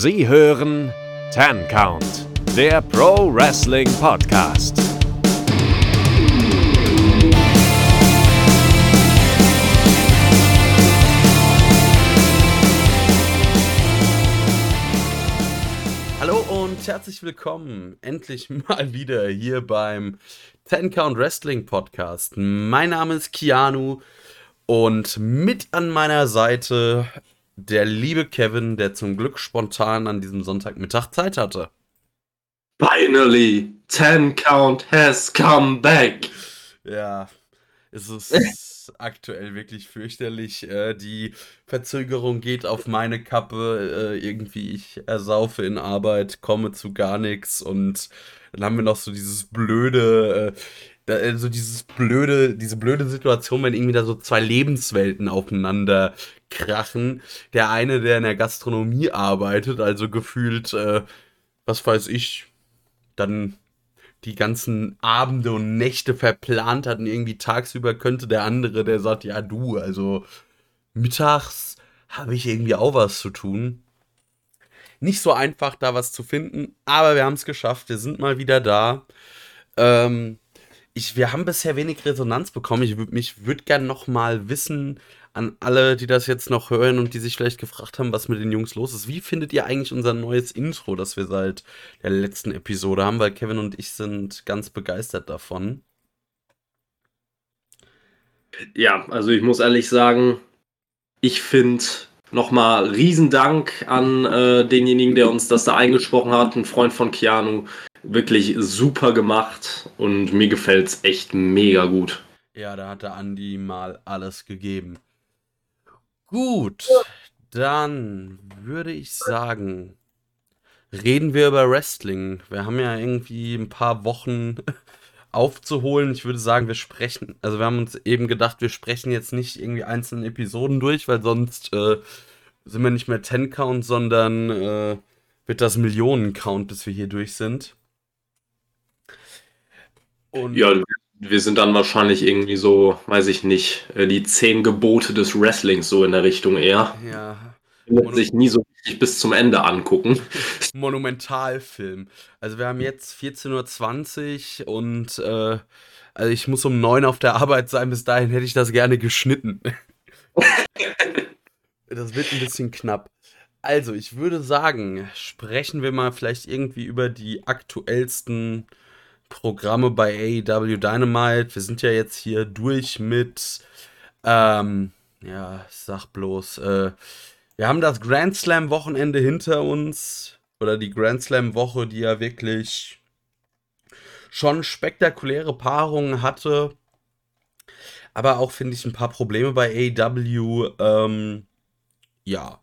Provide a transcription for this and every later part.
Sie hören Ten Count, der Pro Wrestling Podcast. Hallo und herzlich willkommen endlich mal wieder hier beim Ten Count Wrestling Podcast. Mein Name ist Keanu und mit an meiner Seite der liebe Kevin, der zum Glück spontan an diesem Sonntagmittag Zeit hatte. Finally, Ten Count has come back. Ja, es ist aktuell wirklich fürchterlich. Äh, die Verzögerung geht auf meine Kappe. Äh, irgendwie, ich ersaufe in Arbeit, komme zu gar nichts und dann haben wir noch so dieses blöde, äh, also dieses blöde, diese blöde Situation, wenn irgendwie da so zwei Lebenswelten aufeinander krachen. Der eine, der in der Gastronomie arbeitet, also gefühlt, äh, was weiß ich, dann die ganzen Abende und Nächte verplant hat und irgendwie tagsüber könnte der andere, der sagt, ja du, also mittags habe ich irgendwie auch was zu tun. Nicht so einfach, da was zu finden, aber wir haben es geschafft. Wir sind mal wieder da. Ähm, ich, wir haben bisher wenig Resonanz bekommen. Ich, mich würde gerne noch mal wissen, an alle, die das jetzt noch hören und die sich vielleicht gefragt haben, was mit den Jungs los ist. Wie findet ihr eigentlich unser neues Intro, das wir seit der letzten Episode haben? Weil Kevin und ich sind ganz begeistert davon. Ja, also ich muss ehrlich sagen, ich finde nochmal Riesendank an äh, denjenigen, der uns das da eingesprochen hat, ein Freund von Keanu. Wirklich super gemacht und mir gefällt es echt mega gut. Ja, da hat der Andi mal alles gegeben. Gut, dann würde ich sagen, reden wir über Wrestling. Wir haben ja irgendwie ein paar Wochen aufzuholen. Ich würde sagen, wir sprechen, also wir haben uns eben gedacht, wir sprechen jetzt nicht irgendwie einzelne Episoden durch, weil sonst äh, sind wir nicht mehr 10 Count, sondern äh, wird das Millionen Count, bis wir hier durch sind. Und ja, wir sind dann wahrscheinlich irgendwie so, weiß ich nicht, äh, die zehn Gebote des Wrestlings so in der Richtung eher. Ja. Wird sich nie so richtig bis zum Ende angucken. Monumentalfilm. Also wir haben jetzt 14.20 Uhr und äh, also ich muss um 9 auf der Arbeit sein, bis dahin hätte ich das gerne geschnitten. das wird ein bisschen knapp. Also, ich würde sagen, sprechen wir mal vielleicht irgendwie über die aktuellsten Programme bei AEW Dynamite. Wir sind ja jetzt hier durch mit, ähm, ja, sag bloß, äh, wir haben das Grand Slam Wochenende hinter uns. Oder die Grand Slam Woche, die ja wirklich schon spektakuläre Paarungen hatte. Aber auch, finde ich, ein paar Probleme bei AEW. Ähm, ja,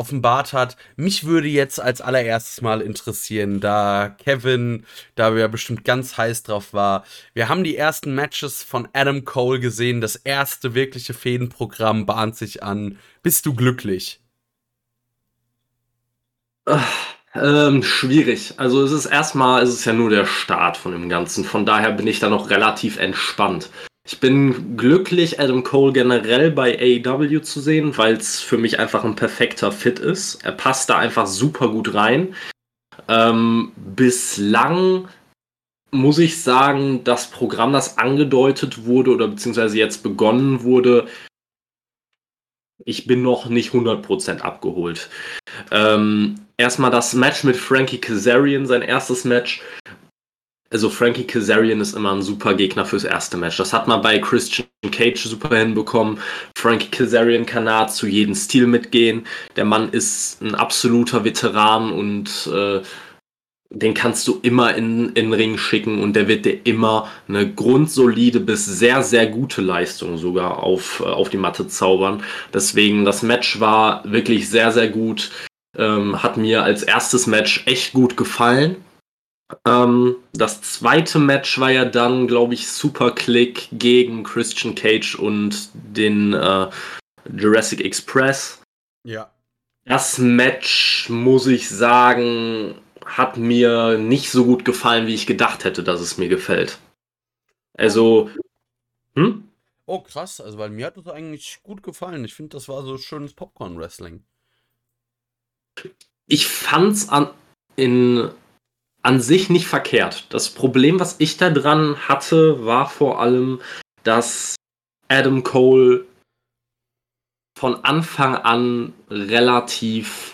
offenbart hat. Mich würde jetzt als allererstes mal interessieren, da Kevin, da wir bestimmt ganz heiß drauf war. Wir haben die ersten Matches von Adam Cole gesehen. Das erste wirkliche Fädenprogramm bahnt sich an. Bist du glücklich? Ach, ähm, schwierig. Also es ist erstmal, es ist ja nur der Start von dem Ganzen. Von daher bin ich da noch relativ entspannt. Ich bin glücklich, Adam Cole generell bei AEW zu sehen, weil es für mich einfach ein perfekter Fit ist. Er passt da einfach super gut rein. Ähm, bislang muss ich sagen, das Programm, das angedeutet wurde oder beziehungsweise jetzt begonnen wurde, ich bin noch nicht 100% abgeholt. Ähm, erstmal das Match mit Frankie Kazarian, sein erstes Match, also Frankie Kazarian ist immer ein super Gegner fürs erste Match. Das hat man bei Christian Cage super hinbekommen. Frankie Kazarian kann nahezu jeden Stil mitgehen. Der Mann ist ein absoluter Veteran und äh, den kannst du immer in, in den Ring schicken und der wird dir immer eine grundsolide bis sehr, sehr gute Leistung sogar auf, äh, auf die Matte zaubern. Deswegen, das Match war wirklich sehr, sehr gut. Ähm, hat mir als erstes Match echt gut gefallen. Ähm, das zweite Match war ja dann, glaube ich, Super Click gegen Christian Cage und den äh, Jurassic Express. Ja. Das Match, muss ich sagen, hat mir nicht so gut gefallen, wie ich gedacht hätte, dass es mir gefällt. Also. Hm? Oh, krass. Also, weil mir hat es eigentlich gut gefallen. Ich finde, das war so schönes Popcorn-Wrestling. ich fand's an, in, an sich nicht verkehrt. Das Problem, was ich da dran hatte, war vor allem, dass Adam Cole von Anfang an relativ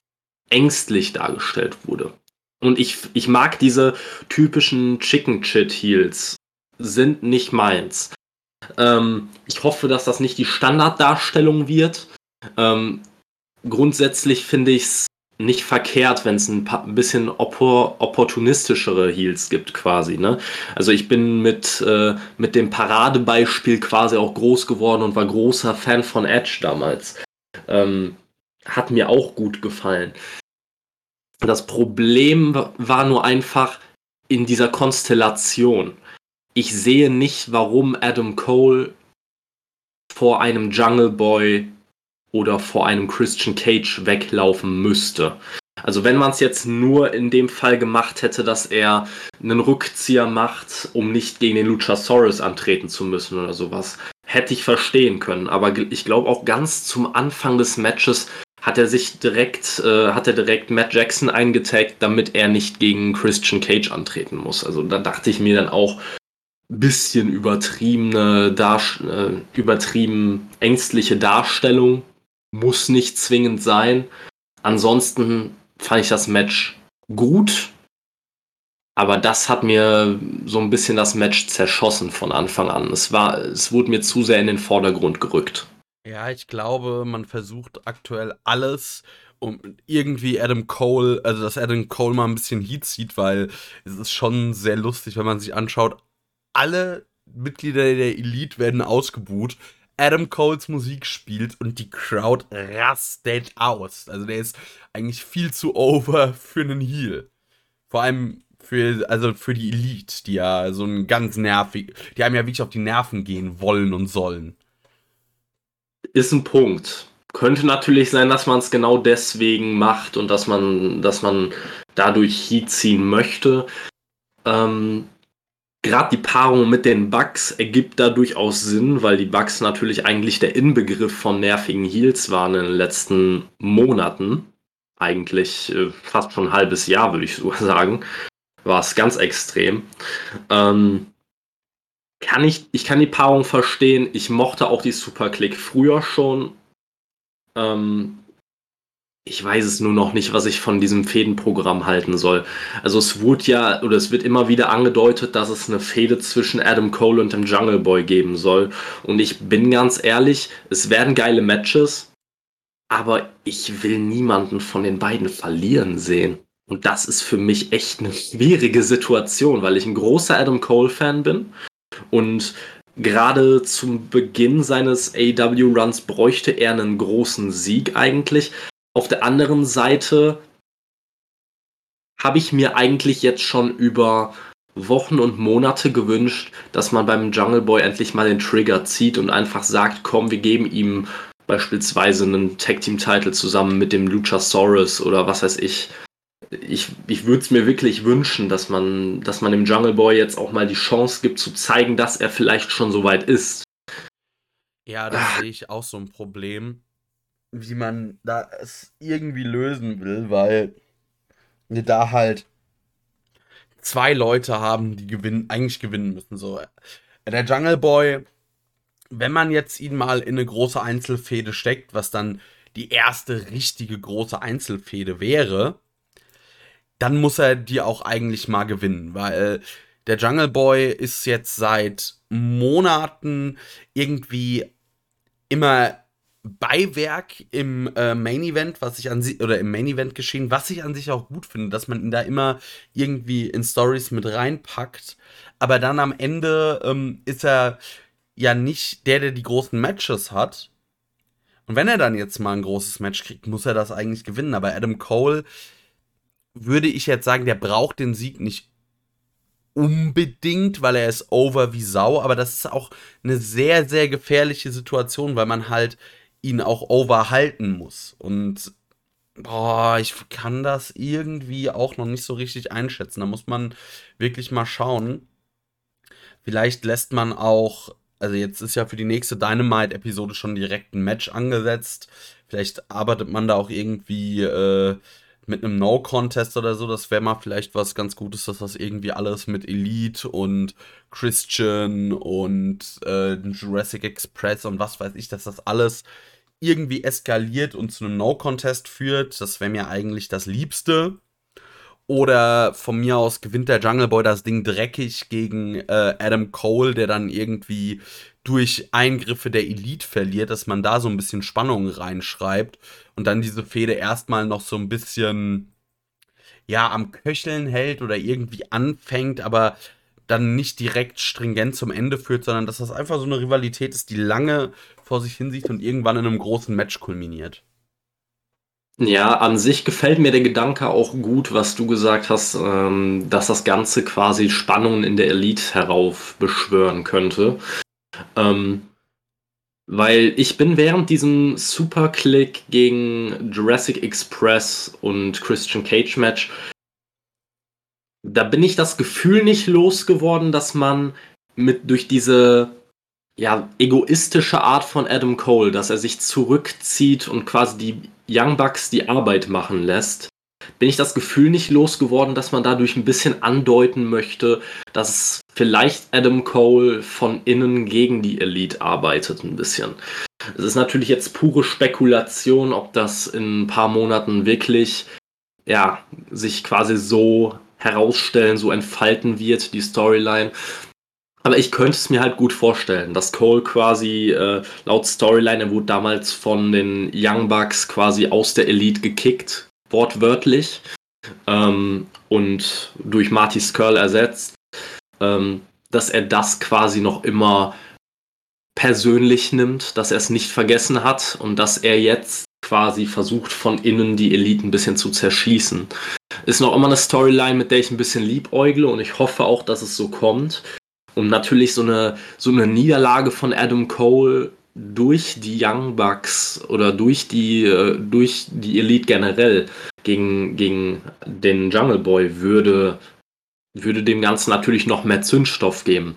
ängstlich dargestellt wurde. Und ich, ich mag diese typischen Chicken Chit Heels, sind nicht meins. Ähm, ich hoffe, dass das nicht die Standarddarstellung wird. Ähm, grundsätzlich finde ich es nicht verkehrt, wenn es ein, ein, bisschen oppor opportunistischere Heals gibt, quasi. Ne? Also ich bin mit, äh, mit dem Paradebeispiel quasi auch groß geworden und war großer Fan von Edge damals. Ähm, hat mir auch gut gefallen. Das Problem war nur einfach in dieser Konstellation. Ich sehe nicht, warum Adam Cole vor einem Jungle Boy oder vor einem Christian Cage weglaufen müsste. Also wenn man es jetzt nur in dem Fall gemacht hätte, dass er einen Rückzieher macht, um nicht gegen den Luchasaurus antreten zu müssen oder sowas, hätte ich verstehen können. Aber ich glaube auch ganz zum Anfang des Matches hat er sich direkt, äh, hat er direkt Matt Jackson eingetaggt, damit er nicht gegen Christian Cage antreten muss. Also da dachte ich mir dann auch, bisschen übertriebene, Dar äh, übertrieben ängstliche Darstellung muss nicht zwingend sein. Ansonsten fand ich das Match gut, aber das hat mir so ein bisschen das Match zerschossen von Anfang an. Es war, es wurde mir zu sehr in den Vordergrund gerückt. Ja, ich glaube, man versucht aktuell alles, um irgendwie Adam Cole, also dass Adam Cole mal ein bisschen Heat zieht, weil es ist schon sehr lustig, wenn man sich anschaut, alle Mitglieder der Elite werden ausgebuht. Adam Coles Musik spielt und die Crowd rastet aus. Also der ist eigentlich viel zu over für einen Heal. Vor allem für, also für die Elite, die ja so ein ganz nervig, die einem ja wirklich auf die Nerven gehen wollen und sollen. Ist ein Punkt. Könnte natürlich sein, dass man es genau deswegen macht und dass man, dass man dadurch Heat ziehen möchte. Ähm, gerade die Paarung mit den Bugs ergibt da durchaus Sinn, weil die Bugs natürlich eigentlich der Inbegriff von nervigen Heals waren in den letzten Monaten. Eigentlich äh, fast schon ein halbes Jahr, würde ich sogar sagen. War es ganz extrem. Ähm, kann ich, ich kann die Paarung verstehen. Ich mochte auch die Superclick früher schon. Ähm, ich weiß es nur noch nicht, was ich von diesem Fädenprogramm halten soll. Also es wurde ja, oder es wird immer wieder angedeutet, dass es eine Fäde zwischen Adam Cole und dem Jungle Boy geben soll. Und ich bin ganz ehrlich, es werden geile Matches, aber ich will niemanden von den beiden verlieren sehen. Und das ist für mich echt eine schwierige Situation, weil ich ein großer Adam Cole-Fan bin und gerade zum Beginn seines AW-Runs bräuchte er einen großen Sieg eigentlich. Auf der anderen Seite habe ich mir eigentlich jetzt schon über Wochen und Monate gewünscht, dass man beim Jungle Boy endlich mal den Trigger zieht und einfach sagt, komm, wir geben ihm beispielsweise einen Tag Team Title zusammen mit dem Luchasaurus oder was weiß ich. Ich, ich würde es mir wirklich wünschen, dass man, dass man dem Jungle Boy jetzt auch mal die Chance gibt zu zeigen, dass er vielleicht schon so weit ist. Ja, da sehe ich auch so ein Problem wie man da es irgendwie lösen will, weil wir da halt zwei Leute haben, die gewinnen, eigentlich gewinnen müssen. So, der Jungle Boy, wenn man jetzt ihn mal in eine große Einzelfehde steckt, was dann die erste richtige große Einzelfehde wäre, dann muss er die auch eigentlich mal gewinnen, weil der Jungle Boy ist jetzt seit Monaten irgendwie immer Beiwerk im äh, Main Event, was ich an sich, oder im Main Event geschehen, was ich an sich auch gut finde, dass man ihn da immer irgendwie in Stories mit reinpackt. Aber dann am Ende ähm, ist er ja nicht der, der die großen Matches hat. Und wenn er dann jetzt mal ein großes Match kriegt, muss er das eigentlich gewinnen. Aber Adam Cole würde ich jetzt sagen, der braucht den Sieg nicht unbedingt, weil er ist over wie Sau, aber das ist auch eine sehr, sehr gefährliche Situation, weil man halt ihn auch overhalten muss. Und boah, ich kann das irgendwie auch noch nicht so richtig einschätzen. Da muss man wirklich mal schauen. Vielleicht lässt man auch, also jetzt ist ja für die nächste Dynamite-Episode schon direkt ein Match angesetzt. Vielleicht arbeitet man da auch irgendwie äh, mit einem No-Contest oder so, das wäre mal vielleicht was ganz Gutes, dass das irgendwie alles mit Elite und Christian und äh, Jurassic Express und was weiß ich, dass das alles irgendwie eskaliert und zu einem No-Contest führt. Das wäre mir eigentlich das Liebste. Oder von mir aus gewinnt der Jungle Boy das Ding dreckig gegen äh, Adam Cole, der dann irgendwie durch Eingriffe der Elite verliert, dass man da so ein bisschen Spannung reinschreibt und dann diese Fehde erstmal noch so ein bisschen ja am Köcheln hält oder irgendwie anfängt, aber dann nicht direkt stringent zum Ende führt, sondern dass das einfach so eine Rivalität ist, die lange vor sich hinsieht und irgendwann in einem großen Match kulminiert. Ja, an sich gefällt mir der Gedanke auch gut, was du gesagt hast, ähm, dass das Ganze quasi Spannungen in der Elite heraufbeschwören könnte. Ähm, weil ich bin während diesem Superclick gegen Jurassic Express und Christian Cage Match, da bin ich das Gefühl nicht losgeworden, dass man mit durch diese ja, egoistische Art von Adam Cole, dass er sich zurückzieht und quasi die Young Bucks die Arbeit machen lässt, bin ich das Gefühl nicht losgeworden, dass man dadurch ein bisschen andeuten möchte, dass vielleicht Adam Cole von innen gegen die Elite arbeitet ein bisschen. Es ist natürlich jetzt pure Spekulation, ob das in ein paar Monaten wirklich ja, sich quasi so herausstellen, so entfalten wird, die Storyline. Aber ich könnte es mir halt gut vorstellen, dass Cole quasi äh, laut Storyline, er wurde damals von den Young Bucks quasi aus der Elite gekickt, wortwörtlich, ähm, und durch Marty Skrull ersetzt, ähm, dass er das quasi noch immer persönlich nimmt, dass er es nicht vergessen hat und dass er jetzt quasi versucht, von innen die Elite ein bisschen zu zerschießen. Ist noch immer eine Storyline, mit der ich ein bisschen liebäugle und ich hoffe auch, dass es so kommt. Und natürlich so eine, so eine Niederlage von Adam Cole durch die Young Bucks oder durch die, äh, durch die Elite generell gegen, gegen den Jungle Boy würde, würde dem Ganzen natürlich noch mehr Zündstoff geben.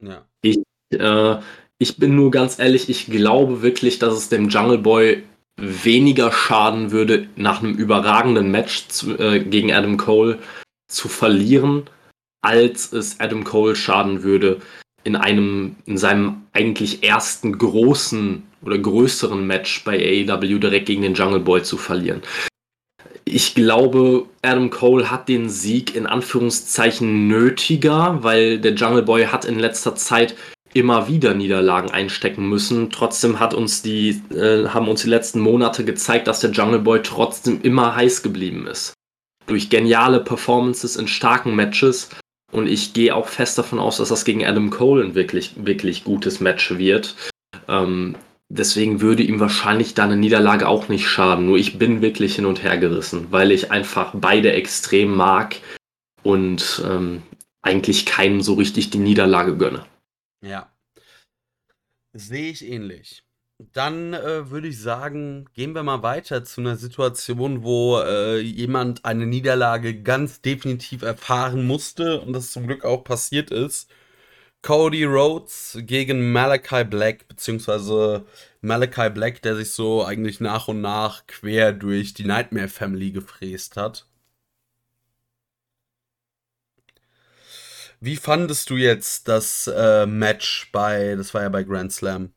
Ja. Ich, äh, ich bin nur ganz ehrlich, ich glaube wirklich, dass es dem Jungle Boy weniger schaden würde, nach einem überragenden Match zu, äh, gegen Adam Cole zu verlieren, als es Adam Cole schaden würde, in einem, in seinem eigentlich ersten großen oder größeren Match bei AEW direkt gegen den Jungle Boy zu verlieren. Ich glaube, Adam Cole hat den Sieg in Anführungszeichen nötiger, weil der Jungle Boy hat in letzter Zeit immer wieder Niederlagen einstecken müssen. Trotzdem hat uns die, äh, haben uns die letzten Monate gezeigt, dass der Jungle Boy trotzdem immer heiß geblieben ist. Durch geniale Performances in starken Matches und ich gehe auch fest davon aus, dass das gegen Adam Cole ein wirklich, wirklich gutes Match wird. Ähm, deswegen würde ihm wahrscheinlich da eine Niederlage auch nicht schaden. Nur ich bin wirklich hin und her gerissen, weil ich einfach beide extrem mag und ähm, eigentlich keinem so richtig die Niederlage gönne. Ja. Sehe ich ähnlich. Dann äh, würde ich sagen, gehen wir mal weiter zu einer Situation, wo äh, jemand eine Niederlage ganz definitiv erfahren musste und das zum Glück auch passiert ist. Cody Rhodes gegen Malachi Black, beziehungsweise Malachi Black, der sich so eigentlich nach und nach quer durch die Nightmare Family gefräst hat. Wie fandest du jetzt das äh, Match bei, das war ja bei Grand Slam?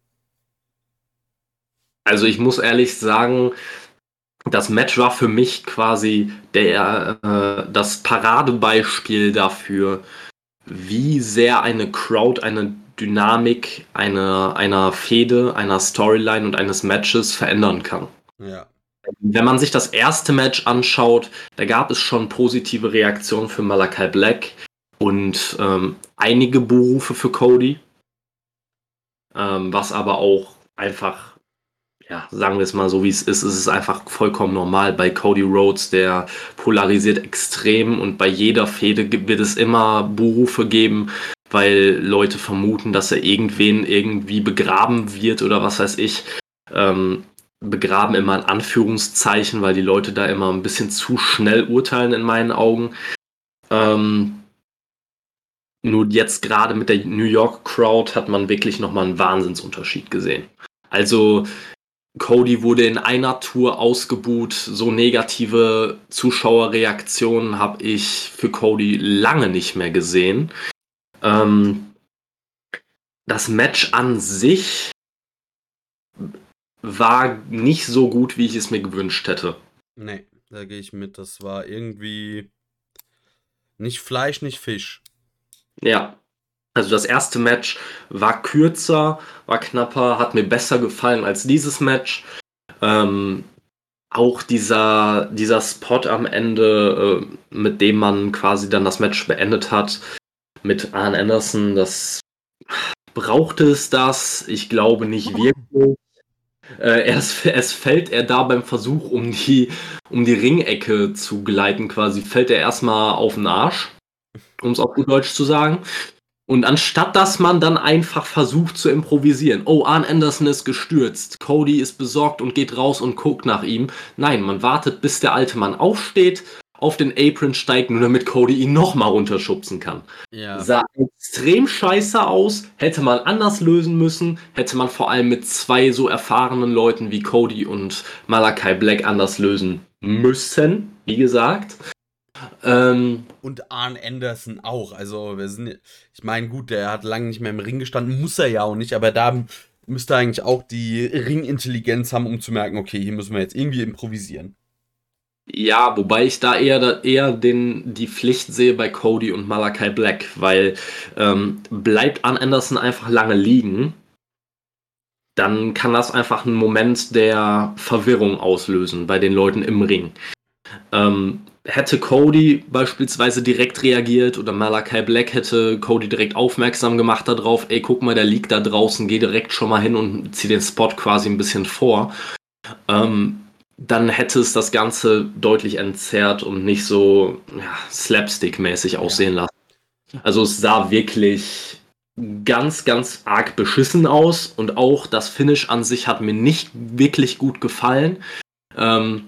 Also ich muss ehrlich sagen, das Match war für mich quasi der, äh, das Paradebeispiel dafür, wie sehr eine Crowd eine Dynamik einer, einer Fehde, einer Storyline und eines Matches verändern kann. Ja. Wenn man sich das erste Match anschaut, da gab es schon positive Reaktionen für Malakai Black und ähm, einige Berufe für Cody, ähm, was aber auch einfach ja, sagen wir es mal so, wie es ist, es ist einfach vollkommen normal. Bei Cody Rhodes, der polarisiert extrem und bei jeder Fehde wird es immer Berufe geben, weil Leute vermuten, dass er irgendwen irgendwie begraben wird oder was weiß ich. Ähm, begraben immer in Anführungszeichen, weil die Leute da immer ein bisschen zu schnell urteilen in meinen Augen. Ähm, nur jetzt gerade mit der New York Crowd hat man wirklich nochmal einen Wahnsinnsunterschied gesehen. Also Cody wurde in einer Tour ausgebuht. So negative Zuschauerreaktionen habe ich für Cody lange nicht mehr gesehen. Ähm, das Match an sich war nicht so gut, wie ich es mir gewünscht hätte. Nee, da gehe ich mit. Das war irgendwie nicht Fleisch, nicht Fisch. Ja. Also das erste Match war kürzer, war knapper, hat mir besser gefallen als dieses Match. Ähm, auch dieser, dieser Spot am Ende, äh, mit dem man quasi dann das Match beendet hat, mit Arn Anderson, das brauchte es das? Ich glaube nicht wirklich. Äh, erst, erst fällt er da beim Versuch, um die, um die Ringecke zu gleiten, quasi, fällt er erstmal auf den Arsch, um es auf gut Deutsch zu sagen. Und anstatt dass man dann einfach versucht zu improvisieren, oh, Arn Anderson ist gestürzt, Cody ist besorgt und geht raus und guckt nach ihm. Nein, man wartet, bis der alte Mann aufsteht, auf den Apron steigt, nur damit Cody ihn nochmal runterschubsen kann. Ja. Sah extrem scheiße aus, hätte man anders lösen müssen, hätte man vor allem mit zwei so erfahrenen Leuten wie Cody und Malakai Black anders lösen müssen, wie gesagt. Ähm, Und Arn Anderson auch. Also, wir sind. Ich meine, gut, der hat lange nicht mehr im Ring gestanden, muss er ja auch nicht, aber da müsste er eigentlich auch die Ringintelligenz haben, um zu merken, okay, hier müssen wir jetzt irgendwie improvisieren. Ja, wobei ich da eher, eher den, die Pflicht sehe bei Cody und Malakai Black, weil ähm, bleibt Arn Anderson einfach lange liegen, dann kann das einfach einen Moment der Verwirrung auslösen bei den Leuten im Ring. Ähm, hätte Cody beispielsweise direkt reagiert oder Malakai Black hätte Cody direkt aufmerksam gemacht darauf, ey, guck mal, der liegt da draußen, geh direkt schon mal hin und zieh den Spot quasi ein bisschen vor. Ähm, dann hätte es das Ganze deutlich entzerrt und nicht so ja, slapstick-mäßig aussehen lassen. Also es sah wirklich ganz, ganz arg beschissen aus und auch das Finish an sich hat mir nicht wirklich gut gefallen. Ähm,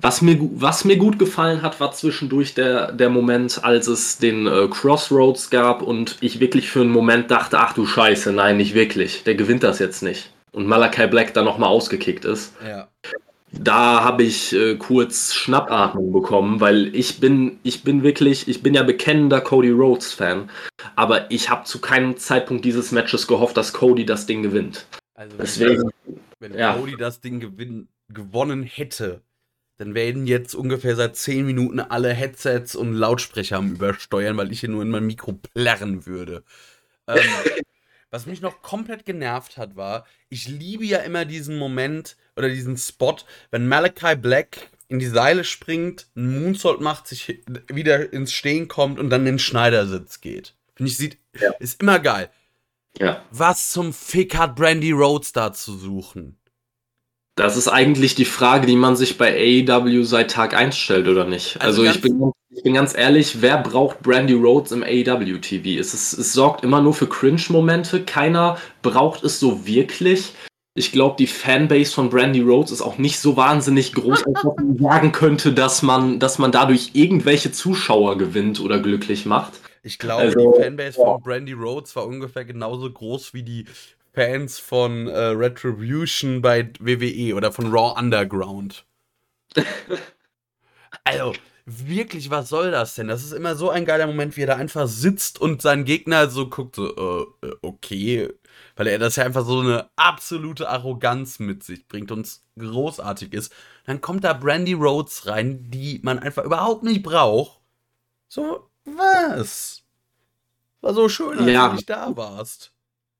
was, mir, was mir gut gefallen hat, war zwischendurch der, der Moment, als es den äh, Crossroads gab und ich wirklich für einen Moment dachte, ach du Scheiße, nein, nicht wirklich, der gewinnt das jetzt nicht. Und Malakai Black dann nochmal ausgekickt ist Ja. da habe ich äh, kurz Schnappatmung bekommen, weil ich bin, ich bin wirklich, ich bin ja bekennender Cody Rhodes Fan, aber ich habe zu keinem Zeitpunkt dieses Matches gehofft, dass Cody das Ding gewinnt. Also, Deswegen, wenn ja. Cody das Ding gewinn, gewonnen hätte, dann werden jetzt ungefähr seit 10 Minuten alle Headsets und Lautsprecher am Übersteuern, weil ich hier nur in mein Mikro plärren würde. Ähm, was mich noch komplett genervt hat, war, ich liebe ja immer diesen Moment oder diesen Spot, wenn Malachi Black in die Seile springt, einen Moonsault macht, sich wieder ins Stehen kommt und dann in den Schneidersitz geht. Finde ich, sieht, Ja. ist immer geil. ja, Was zum Fick hat Brandy Rhodes da zu suchen? Das ist eigentlich die Frage, die man sich bei AEW seit Tag 1 stellt, oder nicht? Also Also, ich, bin, ich bin ganz ehrlich, wer braucht Brandy Rhodes im AEW TV? Es, ist, es sorgt immer nur für Cringe-Momente, keiner braucht es so wirklich. Ich glaube, die Fanbase von Brandy Rhodes ist auch nicht so wahnsinnig groß, als dass man sagen könnte, dass man, dass man dadurch irgendwelche Zuschauer gewinnt oder glücklich macht. Ich glaube, Also, die Fanbase von Brandy Rhodes war ungefähr genauso groß wie die Fans von äh, Retribution bei WWE oder von Raw Underground. also, wirklich, was soll das denn? Das ist immer so ein geiler Moment, wie er da einfach sitzt und seinen Gegner so guckt, so, äh, äh, okay. Weil er das ja einfach so eine absolute Arroganz mit sich bringt und großartig ist. Dann kommt da Brandy Rhodes rein, die man einfach überhaupt nicht braucht. So, was? War so schön, als Ja. du nicht da warst.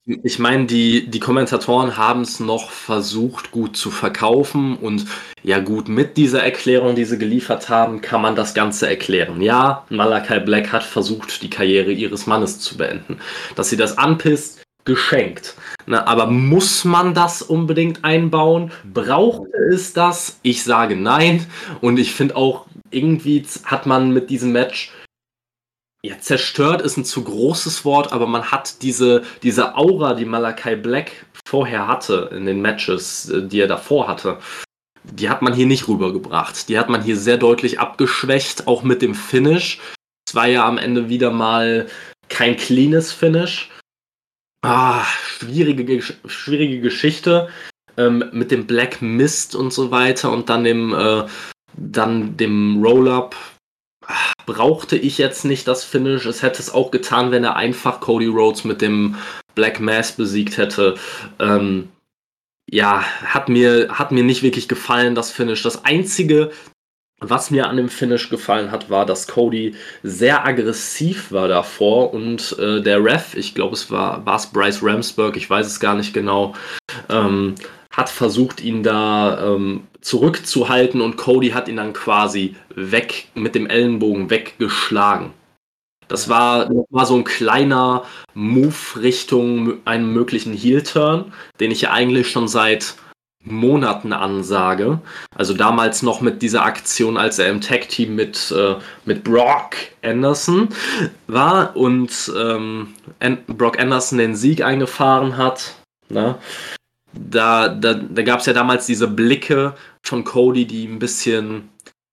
Ich meine, die, die Kommentatoren haben es noch versucht, gut zu verkaufen und ja gut, mit dieser Erklärung, die sie geliefert haben, kann man das Ganze erklären. Ja, Malakai Black hat versucht, die Karriere ihres Mannes zu beenden. Dass sie das anpisst, geschenkt. Na, aber muss man das unbedingt einbauen? Braucht es das? Ich sage nein. Und ich finde auch, irgendwie hat man mit diesem Match ja, zerstört ist ein zu großes Wort, aber man hat diese, diese Aura, die Malakai Black vorher hatte in den Matches, äh, die er davor hatte, die hat man hier nicht rübergebracht. Die hat man hier sehr deutlich abgeschwächt, auch mit dem Finish. Es war ja am Ende wieder mal kein cleanes Finish. Ah, schwierige, schwierige Geschichte. ähm, mit dem Black Mist und so weiter und dann dem, äh, dann dem Roll-Up brauchte ich jetzt nicht das Finish. Es hätte es auch getan, wenn er einfach Cody Rhodes mit dem Black Mass besiegt hätte. Ähm, ja, hat mir, hat mir nicht wirklich gefallen, das Finish. Das einzige, was mir an dem Finish gefallen hat, war, dass Cody sehr aggressiv war davor und äh, der Ref, ich glaube, es war es Bryce Ramsburg, ich weiß es gar nicht genau, ähm, hat versucht, ihn da ähm, zurückzuhalten und Cody hat ihn dann quasi weg mit dem Ellenbogen weggeschlagen. Das war nochmal so ein kleiner Move Richtung einem möglichen Heel-Turn, den ich ja eigentlich schon seit Monaten ansage. Also damals noch mit dieser Aktion, als er im Tag-Team mit, äh, mit Brock Anderson war und ähm, Brock Anderson den Sieg eingefahren hat. Ne? Da, da, da gab es ja damals diese Blicke von Cody, die ein bisschen,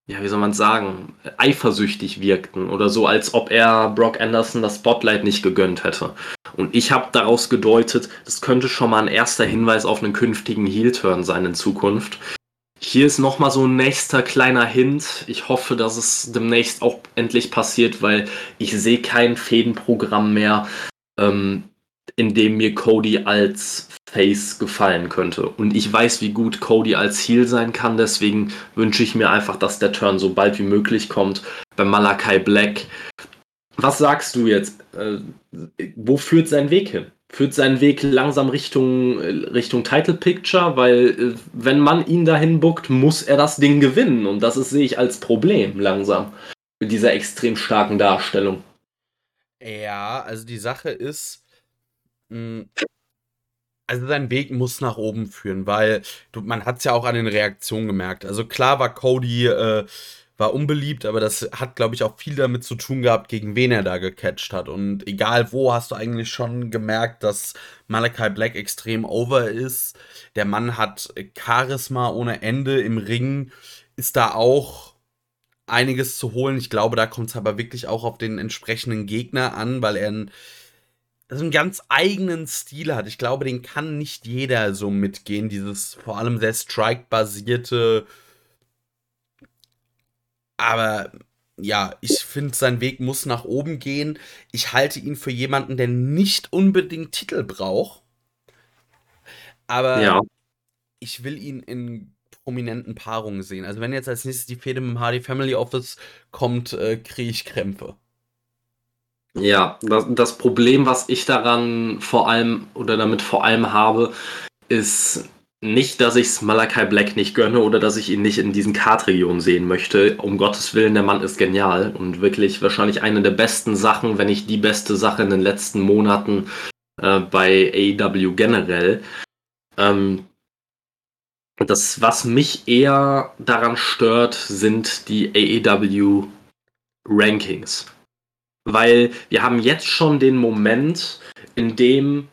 ja, wie soll man sagen, eifersüchtig wirkten oder so, als ob er Brock Anderson das Spotlight nicht gegönnt hätte. Und ich habe daraus gedeutet, das könnte schon mal ein erster Hinweis auf einen künftigen Heel-Turn sein in Zukunft. Hier ist nochmal so ein nächster kleiner Hint. Ich hoffe, dass es demnächst auch endlich passiert, weil ich sehe kein Fädenprogramm mehr, ähm, in dem mir Cody als Face gefallen könnte. Und ich weiß, wie gut Cody als Heal sein kann, deswegen wünsche ich mir einfach, dass der Turn so bald wie möglich kommt. Bei Malakai Black. Was sagst du jetzt? Äh, wo führt sein Weg hin? Führt sein Weg langsam Richtung, Richtung Title Picture? Weil, äh, wenn man ihn dahin buckt, muss er das Ding gewinnen. Und das ist, sehe ich als Problem langsam. Mit dieser extrem starken Darstellung. Ja, also die Sache ist, also sein Weg muss nach oben führen, weil du, man hat es ja auch an den Reaktionen gemerkt. Also klar war Cody äh, war unbeliebt, aber das hat, glaube ich, auch viel damit zu tun gehabt, gegen wen er da gecatcht hat. Und egal wo, hast du eigentlich schon gemerkt, dass Malachi Black extrem over ist. Der Mann hat Charisma ohne Ende im Ring, ist da auch einiges zu holen. Ich glaube, da kommt es aber wirklich auch auf den entsprechenden Gegner an, weil er ein einen ganz eigenen Stil hat. Ich glaube, den kann nicht jeder so mitgehen. Dieses vor allem sehr Strike-basierte. Aber ja, ich finde, sein Weg muss nach oben gehen. Ich halte ihn für jemanden, der nicht unbedingt Titel braucht. Aber ja. ich will ihn in prominenten Paarungen sehen. Also wenn jetzt als nächstes die Fehde mit dem Hardy Family Office kommt, äh, kriege ich Krämpfe. Ja, das, das Problem, was ich daran vor allem oder damit vor allem habe, ist nicht, dass ich es Malakai Black nicht gönne oder dass ich ihn nicht in diesen Kartregionen sehen möchte. Um Gottes Willen, der Mann ist genial und wirklich wahrscheinlich eine der besten Sachen, wenn nicht die beste Sache in den letzten Monaten äh, bei AEW generell. Ähm, das, was mich eher daran stört, sind die AEW Rankings. Weil wir haben jetzt schon den Moment, in dem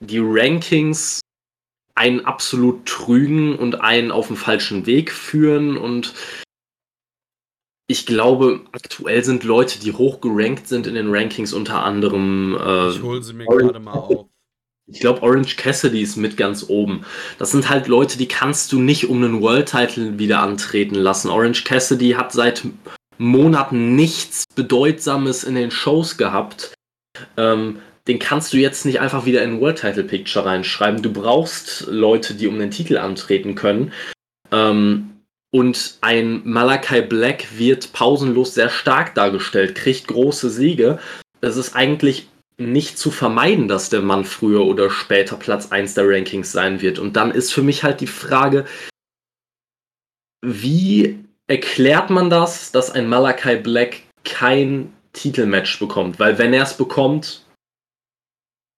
die Rankings einen absolut trügen und einen auf den falschen Weg führen. Und ich glaube, aktuell sind Leute, die hoch gerankt sind in den Rankings, unter anderem. Äh, ich hole sie mir gerade mal auf. Ich glaube, Orange Cassidy ist mit ganz oben. Das sind halt Leute, die kannst du nicht um einen World Title wieder antreten lassen. Orange Cassidy hat seit Monaten nichts Bedeutsames in den Shows gehabt. Ähm, den kannst du jetzt nicht einfach wieder in World Title Picture reinschreiben. Du brauchst Leute, die um den Titel antreten können. Ähm, und ein Malakai Black wird pausenlos sehr stark dargestellt, kriegt große Siege. Es ist eigentlich nicht zu vermeiden, dass der Mann früher oder später Platz 1 der Rankings sein wird. Und dann ist für mich halt die Frage, wie erklärt man das, dass ein Malakai Black kein Titelmatch bekommt? Weil wenn er es bekommt,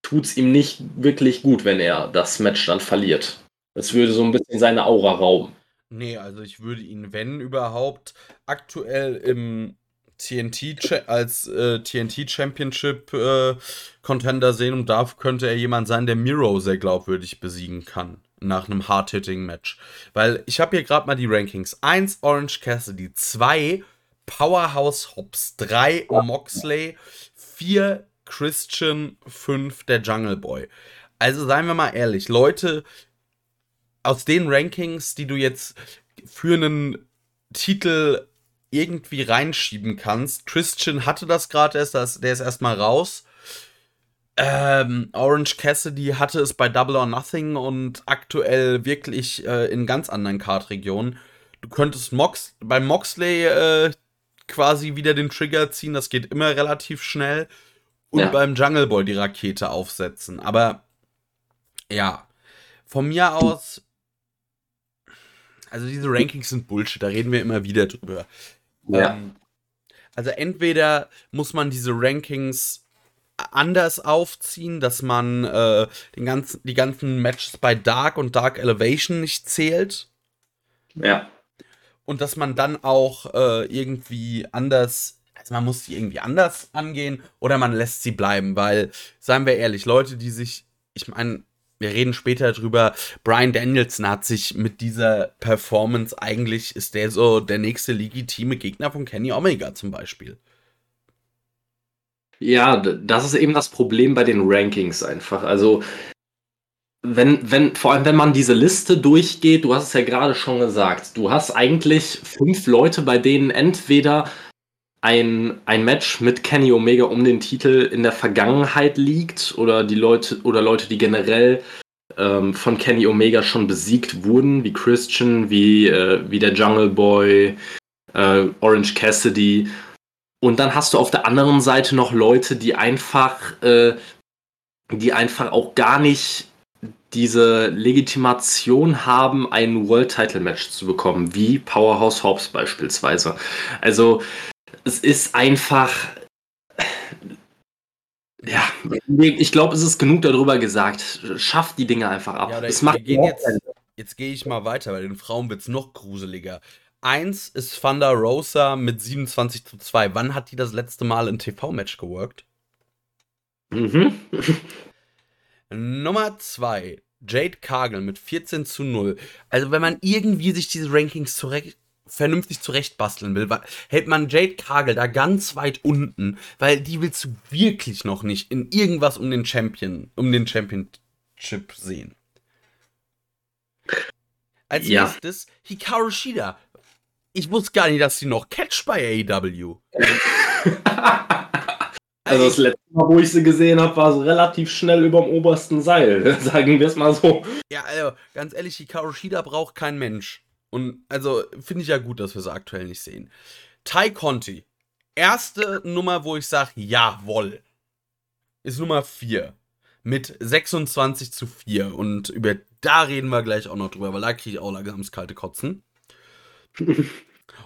tut es ihm nicht wirklich gut, wenn er das Match dann verliert. Das würde so ein bisschen seine Aura rauben. Nee, also ich würde ihn, wenn überhaupt, aktuell im TNT als äh, TNT Championship äh, Contender sehen und da könnte er jemand sein, der Miro sehr glaubwürdig besiegen kann nach einem Hard-Hitting-Match. Weil ich habe hier gerade mal die Rankings. 1 Orange Cassidy, 2 Powerhouse Hobbs, 3 Moxley, 4 Christian, 5 der Jungle Boy. Also seien wir mal ehrlich, Leute aus den Rankings, die du jetzt für einen Titel irgendwie reinschieben kannst. Christian hatte das gerade erst, der ist erstmal raus. Ähm, Orange Cassidy hatte es bei Double or Nothing und aktuell wirklich äh, in ganz anderen Kartregionen. Du könntest Mox bei Moxley äh, quasi wieder den Trigger ziehen, das geht immer relativ schnell. Und ja. beim Jungle Boy die Rakete aufsetzen. Aber ja, von mir aus, also diese Rankings sind Bullshit, da reden wir immer wieder drüber. Ja. Ähm, also entweder muss man diese Rankings anders aufziehen, dass man äh, den ganzen, die ganzen Matches bei Dark und Dark Elevation nicht zählt. Ja. Und dass man dann auch äh, irgendwie anders, also man muss sie irgendwie anders angehen oder man lässt sie bleiben, weil, seien wir ehrlich, Leute, die sich, ich meine, wir reden später drüber, Brian Danielson hat sich mit dieser Performance eigentlich, ist der so der nächste legitime Gegner von Kenny Omega zum Beispiel. Ja, das ist eben das Problem bei den Rankings einfach. Also, wenn, wenn, vor allem wenn man diese Liste durchgeht, du hast es ja gerade schon gesagt, du hast eigentlich fünf Leute, bei denen entweder ein, ein Match mit Kenny Omega um den Titel in der Vergangenheit liegt oder die Leute oder Leute, die generell ähm, von Kenny Omega schon besiegt wurden, wie Christian, wie, äh, wie der Jungle Boy, äh, Orange Cassidy und dann hast du auf der anderen Seite noch Leute, die einfach, äh, die einfach auch gar nicht diese Legitimation haben, ein World Title Match zu bekommen, wie Powerhouse Hobbs beispielsweise. Also es ist einfach, ja, ich glaube, es ist genug darüber gesagt. Schafft die Dinge einfach ab. Ja, es macht jetzt, jetzt gehe ich mal weiter, weil den Frauen wird es noch gruseliger. Eins ist Thunder Rosa mit 27 zu 2. Wann hat die das letzte Mal ein TV-Match geworkt? Mhm. Nummer 2, Jade Cargill mit 14 zu 0. Also, wenn man irgendwie sich diese Rankings zurecht, vernünftig zurechtbasteln will, hält man Jade Cargill da ganz weit unten, weil die willst du wirklich noch nicht in irgendwas um den Champion, um den Championship sehen. Als ja. nächstes Hikaru Shida ich wusste gar nicht, dass sie noch catch bei AEW. also das letzte Mal, wo ich sie gesehen habe, war sie relativ schnell über dem obersten Seil, sagen wir es mal so. Ja, also ganz ehrlich, Hikaru Shida braucht kein Mensch. Und also finde ich ja gut, dass wir sie aktuell nicht sehen. Tai Conti, erste Nummer, wo ich sage, jawoll, ist Nummer 4 mit 26 zu 4. Und über da reden wir gleich auch noch drüber, weil da kriege ich auch langsam das kalte Kotzen.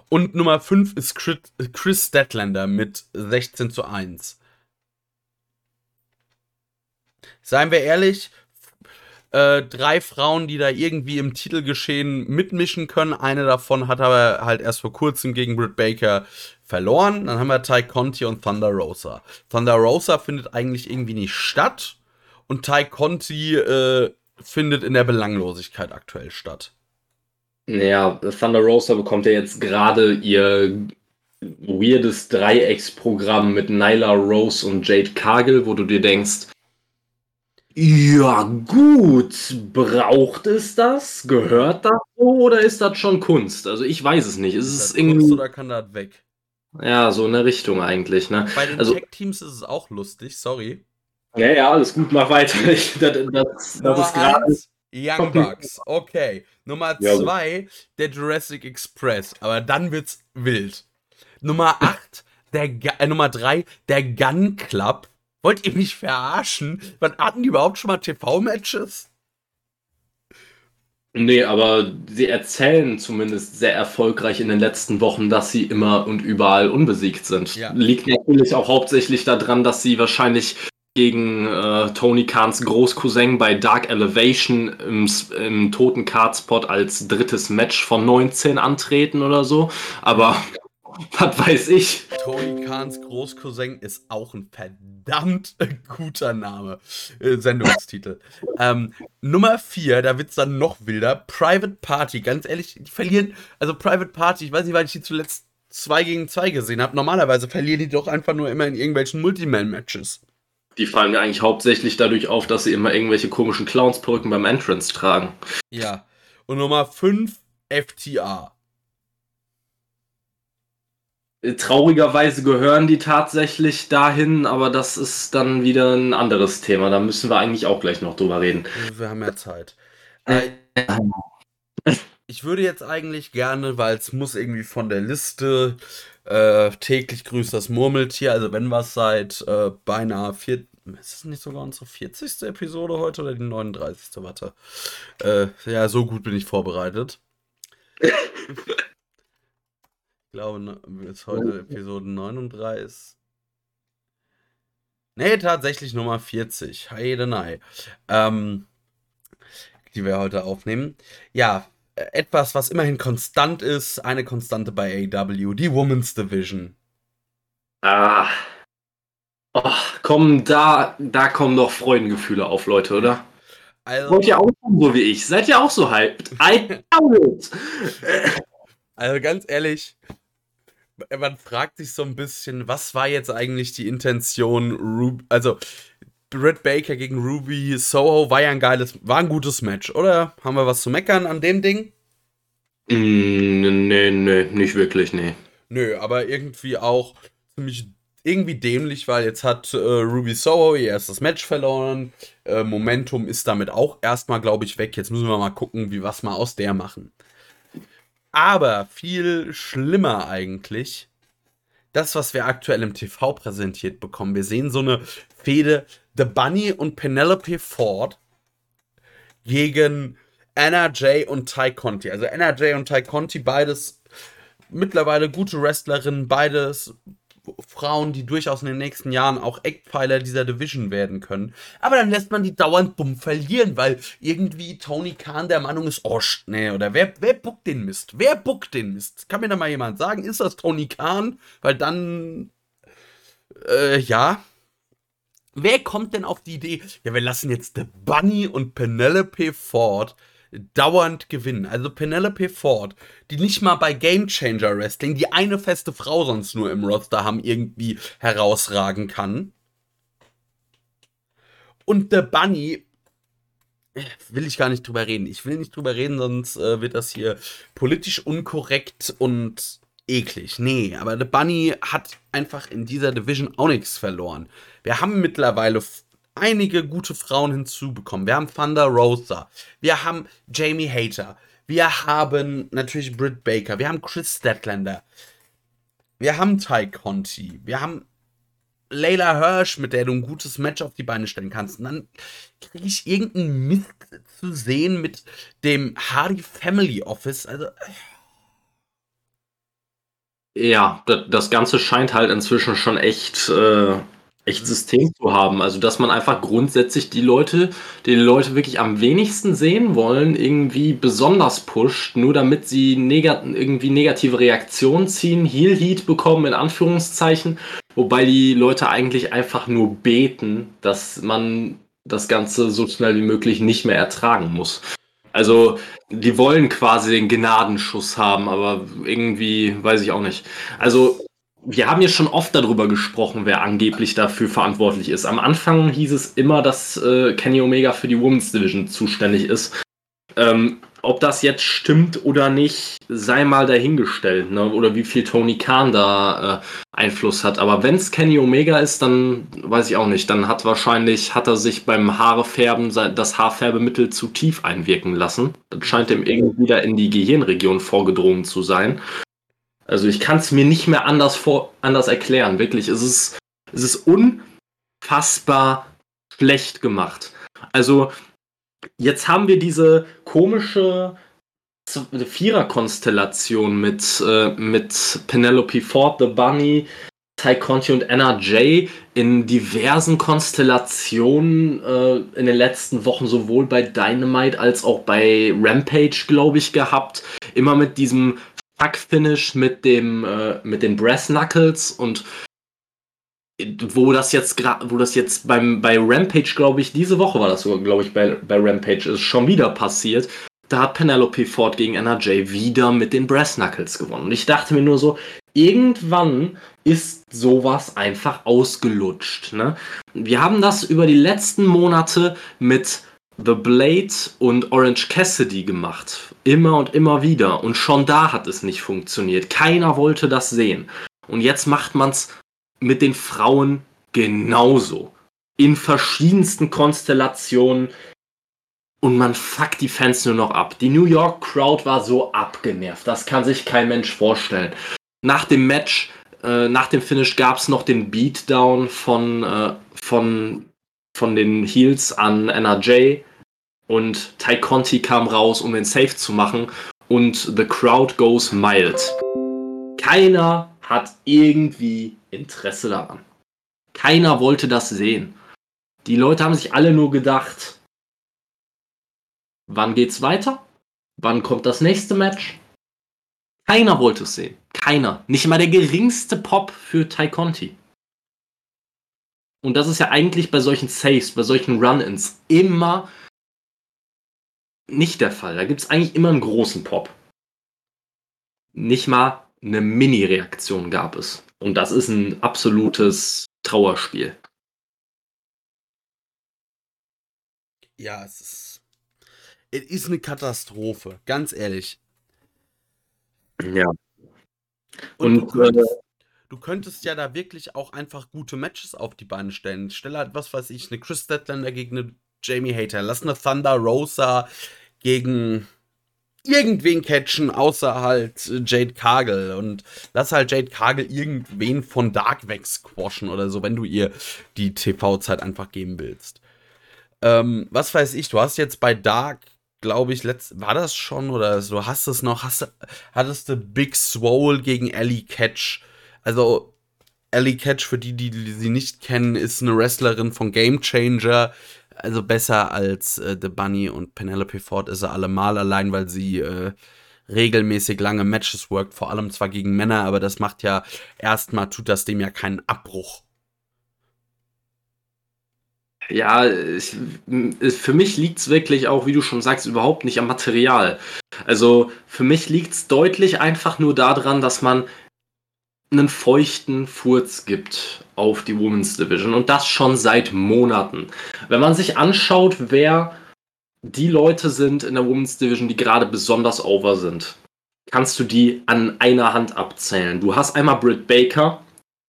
Und Nummer 5 ist Chris Statlander mit 16 zu 1. Seien wir ehrlich, äh, drei Frauen, die da irgendwie im Titelgeschehen mitmischen können. Eine davon hat aber halt erst vor kurzem gegen Britt Baker verloren. Dann haben wir Ty Conti und Thunder Rosa. Thunder Rosa findet eigentlich irgendwie nicht statt. Und Ty Conti äh, findet in der Belanglosigkeit aktuell statt. Ja, Thunder Rosa bekommt ja jetzt gerade ihr weirdes Dreiecksprogramm mit Nyla Rose und Jade Cargill, wo du dir denkst, ja gut, braucht es das? Gehört das so oder ist das schon Kunst? Also ich weiß es nicht. Ist, ist es irgendwie Kunst oder kann das weg? Ja, so in der Richtung eigentlich. Ne? Bei den also, Tech-Teams ist es auch lustig, sorry. Ja, ja, alles gut, mach weiter. Ich, das, das, das ist gerade Young Bucks, okay. Nummer 2, der Jurassic Express, aber dann wird's wild. Nummer 8, der äh, Nummer 3, der Gun Club. Wollt ihr mich verarschen? Wann hatten die überhaupt schon mal TV-Matches? Nee, aber sie erzählen zumindest sehr erfolgreich in den letzten Wochen, dass sie immer und überall unbesiegt sind. Ja. Liegt natürlich auch hauptsächlich daran, dass sie wahrscheinlich gegen äh, Tony Kahns Großcousin bei Dark Elevation im, im toten Cardspot als drittes Match von 19 antreten oder so. Aber was weiß ich. Tony Kahns Großcousin ist auch ein verdammt guter Name. Äh, Sendungstitel. ähm, Nummer 4, da wird es dann noch wilder. Private Party. Ganz ehrlich, die verlieren. Also Private Party, ich weiß nicht, weil ich die zuletzt 2 gegen 2 gesehen habe. Normalerweise verlieren die doch einfach nur immer in irgendwelchen Multiman-Matches. Die fallen mir eigentlich hauptsächlich dadurch auf, dass sie immer irgendwelche komischen Clownsperücken beim Entrance tragen. Ja. Und Nummer 5 FTA. Traurigerweise gehören die tatsächlich dahin, aber das ist dann wieder ein anderes Thema. Da müssen wir eigentlich auch gleich noch drüber reden. Wir haben ja Zeit. Äh, ich würde jetzt eigentlich gerne, weil es muss irgendwie von der Liste äh, täglich grüßt das Murmeltier, also wenn was seit äh, beinahe vier, ist es nicht sogar unsere 40. Episode heute oder die 39. Warte. Äh, ja, so gut bin ich vorbereitet. ich glaube, ne, ist heute Episode 39. Nee, tatsächlich Nummer 40. Heidenei. Ähm, die wir heute aufnehmen. Ja, etwas, was immerhin konstant ist, eine Konstante bei AW, die Women's Division. Ah. Oh, kommen da, da kommen doch Freudengefühle auf, Leute, oder? Also, Wollt ihr auch so wie ich? Seid ihr auch so hyped? I doubt Also ganz ehrlich, man fragt sich so ein bisschen, was war jetzt eigentlich die Intention, also Britt Baker gegen Ruby Soho war ja ein geiles, war ein gutes Match, oder? Haben wir was zu meckern an dem Ding? Mm, nee, nee, nicht wirklich, nee. Nö, aber irgendwie auch ziemlich irgendwie dämlich, weil jetzt hat äh, Ruby Soho ihr erstes Match verloren. Äh, Momentum ist damit auch erstmal, glaube ich, weg. Jetzt müssen wir mal gucken, wie was mal aus der machen. Aber viel schlimmer eigentlich, das, was wir aktuell im TV präsentiert bekommen. Wir sehen so eine Fehde The Bunny und Penelope Ford gegen Anna Jay und Ty Conti. Also Anna Jay und Ty Conti, beides mittlerweile gute Wrestlerinnen, beides Frauen, die durchaus in den nächsten Jahren auch Eckpfeiler dieser Division werden können. Aber dann lässt man die dauernd bumm verlieren, weil irgendwie Tony Khan der Meinung ist, oh, nee, oder wer, wer buckt den Mist? Wer buckt den Mist? Kann mir da mal jemand sagen, ist das Tony Khan? Weil dann, äh, ja. Wer kommt denn auf die Idee, ja, wir lassen jetzt The Bunny und Penelope Ford dauernd gewinnen. Also Penelope Ford, die nicht mal bei Game Changer Wrestling, die eine feste Frau sonst nur im Roster haben, irgendwie herausragen kann. Und The Bunny, äh, will ich gar nicht drüber reden. Ich will nicht drüber reden, sonst äh, wird das hier politisch unkorrekt und eklig. Nee, aber The Bunny hat einfach in dieser Division auch nichts verloren. Wir haben mittlerweile einige gute Frauen hinzubekommen. Wir haben Thunder Rosa, wir haben Jamie Hater, wir haben natürlich Britt Baker, wir haben Chris Statlander, wir haben Ty Conti, wir haben Layla Hirsch, mit der du ein gutes Match auf die Beine stellen kannst. Und dann kriege ich irgendeinen Mist zu sehen mit dem Hardy Family Office. Also. Ja, das Ganze scheint halt inzwischen schon echt äh, echt System zu haben. Also, dass man einfach grundsätzlich die Leute, die, die Leute wirklich am wenigsten sehen wollen, irgendwie besonders pusht, nur damit sie negat irgendwie negative Reaktionen ziehen, Heal Heat bekommen, in Anführungszeichen, wobei die Leute eigentlich einfach nur beten, dass man das Ganze so schnell wie möglich nicht mehr ertragen muss. Also, die wollen quasi den Gnadenschuss haben, aber irgendwie weiß ich auch nicht. Also, wir haben ja schon oft darüber gesprochen, wer angeblich dafür verantwortlich ist. Am Anfang hieß es immer, dass äh, Kenny Omega für die Women's Division zuständig ist. Ähm, ob das jetzt stimmt oder nicht, sei mal dahingestellt, ne? oder wie viel Tony Khan da äh, Einfluss hat. Aber wenn es Kenny Omega ist, dann weiß ich auch nicht. Dann hat wahrscheinlich, hat er sich beim Haarefärben das Haarfärbemittel zu tief einwirken lassen. Das scheint ihm irgendwie wieder in die Gehirnregion vorgedrungen zu sein. Also ich kann es mir nicht mehr anders, vor, anders erklären. Wirklich, es ist, es ist unfassbar schlecht gemacht. Also jetzt haben wir diese komische Vierer-Konstellation mit, äh, mit Penelope Ford, The Bunny, Ty Conti und Anna Jay in diversen Konstellationen äh, in den letzten Wochen sowohl bei Dynamite als auch bei Rampage, glaube ich, gehabt. Immer mit diesem Pack-Finish mit äh, mit den Brass Knuckles und wo das jetzt gerade, wo das jetzt beim bei Rampage, glaube ich, diese Woche war das sogar, glaube ich, bei, bei Rampage ist schon wieder passiert. Da hat Penelope Ford gegen NRJ wieder mit den Brass Knuckles gewonnen. Und ich dachte mir nur so, irgendwann ist sowas einfach ausgelutscht. Ne? Wir haben das über die letzten Monate mit The Blade und Orange Cassidy gemacht. Immer und immer wieder. Und schon da hat es nicht funktioniert. Keiner wollte das sehen. Und jetzt macht man es mit den Frauen genauso. In verschiedensten Konstellationen. Und man fuckt die Fans nur noch ab. Die New York Crowd war so abgenervt. Das kann sich kein Mensch vorstellen. Nach dem Match, äh, nach dem Finish gab es noch den Beatdown von, äh, von, von den Heels an NRJ. Und Ty Conti kam raus, um den Safe zu machen. Und the crowd goes mild. Keiner hat irgendwie Interesse daran. Keiner wollte das sehen. Die Leute haben sich alle nur gedacht, wann geht's weiter? Wann kommt das nächste Match? Keiner wollte es sehen. Keiner. Nicht mal der geringste Pop für Ty Conti. Und das ist ja eigentlich bei solchen Saves, bei solchen Run-Ins immer nicht der Fall. Da gibt es eigentlich immer einen großen Pop. Nicht mal eine Mini-Reaktion gab es. Und das ist ein absolutes Trauerspiel. Ja, es ist. Es ist eine Katastrophe, ganz ehrlich. Ja. Und, Und, du, könntest, äh, du könntest ja da wirklich auch einfach gute Matches auf die Beine stellen. Stell halt, was weiß ich, eine Chris Statlander gegen eine Jamie Hater. Lass eine Thunder Rosa gegen irgendwen catchen, außer halt äh, Jade Cargill. Und lass halt Jade Cargill irgendwen von Dark wegsquashen oder so, wenn du ihr die TV-Zeit einfach geben willst. Ähm, was weiß ich, du hast jetzt bei Dark, glaube ich, letzt, war das schon oder so, hast es noch, hast hattest du Big Swole gegen Ellie Catch. Also, Ellie Catch, für die, die, die sie nicht kennen, ist eine Wrestlerin von Game Changer. Also besser als äh, The Bunny und Penelope Ford ist er allemal, allein weil sie äh, regelmäßig lange Matches workt, vor allem zwar gegen Männer, aber das macht ja erstmal, tut das dem ja keinen Abbruch. ja, ich, für mich liegt es wirklich auch, wie du schon sagst, überhaupt nicht am Material. Also für mich liegt es deutlich einfach nur daran, dass man einen feuchten Furz gibt auf die Women's Division und das schon seit Monaten. Wenn man sich anschaut, wer die Leute sind in der Women's Division, die gerade besonders over sind, kannst du die an einer Hand abzählen. Du hast einmal Britt Baker,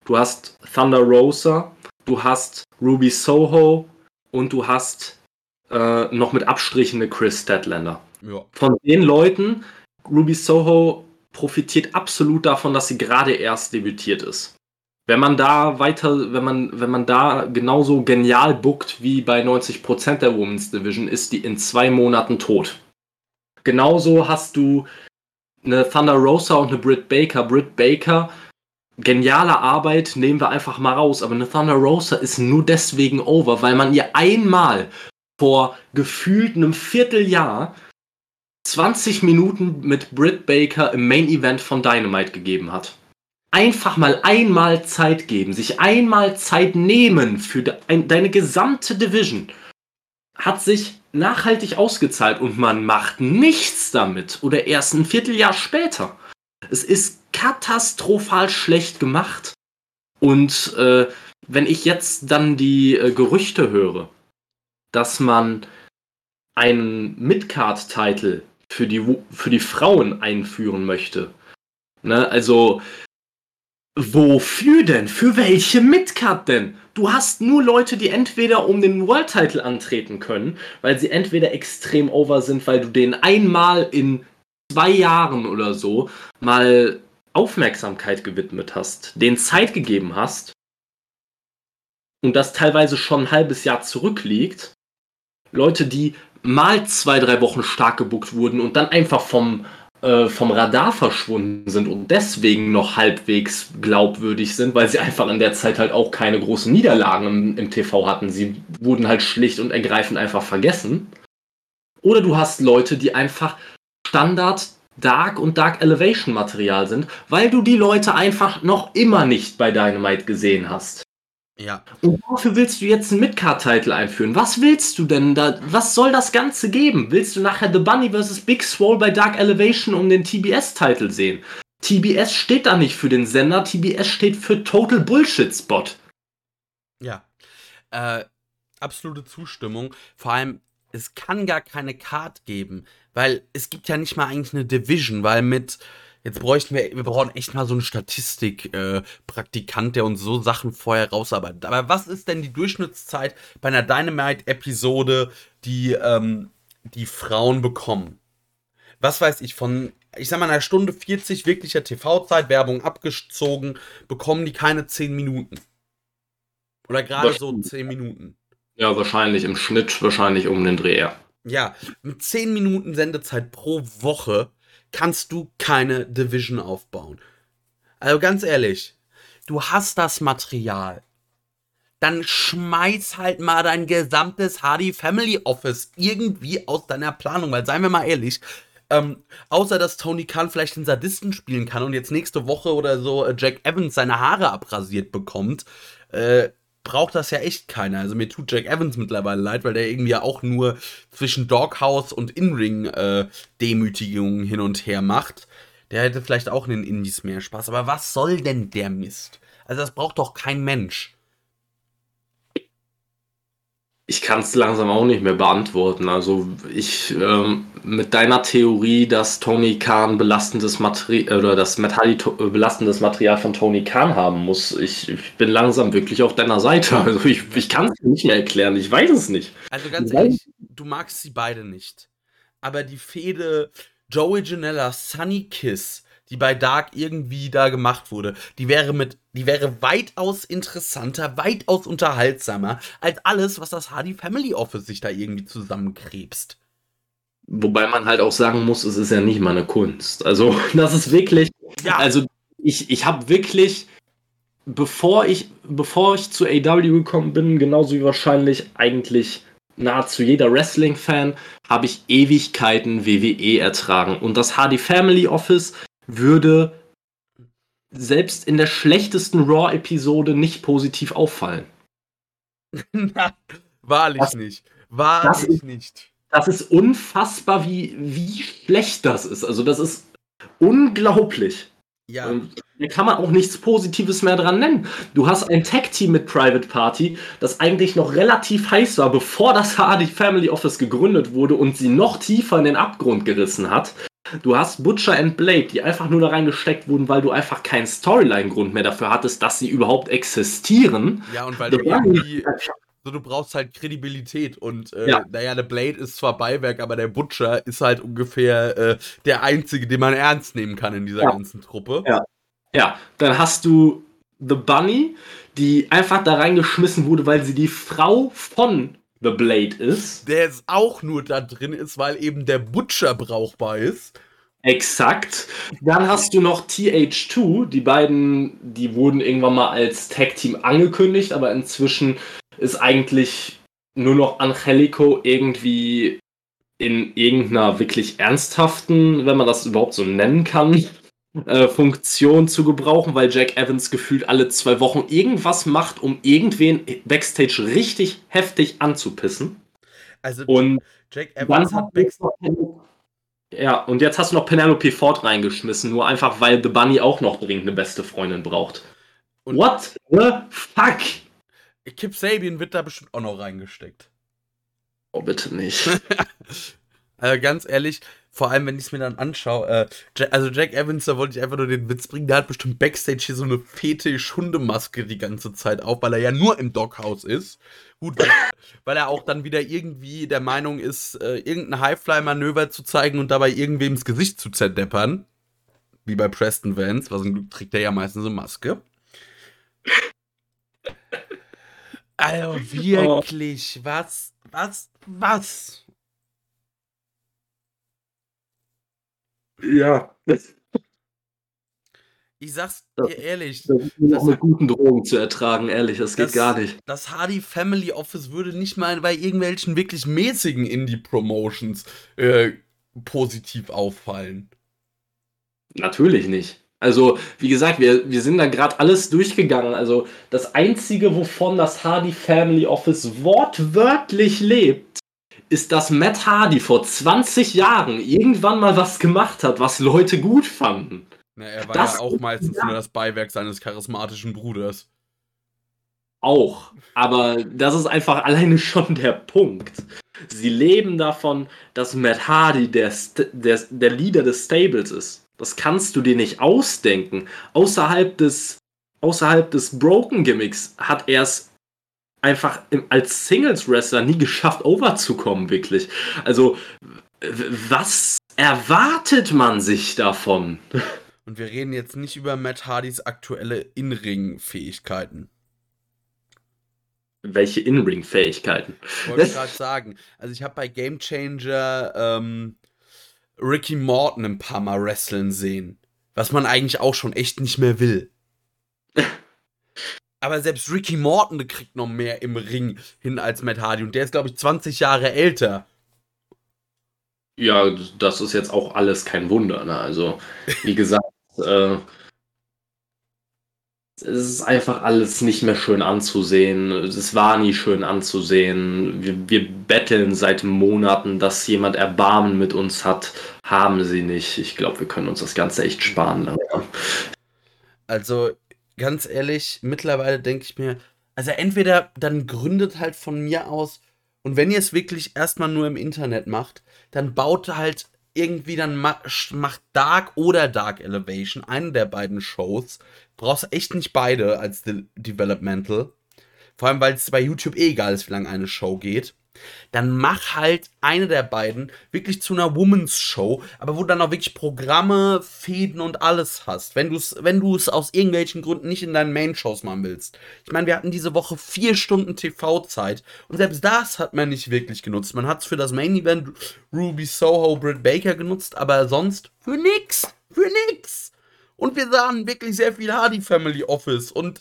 du hast Thunder Rosa, du hast Ruby Soho und du hast äh, noch mit Abstrichen eine Chris Statlander. Ja. Von den Leuten, Ruby Soho profitiert absolut davon, dass sie gerade erst debütiert ist. Wenn man da weiter, wenn man, wenn man da genauso genial bookt wie bei 90% der Women's Division, ist die in zwei Monaten tot. Genauso hast du eine Thunder Rosa und eine Britt Baker. Britt Baker, geniale Arbeit, nehmen wir einfach mal raus, aber eine Thunder Rosa ist nur deswegen over, weil man ihr einmal vor gefühlt einem Vierteljahr 20 Minuten mit Britt Baker im Main Event von Dynamite gegeben hat. Einfach mal einmal Zeit geben, sich einmal Zeit nehmen für de ein, deine gesamte Division. Hat sich nachhaltig ausgezahlt und man macht nichts damit oder erst ein Vierteljahr später. Es ist katastrophal schlecht gemacht. Und äh, wenn ich jetzt dann die äh, Gerüchte höre, dass man einen Midcard-Title für die, für die Frauen einführen möchte. Ne? Also, wofür denn? Für welche Midcard denn? Du hast nur Leute, die entweder um den World Title antreten können, weil sie entweder extrem over sind, weil du denen einmal in zwei Jahren oder so mal Aufmerksamkeit gewidmet hast, denen Zeit gegeben hast und das teilweise schon ein halbes Jahr zurückliegt. Leute, die mal zwei, drei Wochen stark gebuckt wurden und dann einfach vom, äh, vom Radar verschwunden sind und deswegen noch halbwegs glaubwürdig sind, weil sie einfach in der Zeit halt auch keine großen Niederlagen im, im TV hatten. Sie wurden halt schlicht und ergreifend einfach vergessen. Oder du hast Leute, die einfach Standard Dark und Dark Elevation Material sind, weil du die Leute einfach noch immer nicht bei Dynamite gesehen hast. Ja. Und dafür willst du jetzt einen Midcard-Title einführen. Was willst du denn da? Was soll das Ganze geben? Willst du nachher The Bunny vs. Big Swole bei Dark Elevation um den TBS-Titel sehen? TBS steht da nicht für den Sender, TBS steht für Total Bullshit-Spot. Ja. Äh, absolute Zustimmung. Vor allem, es kann gar keine Card geben, weil es gibt ja nicht mal eigentlich eine Division, weil mit Jetzt bräuchten wir, wir brauchen echt mal so einen Statistik-Praktikant, äh, der uns so Sachen vorher rausarbeitet. Aber was ist denn die Durchschnittszeit bei einer Dynamite-Episode, die ähm, die Frauen bekommen? Was weiß ich, von, ich sag mal, einer Stunde 40 wirklicher TV-Zeit, Werbung abgezogen, bekommen die keine 10 Minuten. Oder gerade so 10 Minuten. Ja, wahrscheinlich im Schnitt, wahrscheinlich um den Dreh. Ja, mit 10 Minuten Sendezeit pro Woche kannst du keine Division aufbauen. Also ganz ehrlich, du hast das Material. Dann schmeiß halt mal dein gesamtes Hardy Family Office irgendwie aus deiner Planung, weil seien wir mal ehrlich, ähm, außer dass Tony Khan vielleicht den Sadisten spielen kann und jetzt nächste Woche oder so äh, Jack Evans seine Haare abrasiert bekommt, äh, braucht das ja echt keiner. Also mir tut Jack Evans mittlerweile leid, weil der irgendwie ja auch nur zwischen Doghouse und In-Ring äh, Demütigungen hin und her macht. Der hätte vielleicht auch in den Indies mehr Spaß. Aber was soll denn der Mist? Also das braucht doch kein Mensch ich kann es langsam auch nicht mehr beantworten. Also ich ähm, mit deiner Theorie, dass Tony Khan belastendes Material oder dass Matt Hardy äh, belastendes Material von Tony Khan haben muss, ich, ich bin langsam wirklich auf deiner Seite. Also ich, ich kann es nicht mehr erklären. Ich weiß es nicht. Also ganz ehrlich, du magst sie beide nicht. Aber die Fehde Joey Janella, Sunny Kiss, die bei Dark irgendwie da gemacht wurde, die wäre mit, die wäre weitaus interessanter, weitaus unterhaltsamer als alles, was das Hardy Family Office sich da irgendwie zusammenkrebst. Wobei man halt auch sagen muss, es ist ja nicht meine Kunst. Also, das ist wirklich, ja. also ich, ich habe wirklich, bevor ich, bevor ich zu AW gekommen bin, genauso wie wahrscheinlich eigentlich nahezu jeder Wrestling-Fan, habe ich Ewigkeiten WWE ertragen. Und das Hardy Family Office würde selbst in der schlechtesten Raw-Episode nicht positiv auffallen. wahrlich das, nicht. Wahrlich das nicht. Das ist unfassbar, wie, wie schlecht das ist. Also, das ist unglaublich. Ja. Und da kann man auch nichts Positives mehr dran nennen. Du hast ein Tag-Team mit Private Party, das eigentlich noch relativ heiß war, bevor das Hardy Family Office gegründet wurde und sie noch tiefer in den Abgrund gerissen hat. Du hast Butcher and Blade, die einfach nur da reingesteckt wurden, weil du einfach keinen Storyline-Grund mehr dafür hattest, dass sie überhaupt existieren. Ja, und weil du irgendwie. So, du brauchst halt Kredibilität und äh, ja. naja, der Blade ist zwar Beiwerk, aber der Butcher ist halt ungefähr äh, der einzige, den man ernst nehmen kann in dieser ja. ganzen Truppe. Ja. ja, dann hast du The Bunny, die einfach da reingeschmissen wurde, weil sie die Frau von The Blade ist. Der es auch nur da drin ist, weil eben der Butcher brauchbar ist. Exakt. Dann hast du noch TH2. Die beiden, die wurden irgendwann mal als Tag-Team angekündigt, aber inzwischen ist eigentlich nur noch Angelico irgendwie in irgendeiner wirklich ernsthaften, wenn man das überhaupt so nennen kann, äh, Funktion zu gebrauchen, weil Jack Evans gefühlt alle zwei Wochen irgendwas macht, um irgendwen backstage richtig heftig anzupissen. Also und Jack Evans hat backstage. Ja, und jetzt hast du noch Penelope Ford reingeschmissen, nur einfach, weil The Bunny auch noch dringend eine beste Freundin braucht. Und What the fuck? Kip Sabian wird da bestimmt auch noch reingesteckt. Oh, bitte nicht. also ganz ehrlich, vor allem, wenn ich es mir dann anschaue, äh, Jack, also Jack Evans, da wollte ich einfach nur den Witz bringen, der hat bestimmt Backstage hier so eine Fetisch-Hundemaske die ganze Zeit auf, weil er ja nur im Doghouse ist. Gut, weil, weil, er auch dann wieder irgendwie der Meinung ist, äh, irgendein Highfly-Manöver zu zeigen und dabei irgendwem ins Gesicht zu zerdeppern. Wie bei Preston Vance, was ein Glück trägt er ja meistens eine Maske. Also wirklich, oh. was, was, was? Ja. Ich sag's dir ehrlich. Das ist nur mit guten Drogen zu ertragen, ehrlich, das, das geht gar nicht. Das Hardy Family Office würde nicht mal bei irgendwelchen wirklich mäßigen Indie-Promotions äh, positiv auffallen. Natürlich nicht. Also, wie gesagt, wir, wir sind da gerade alles durchgegangen. Also, das Einzige, wovon das Hardy Family Office wortwörtlich lebt, ist, dass Matt Hardy vor 20 Jahren irgendwann mal was gemacht hat, was Leute gut fanden. Na, er war das ja auch meistens ja. nur das Beiwerk seines charismatischen Bruders. Auch. Aber das ist einfach alleine schon der Punkt. Sie leben davon, dass Matt Hardy der, der, der Leader des Stables ist. Das kannst du dir nicht ausdenken. Außerhalb des, außerhalb des Broken Gimmicks hat er es einfach als Singles-Wrestler nie geschafft, overzukommen, wirklich. Also, was erwartet man sich davon? Und wir reden jetzt nicht über Matt Hardys aktuelle In-Ring-Fähigkeiten. Welche In-Ring-Fähigkeiten? Wollte ich gerade sagen. Also ich habe bei Game Changer ähm, Ricky Morton ein paar Mal wresteln sehen. Was man eigentlich auch schon echt nicht mehr will. Aber selbst Ricky Morton kriegt noch mehr im Ring hin als Matt Hardy. Und der ist, glaube ich, 20 Jahre älter. Ja, das ist jetzt auch alles kein Wunder. Ne? Also, wie gesagt, äh, es ist einfach alles nicht mehr schön anzusehen. Es war nie schön anzusehen. Wir, wir betteln seit Monaten, dass jemand Erbarmen mit uns hat. Haben sie nicht. Ich glaube, wir können uns das Ganze echt sparen. Ne? Also, ganz ehrlich, mittlerweile denke ich mir, also entweder dann gründet halt von mir aus, und wenn ihr es wirklich erstmal nur im Internet macht, dann baut halt irgendwie dann macht Dark oder Dark Elevation, eine der beiden Shows. Brauchst echt nicht beide als De Developmental. Vor allem, weil es bei YouTube eh egal ist, wie lange eine Show geht dann mach halt eine der beiden wirklich zu einer Women's Show, aber wo du dann auch wirklich Programme, Fäden und alles hast. Wenn du es wenn aus irgendwelchen Gründen nicht in deinen Main-Shows machen willst. Ich meine, wir hatten diese Woche vier Stunden TV-Zeit und selbst das hat man nicht wirklich genutzt. Man hat es für das Main-Event Ruby Soho, Britt Baker genutzt, aber sonst für nix. Für nix. Und wir sahen wirklich sehr viel Hardy Family Office und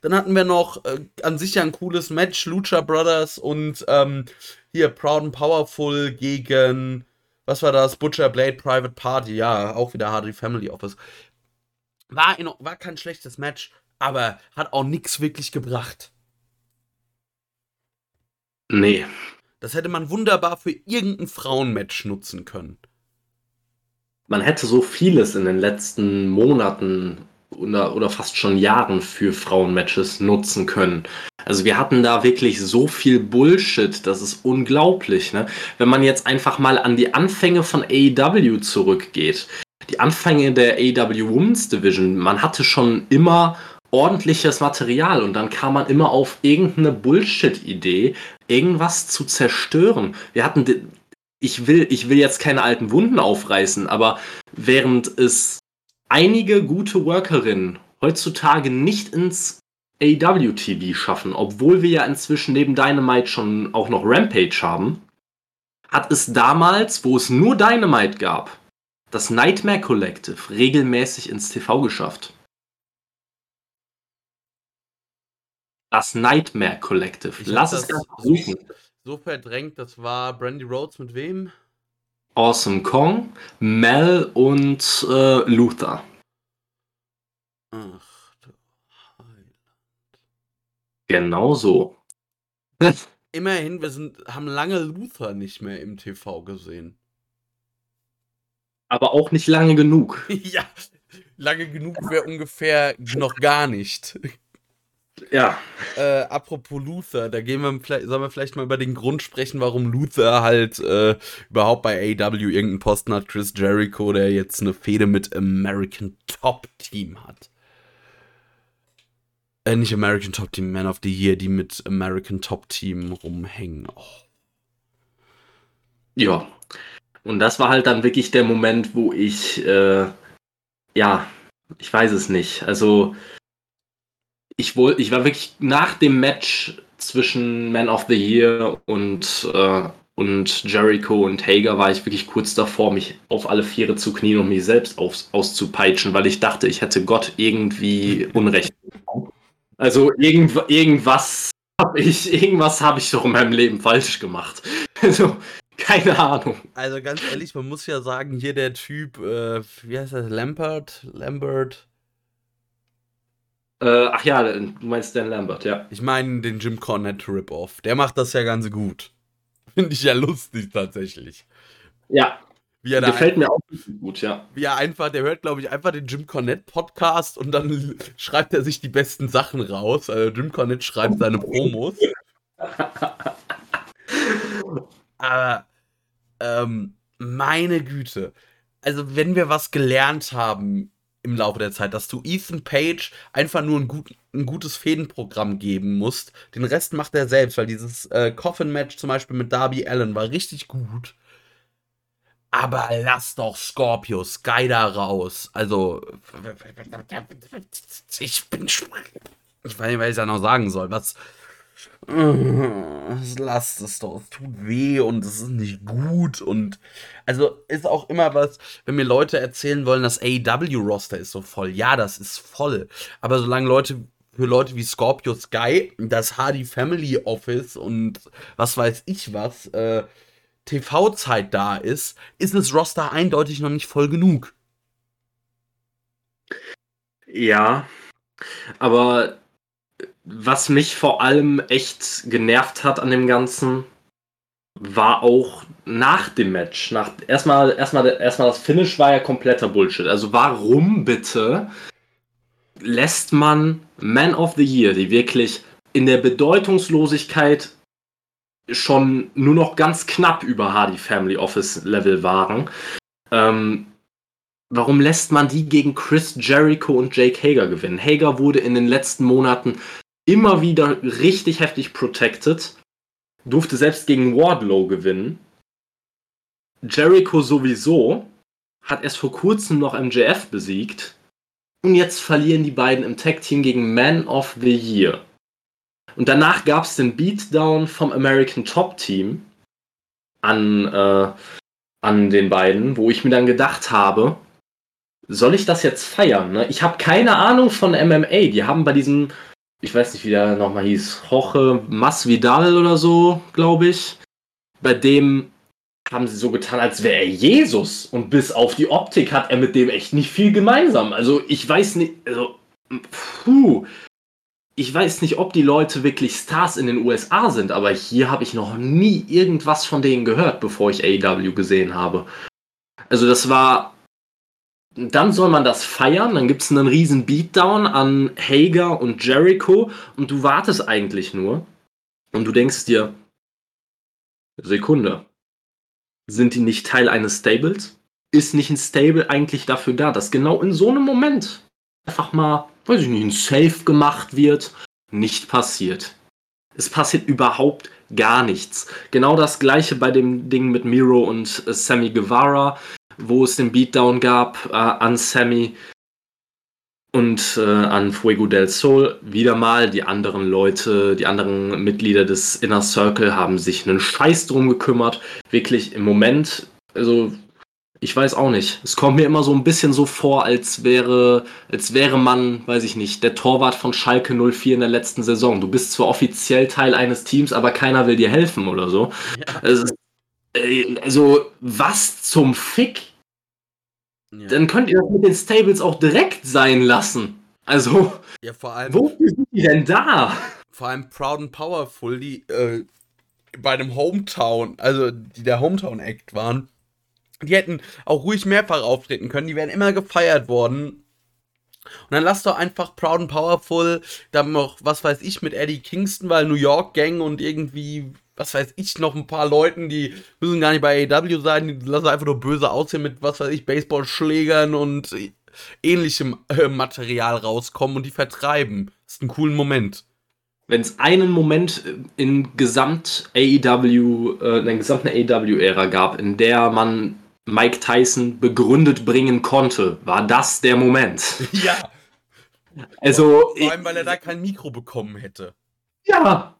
dann hatten wir noch äh, an sich ja ein cooles Match, Lucha Brothers und ähm, hier Proud and Powerful gegen, was war das? Butcher Blade Private Party, ja, auch wieder Hardy Family Office. War, in, war kein schlechtes Match, aber hat auch nichts wirklich gebracht. Nee. Das hätte man wunderbar für irgendein Frauenmatch nutzen können. Man hätte so vieles in den letzten Monaten oder, oder fast schon Jahren für Frauenmatches nutzen können. Also wir hatten da wirklich so viel Bullshit, das ist unglaublich. Ne? Wenn man jetzt einfach mal an die Anfänge von AEW zurückgeht, die Anfänge der AEW Women's Division, man hatte schon immer ordentliches Material und dann kam man immer auf irgendeine Bullshit-Idee, irgendwas zu zerstören. Wir hatten, ich will, ich will jetzt keine alten Wunden aufreißen, aber während es einige gute Workerinnen heutzutage nicht ins AW-TV schaffen, obwohl wir ja inzwischen neben Dynamite schon auch noch Rampage haben, hat es damals, wo es nur Dynamite gab, das Nightmare Collective regelmäßig ins TV geschafft. Das Nightmare Collective. Ich Lass es suchen. So verdrängt, das war Brandy Rhodes mit wem? Awesome Kong, Mel und äh, Luther. Ach du Heiland. Genau so. Immerhin, wir sind, haben lange Luther nicht mehr im TV gesehen. Aber auch nicht lange genug. ja, lange genug wäre ungefähr noch gar nicht. Ja. Äh, apropos Luther, da gehen wir vielleicht, sollen wir vielleicht mal über den Grund sprechen, warum Luther halt äh, überhaupt bei AW irgendeinen Posten hat. Chris Jericho, der jetzt eine Fehde mit American Top Team hat. Äh, nicht American Top Team, Man of the Year, die mit American Top Team rumhängen. Oh. Ja. Und das war halt dann wirklich der Moment, wo ich, äh, ja, ich weiß es nicht. Also, ich, wohl, ich war wirklich nach dem Match zwischen Man of the Year und, äh, und Jericho und Hager war ich wirklich kurz davor, mich auf alle Viere zu knien und mich selbst aus, auszupeitschen, weil ich dachte, ich hätte Gott irgendwie Unrecht. Also irgend, irgendwas habe ich, irgendwas habe ich doch in meinem Leben falsch gemacht. Also, keine Ahnung. Also ganz ehrlich, man muss ja sagen, hier der Typ, äh, wie heißt das, Lambert? Lambert? Äh, ach ja, du meinst Dan Lambert, ja. Ich meine den Jim Cornette Rip-Off. Der macht das ja ganz gut. Finde ich ja lustig tatsächlich. Ja. Wie er Gefällt mir auch gut, ja. Wie er einfach, der hört, glaube ich, einfach den Jim Cornette Podcast und dann schreibt er sich die besten Sachen raus. Also Jim Cornette schreibt seine Promos. Aber, ähm, meine Güte. Also, wenn wir was gelernt haben im Laufe der Zeit, dass du Ethan Page einfach nur ein, gut, ein gutes Fädenprogramm geben musst. Den Rest macht er selbst, weil dieses äh, Coffin-Match zum Beispiel mit Darby Allen war richtig gut. Aber lass doch Scorpio Sky da raus. Also, ich bin. Ich weiß nicht, was ich da noch sagen soll. Was. Lasst es doch. Es tut weh und es ist nicht gut. Und. Also, ist auch immer was, wenn mir Leute erzählen wollen, das AEW-Roster ist so voll. Ja, das ist voll. Aber solange Leute für Leute wie Scorpio Sky, das Hardy Family Office und was weiß ich was, äh, TV-Zeit da ist, ist das Roster eindeutig noch nicht voll genug. Ja, aber was mich vor allem echt genervt hat an dem Ganzen, war auch nach dem Match. Nach, erstmal, erstmal, erstmal das Finish war ja kompletter Bullshit. Also warum bitte lässt man Man of the Year, die wirklich in der Bedeutungslosigkeit schon nur noch ganz knapp über Hardy Family Office Level waren. Ähm, warum lässt man die gegen Chris Jericho und Jake Hager gewinnen? Hager wurde in den letzten Monaten immer wieder richtig heftig protected, durfte selbst gegen Wardlow gewinnen. Jericho sowieso hat erst vor kurzem noch MJF besiegt. Und jetzt verlieren die beiden im Tag Team gegen Man of the Year. Und danach gab es den Beatdown vom American Top Team an, äh, an den beiden, wo ich mir dann gedacht habe, soll ich das jetzt feiern? Ne? Ich habe keine Ahnung von MMA. Die haben bei diesem, ich weiß nicht, wie der nochmal hieß, Jorge Masvidal oder so, glaube ich. Bei dem haben sie so getan, als wäre er Jesus. Und bis auf die Optik hat er mit dem echt nicht viel gemeinsam. Also ich weiß nicht, also, puh ich weiß nicht, ob die Leute wirklich Stars in den USA sind, aber hier habe ich noch nie irgendwas von denen gehört, bevor ich AEW gesehen habe. Also das war. Dann soll man das feiern, dann gibt es einen riesen Beatdown an Hager und Jericho und du wartest eigentlich nur und du denkst dir, Sekunde, sind die nicht Teil eines Stables? Ist nicht ein Stable eigentlich dafür da, dass genau in so einem Moment einfach mal weiß ich nicht, ein Safe gemacht wird, nicht passiert. Es passiert überhaupt gar nichts. Genau das gleiche bei dem Ding mit Miro und äh, Sammy Guevara, wo es den Beatdown gab äh, an Sammy und äh, an Fuego del Sol. Wieder mal, die anderen Leute, die anderen Mitglieder des Inner Circle haben sich einen Scheiß drum gekümmert. Wirklich im Moment, also ich weiß auch nicht. Es kommt mir immer so ein bisschen so vor, als wäre, als wäre man, weiß ich nicht, der Torwart von Schalke 04 in der letzten Saison. Du bist zwar offiziell Teil eines Teams, aber keiner will dir helfen oder so. Ja. Also, also, was zum Fick? Ja. Dann könnt ihr das mit den Stables auch direkt sein lassen. Also, ja, vor allem, wofür sind die denn da? Vor allem Proud and Powerful, die äh, bei einem Hometown, also die der Hometown-Act waren die hätten auch ruhig mehrfach auftreten können. Die wären immer gefeiert worden. Und dann lass doch einfach Proud and Powerful, dann noch, was weiß ich, mit Eddie Kingston, weil New York Gang und irgendwie, was weiß ich, noch ein paar Leuten, die müssen gar nicht bei AW sein, die lassen einfach nur böse aussehen mit, was weiß ich, Baseballschlägern und ähnlichem äh, Material rauskommen und die vertreiben. Das ist ein cooler Moment. Wenn es einen Moment in Gesamt AEW, äh, in der gesamten AEW-Ära gab, in der man Mike Tyson begründet bringen konnte, war das der Moment. Ja. Also. Vor allem, weil er da kein Mikro bekommen hätte. Ja.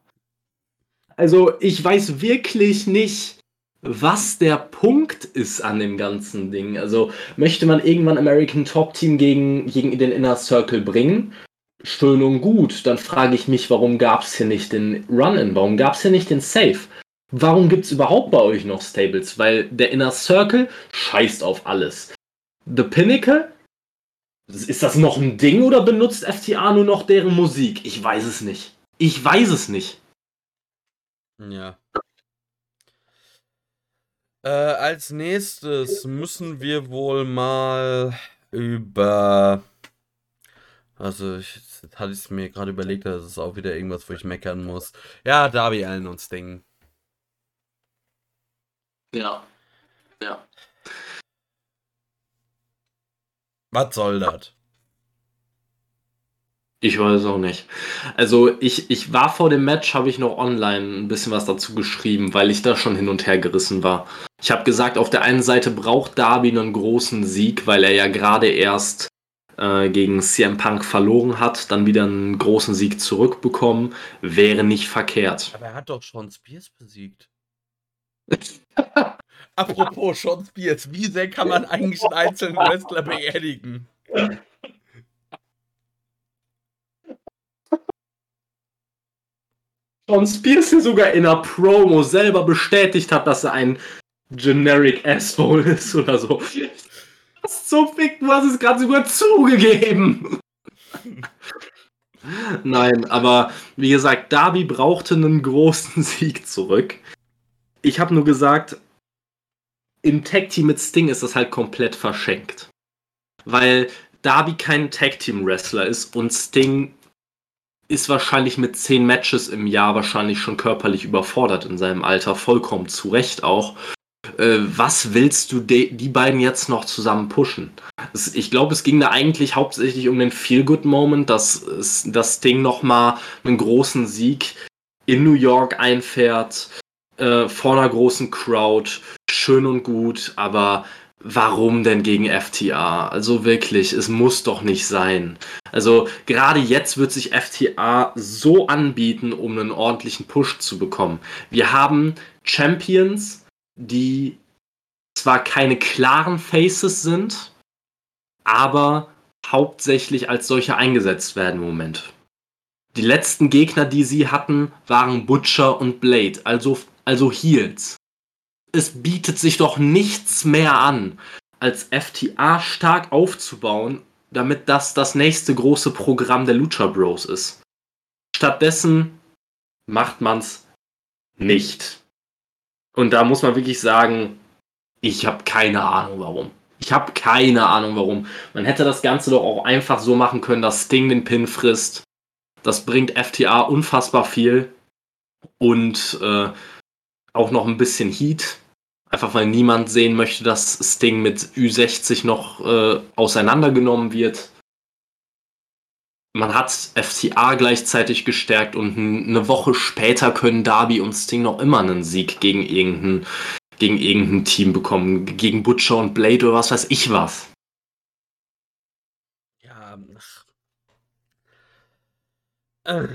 Also, ich weiß wirklich nicht, was der Punkt ist an dem ganzen Ding. Also, möchte man irgendwann American Top Team gegen, gegen den Inner Circle bringen? Schön und gut. Dann frage ich mich, warum gab es hier nicht den Run-In? Warum gab es hier nicht den Safe? Warum gibt es überhaupt bei euch noch Stables? Weil der Inner Circle scheißt auf alles. The Pinnacle? Ist das noch ein Ding oder benutzt FTA nur noch deren Musik? Ich weiß es nicht. Ich weiß es nicht. Ja. Äh, als nächstes müssen wir wohl mal über. Also, ich, jetzt hatte ich es mir gerade überlegt, das ist auch wieder irgendwas, wo ich meckern muss. Ja, Darby Allen und Sting. Ja. Ja. Was soll das? Ich weiß auch nicht. Also ich, ich war vor dem Match, habe ich noch online ein bisschen was dazu geschrieben, weil ich da schon hin und her gerissen war. Ich habe gesagt, auf der einen Seite braucht Darby einen großen Sieg, weil er ja gerade erst äh, gegen CM Punk verloren hat, dann wieder einen großen Sieg zurückbekommen, wäre nicht verkehrt. Aber er hat doch Sean Spears besiegt. Apropos Sean Spears, wie sehr kann man eigentlich einen einzelnen Wrestler beerdigen? Sean Spears hier sogar in einer Promo selber bestätigt hat, dass er ein Generic Asshole ist oder so. Ist so fick, du hast es gerade sogar zugegeben. Nein, aber wie gesagt, Darby brauchte einen großen Sieg zurück. Ich habe nur gesagt, im Tag Team mit Sting ist das halt komplett verschenkt. Weil Darby kein Tag Team Wrestler ist und Sting ist wahrscheinlich mit zehn Matches im Jahr wahrscheinlich schon körperlich überfordert in seinem Alter, vollkommen zu Recht auch. Äh, was willst du die beiden jetzt noch zusammen pushen? Ich glaube, es ging da eigentlich hauptsächlich um den Feel-Good-Moment, dass das Ding nochmal einen großen Sieg in New York einfährt, äh, vor einer großen Crowd, schön und gut, aber warum denn gegen FTA? Also wirklich, es muss doch nicht sein. Also gerade jetzt wird sich FTA so anbieten, um einen ordentlichen Push zu bekommen. Wir haben Champions, die zwar keine klaren Faces sind, aber hauptsächlich als solche eingesetzt werden im Moment. Die letzten Gegner, die sie hatten, waren Butcher und Blade, also, also Heels es bietet sich doch nichts mehr an, als FTA stark aufzubauen, damit das das nächste große Programm der Lucha Bros ist. Stattdessen macht man's nicht. Und da muss man wirklich sagen, ich habe keine Ahnung warum. Ich habe keine Ahnung warum. Man hätte das Ganze doch auch einfach so machen können, dass Sting den Pin frisst. Das bringt FTA unfassbar viel. Und äh, auch noch ein bisschen Heat. Einfach weil niemand sehen möchte, dass Sting mit Ü60 noch äh, auseinandergenommen wird. Man hat FTA gleichzeitig gestärkt und eine Woche später können Darby und Sting noch immer einen Sieg gegen irgendein, gegen irgendein Team bekommen. Gegen Butcher und Blade oder was weiß ich was. Ja. Äh.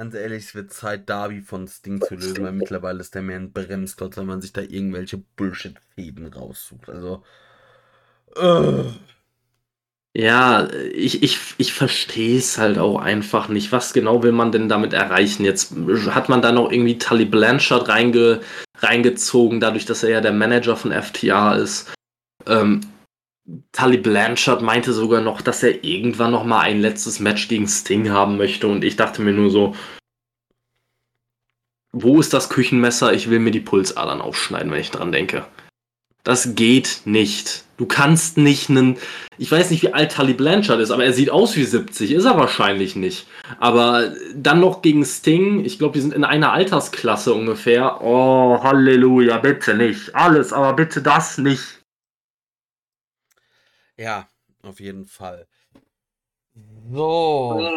Ganz ehrlich, es wird Zeit, Darby von Sting zu lösen, weil mittlerweile ist der mehr ein Bremsklotz, wenn man sich da irgendwelche Bullshit-Fäden raussucht. Also. Uh. Ja, ich, ich, ich verstehe es halt auch einfach nicht. Was genau will man denn damit erreichen? Jetzt hat man da noch irgendwie Tully Blanchard reinge, reingezogen, dadurch, dass er ja der Manager von FTA ist. Ähm, Tully Blanchard meinte sogar noch, dass er irgendwann noch mal ein letztes Match gegen Sting haben möchte und ich dachte mir nur so, wo ist das Küchenmesser? Ich will mir die Pulsadern aufschneiden, wenn ich dran denke. Das geht nicht. Du kannst nicht einen. Ich weiß nicht, wie alt Tully Blanchard ist, aber er sieht aus wie 70. Ist er wahrscheinlich nicht. Aber dann noch gegen Sting. Ich glaube, die sind in einer Altersklasse ungefähr. Oh, Halleluja, bitte nicht. Alles, aber bitte das nicht. Ja, auf jeden Fall. So,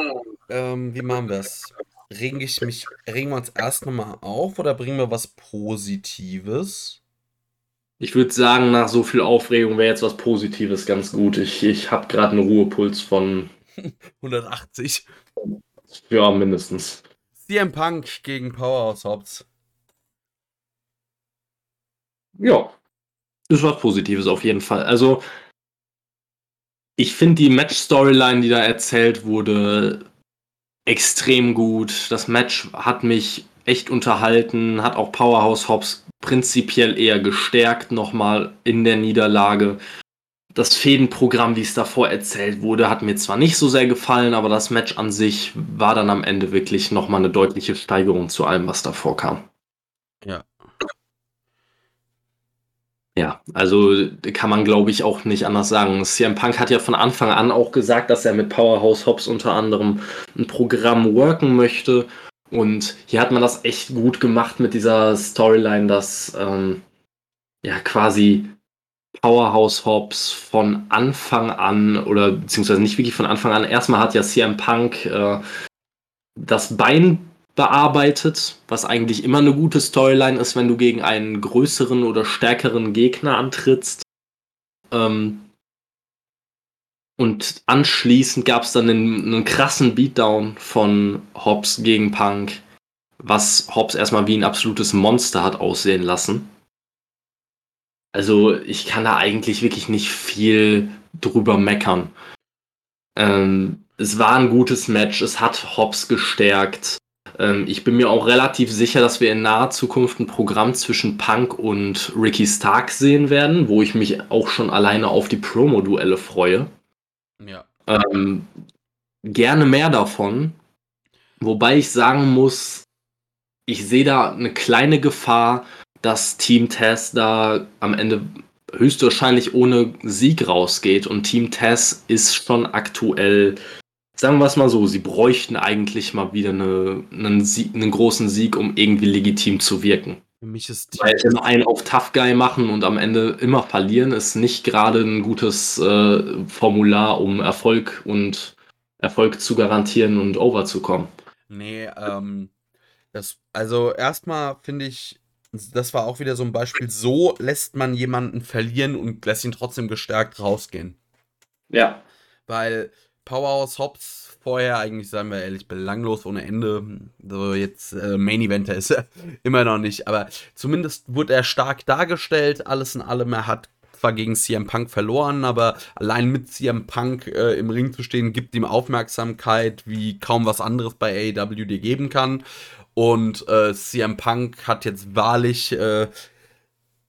ähm, wie machen wir es? Regen, ich mich, regen wir uns erst nochmal auf oder bringen wir was Positives? Ich würde sagen, nach so viel Aufregung wäre jetzt was Positives ganz gut. Ich, ich habe gerade einen Ruhepuls von 180. Ja, mindestens. CM Punk gegen Powerhouse Hobbs. Ja, ist was Positives auf jeden Fall. Also, ich finde die Match-Storyline, die da erzählt wurde, extrem gut. Das Match hat mich echt unterhalten, hat auch Powerhouse Hobbs prinzipiell eher gestärkt nochmal in der Niederlage. Das Fädenprogramm, wie es davor erzählt wurde, hat mir zwar nicht so sehr gefallen, aber das Match an sich war dann am Ende wirklich nochmal eine deutliche Steigerung zu allem, was davor kam. Ja, ja, also kann man glaube ich auch nicht anders sagen. CM Punk hat ja von Anfang an auch gesagt, dass er mit Powerhouse Hobbs unter anderem ein Programm worken möchte. Und hier hat man das echt gut gemacht mit dieser Storyline, dass ähm, ja quasi Powerhouse Hobbs von Anfang an oder beziehungsweise nicht wirklich von Anfang an. Erstmal hat ja CM Punk äh, das Bein bearbeitet, was eigentlich immer eine gute Storyline ist, wenn du gegen einen größeren oder stärkeren Gegner antrittst. Ähm, und anschließend gab es dann einen, einen, krassen Beatdown von Hobbs gegen Punk, was Hobbs erstmal wie ein absolutes Monster hat aussehen lassen. Also ich kann da eigentlich wirklich nicht viel drüber meckern. Ähm, es war ein gutes Match, es hat Hobbs gestärkt. Ähm, ich bin mir auch relativ sicher, dass wir in naher Zukunft ein Programm zwischen Punk und Ricky Stark sehen werden, wo ich mich auch schon alleine auf die Promo-Duelle freue. Ja. Ähm, gerne mehr davon. Wobei ich sagen muss, ich sehe da eine kleine Gefahr, dass Team Tess da am Ende höchstwahrscheinlich ohne Sieg rausgeht und Team Tess ist schon aktuell sagen wir es mal so, sie bräuchten eigentlich mal wieder eine, einen, Sieg, einen großen Sieg, um irgendwie legitim zu wirken. Für mich ist Weil immer einen auf Tough Guy machen und am Ende immer verlieren, ist nicht gerade ein gutes äh, Formular, um Erfolg und Erfolg zu garantieren und over zu kommen. Nee, ähm, das, also erstmal finde ich, das war auch wieder so ein Beispiel, so lässt man jemanden verlieren und lässt ihn trotzdem gestärkt rausgehen. Ja. Weil Powerhouse Hobbs vorher eigentlich, sagen wir ehrlich, belanglos ohne Ende. So jetzt äh, Main Eventer ist er immer noch nicht, aber zumindest wurde er stark dargestellt. Alles in allem, er hat zwar gegen CM Punk verloren, aber allein mit CM Punk äh, im Ring zu stehen, gibt ihm Aufmerksamkeit, wie kaum was anderes bei AEW dir geben kann. Und äh, CM Punk hat jetzt wahrlich äh,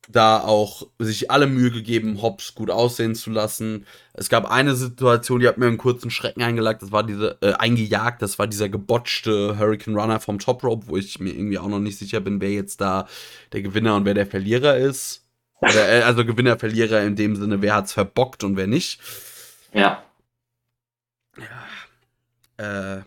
da auch sich alle Mühe gegeben, Hobbs gut aussehen zu lassen. Es gab eine Situation, die hat mir einen kurzen Schrecken eingelagt, das war diese, äh, eingejagt, das war dieser gebotchte Hurricane Runner vom Top Rope, wo ich mir irgendwie auch noch nicht sicher bin, wer jetzt da der Gewinner und wer der Verlierer ist. Oder, äh, also Gewinner, Verlierer in dem Sinne, wer hat's verbockt und wer nicht. Ja. Ja. Äh,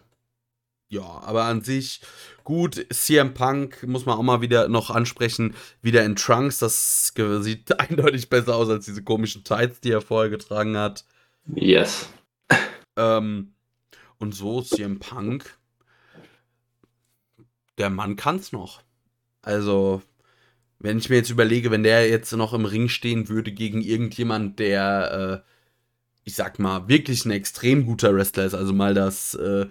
ja, aber an sich gut. CM Punk muss man auch mal wieder noch ansprechen. Wieder in Trunks. Das sieht eindeutig besser aus als diese komischen Tights, die er vorher getragen hat. Yes. Ähm, und so CM Punk. Der Mann kann's noch. Also, wenn ich mir jetzt überlege, wenn der jetzt noch im Ring stehen würde gegen irgendjemand, der, äh, ich sag mal, wirklich ein extrem guter Wrestler ist, also mal das äh,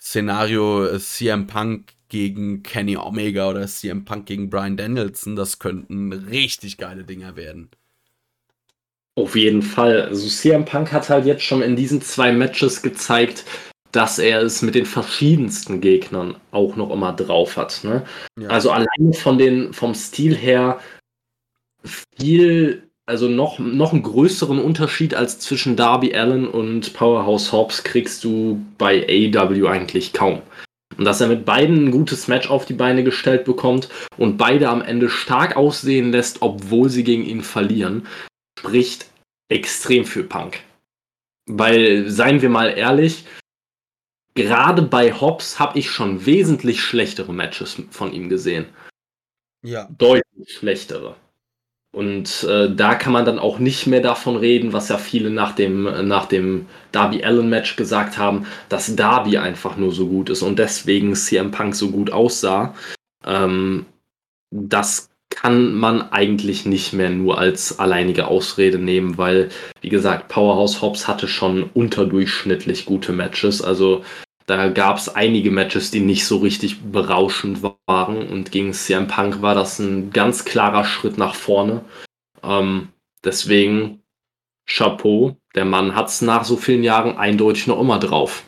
Szenario äh, CM Punk gegen Kenny Omega oder CM Punk gegen Brian Danielson, das könnten richtig geile Dinger werden. Auf jeden Fall. Also CM Punk hat halt jetzt schon in diesen zwei Matches gezeigt, dass er es mit den verschiedensten Gegnern auch noch immer drauf hat. Ne? Ja. Also alleine von den, vom Stil her viel, also noch, noch einen größeren Unterschied als zwischen Darby Allen und Powerhouse Hobbs kriegst du bei AW eigentlich kaum. Und dass er mit beiden ein gutes Match auf die Beine gestellt bekommt und beide am Ende stark aussehen lässt, obwohl sie gegen ihn verlieren, spricht extrem für Punk. Weil, seien wir mal ehrlich, gerade bei Hobbs habe ich schon wesentlich schlechtere Matches von ihm gesehen. Ja. Deutlich schlechtere. Und äh, da kann man dann auch nicht mehr davon reden, was ja viele nach dem, nach dem Darby Allen Match gesagt haben, dass Darby einfach nur so gut ist und deswegen CM Punk so gut aussah. Ähm, das kann man eigentlich nicht mehr nur als alleinige Ausrede nehmen, weil, wie gesagt, Powerhouse Hobbs hatte schon unterdurchschnittlich gute Matches. Also da gab es einige Matches, die nicht so richtig berauschend waren und gegen CM Punk war das ein ganz klarer Schritt nach vorne. Ähm, deswegen Chapeau, der Mann hat es nach so vielen Jahren eindeutig noch immer drauf.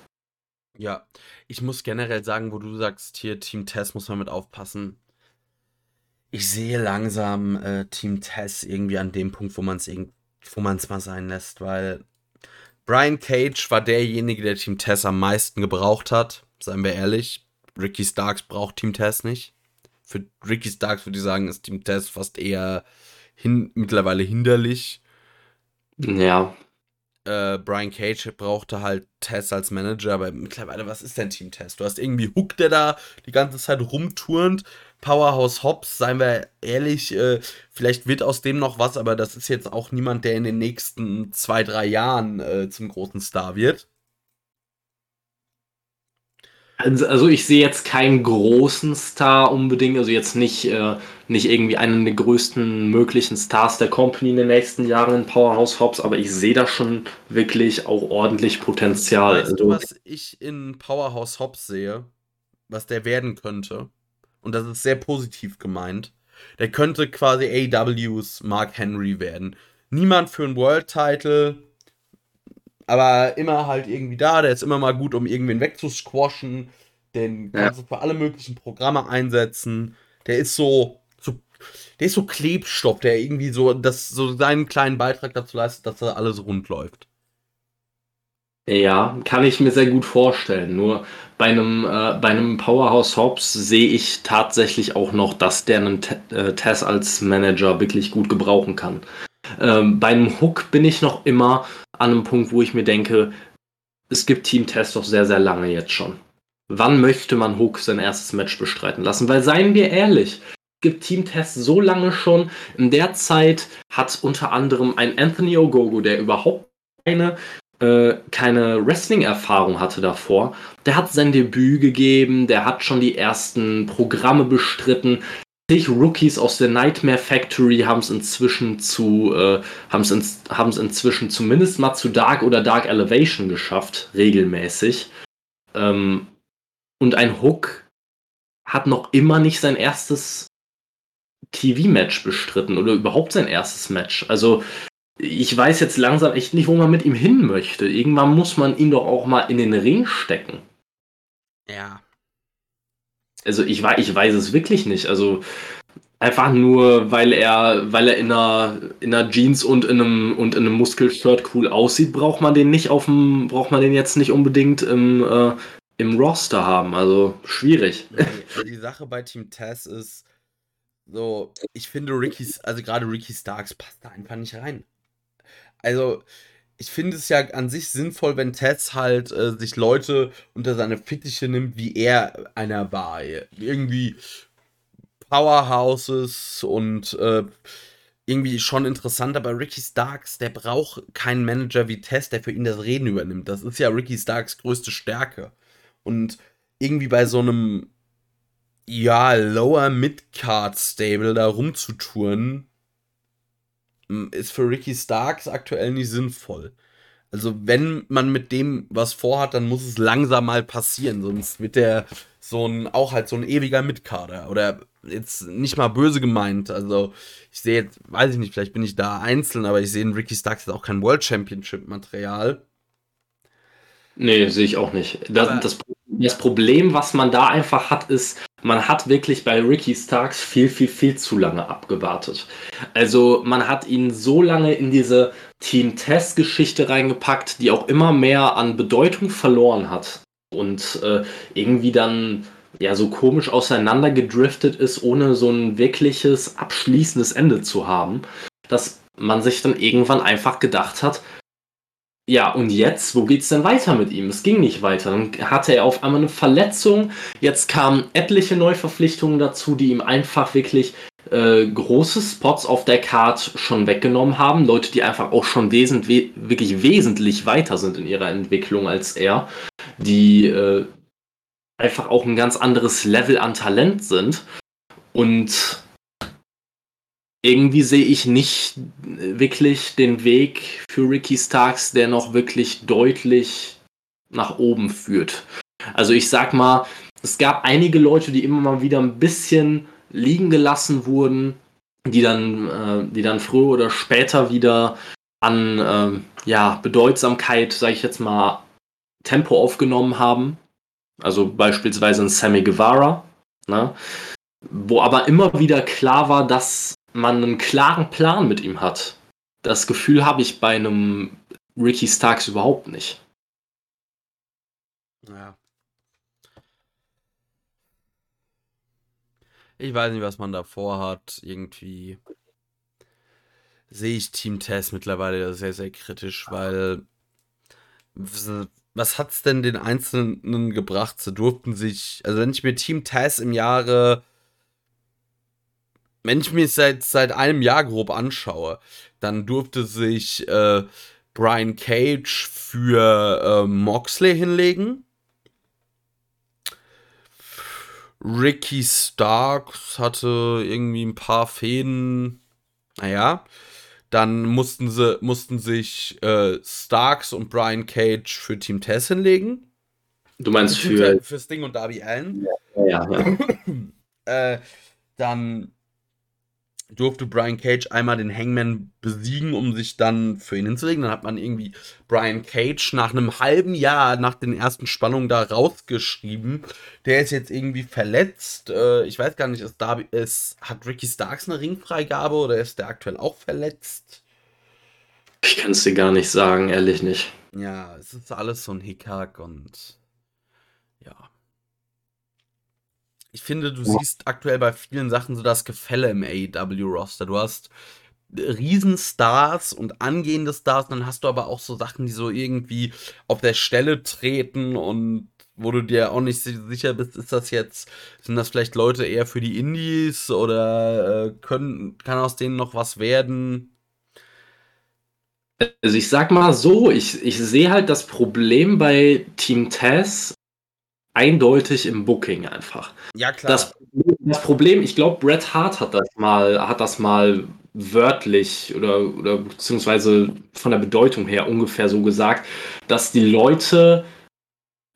Ja, ich muss generell sagen, wo du sagst, hier Team Tess muss man mit aufpassen. Ich sehe langsam äh, Team Tess irgendwie an dem Punkt, wo man es wo man es mal sein lässt, weil Brian Cage war derjenige, der Team Tess am meisten gebraucht hat. Seien wir ehrlich. Ricky Starks braucht Team Tess nicht. Für Ricky Starks würde ich sagen, ist Team Tess fast eher hin, mittlerweile hinderlich. Ja. äh, Brian Cage brauchte halt Tess als Manager, aber mittlerweile, was ist denn Team Tess? Du hast irgendwie Hook, der da die ganze Zeit rumturnt. Powerhouse Hobbs, seien wir ehrlich, äh, vielleicht wird aus dem noch was, aber das ist jetzt auch niemand, der in den nächsten zwei, drei Jahren äh, zum großen Star wird. Also, also ich sehe jetzt keinen großen Star unbedingt, also jetzt nicht, äh, nicht irgendwie einen der größten möglichen Stars der Company in den nächsten Jahren in Powerhouse Hobbs, aber ich sehe da schon wirklich auch ordentlich Potenzial. Weißt du, also, was ich in Powerhouse Hobbs sehe, was der werden könnte? Und das ist sehr positiv gemeint. Der könnte quasi AWs Mark Henry werden. Niemand für einen World Title, aber immer halt irgendwie da. Der ist immer mal gut, um irgendwen wegzusquashen. Den ja. kannst du für alle möglichen Programme einsetzen. Der ist so, so, der ist so Klebstoff, der irgendwie so, das, so seinen kleinen Beitrag dazu leistet, dass da alles rund läuft. Ja, kann ich mir sehr gut vorstellen. Nur bei einem, äh, bei einem Powerhouse Hobbs sehe ich tatsächlich auch noch, dass der einen äh, Tess als Manager wirklich gut gebrauchen kann. Ähm, beim Hook bin ich noch immer an einem Punkt, wo ich mir denke, es gibt Team Test doch sehr, sehr lange jetzt schon. Wann möchte man Hook sein erstes Match bestreiten lassen? Weil seien wir ehrlich, es gibt Team Test so lange schon. In der Zeit hat unter anderem ein Anthony Ogogo, der überhaupt keine äh, keine Wrestling-Erfahrung hatte davor, der hat sein Debüt gegeben, der hat schon die ersten Programme bestritten, Rookies aus der Nightmare Factory haben es inzwischen zu, äh, haben es in, inzwischen zumindest mal zu Dark oder Dark Elevation geschafft, regelmäßig. Ähm, und ein Hook hat noch immer nicht sein erstes TV-Match bestritten oder überhaupt sein erstes Match. Also ich weiß jetzt langsam echt nicht, wo man mit ihm hin möchte. Irgendwann muss man ihn doch auch mal in den Ring stecken. Ja, also ich, ich weiß es wirklich nicht. Also einfach nur, weil er, weil er in einer, in einer Jeans und in einem und in einem Muskelshirt cool aussieht, braucht man den nicht auf dem, braucht man den jetzt nicht unbedingt im, äh, im Roster haben. Also schwierig. Ja, die Sache bei Team Tess ist so, ich finde Ricky's, also gerade Ricky Starks passt da einfach nicht rein. Also, ich finde es ja an sich sinnvoll, wenn Tess halt äh, sich Leute unter seine Fittiche nimmt, wie er einer war. Irgendwie Powerhouses und äh, irgendwie schon interessant, aber Ricky Starks, der braucht keinen Manager wie Tess, der für ihn das Reden übernimmt. Das ist ja Ricky Starks größte Stärke. Und irgendwie bei so einem, ja, Lower Mid-Card Stable da rumzutouren, ist für Ricky Starks aktuell nicht sinnvoll. Also, wenn man mit dem was vorhat, dann muss es langsam mal passieren, sonst wird der so ein, auch halt so ein ewiger Mitkader. Oder jetzt nicht mal böse gemeint. Also, ich sehe jetzt, weiß ich nicht, vielleicht bin ich da einzeln, aber ich sehe in Ricky Starks jetzt auch kein World Championship-Material. Nee, sehe ich auch nicht. Das, das, das, Problem, was man da einfach hat, ist, man hat wirklich bei Ricky Starks viel, viel, viel zu lange abgewartet. Also man hat ihn so lange in diese Team Test Geschichte reingepackt, die auch immer mehr an Bedeutung verloren hat und äh, irgendwie dann ja so komisch auseinandergedriftet ist, ohne so ein wirkliches abschließendes Ende zu haben, dass man sich dann irgendwann einfach gedacht hat, ja, und jetzt, wo geht's denn weiter mit ihm? Es ging nicht weiter. Dann hatte er auf einmal eine Verletzung. Jetzt kamen etliche Neuverpflichtungen dazu, die ihm einfach wirklich äh, große Spots auf der Card schon weggenommen haben. Leute, die einfach auch schon wesent wirklich wesentlich weiter sind in ihrer Entwicklung als er. Die äh, einfach auch ein ganz anderes Level an Talent sind. Und irgendwie sehe ich nicht wirklich den Weg für Ricky Starks, der noch wirklich deutlich nach oben führt. Also ich sag mal, es gab einige Leute, die immer mal wieder ein bisschen liegen gelassen wurden, die dann, äh, die dann früher oder später wieder an äh, ja, Bedeutsamkeit, sage ich jetzt mal, Tempo aufgenommen haben. Also beispielsweise ein Sammy Guevara, ne? wo aber immer wieder klar war, dass man einen klaren Plan mit ihm hat. Das Gefühl habe ich bei einem Ricky Starks überhaupt nicht. Ja. Ich weiß nicht, was man da vorhat. Irgendwie sehe ich Team Test mittlerweile sehr, sehr kritisch, weil was hat's denn den Einzelnen gebracht? Sie durften sich, also wenn ich mir Team Taz im Jahre, wenn ich mir seit, seit einem Jahr grob anschaue, dann durfte sich äh, Brian Cage für äh, Moxley hinlegen. Ricky Starks hatte irgendwie ein paar Fäden. Naja. Dann mussten sie mussten sich äh, Starks und Brian Cage für Team Tess hinlegen. Du meinst für für Sting und Darby Allen? Ja, ja. äh, dann durfte Brian Cage einmal den Hangman besiegen, um sich dann für ihn hinzulegen. Dann hat man irgendwie Brian Cage nach einem halben Jahr nach den ersten Spannungen da rausgeschrieben. Der ist jetzt irgendwie verletzt. Äh, ich weiß gar nicht, ist Darby, ist, hat Ricky Starks eine Ringfreigabe oder ist der aktuell auch verletzt? Ich kann es dir gar nicht sagen, ehrlich nicht. Ja, es ist alles so ein Hickhack und ja. Ich finde, du siehst aktuell bei vielen Sachen so das Gefälle im AEW-Roster. Du hast Riesenstars und angehende Stars, dann hast du aber auch so Sachen, die so irgendwie auf der Stelle treten und wo du dir auch nicht sicher bist, ist das jetzt, sind das vielleicht Leute eher für die Indies oder äh, können, kann aus denen noch was werden? Also ich sag mal so, ich, ich sehe halt das Problem bei Team Taz eindeutig im Booking einfach. Ja, klar. Das, das Problem, ich glaube, Bret Hart hat das mal, hat das mal wörtlich oder, oder beziehungsweise von der Bedeutung her ungefähr so gesagt, dass die Leute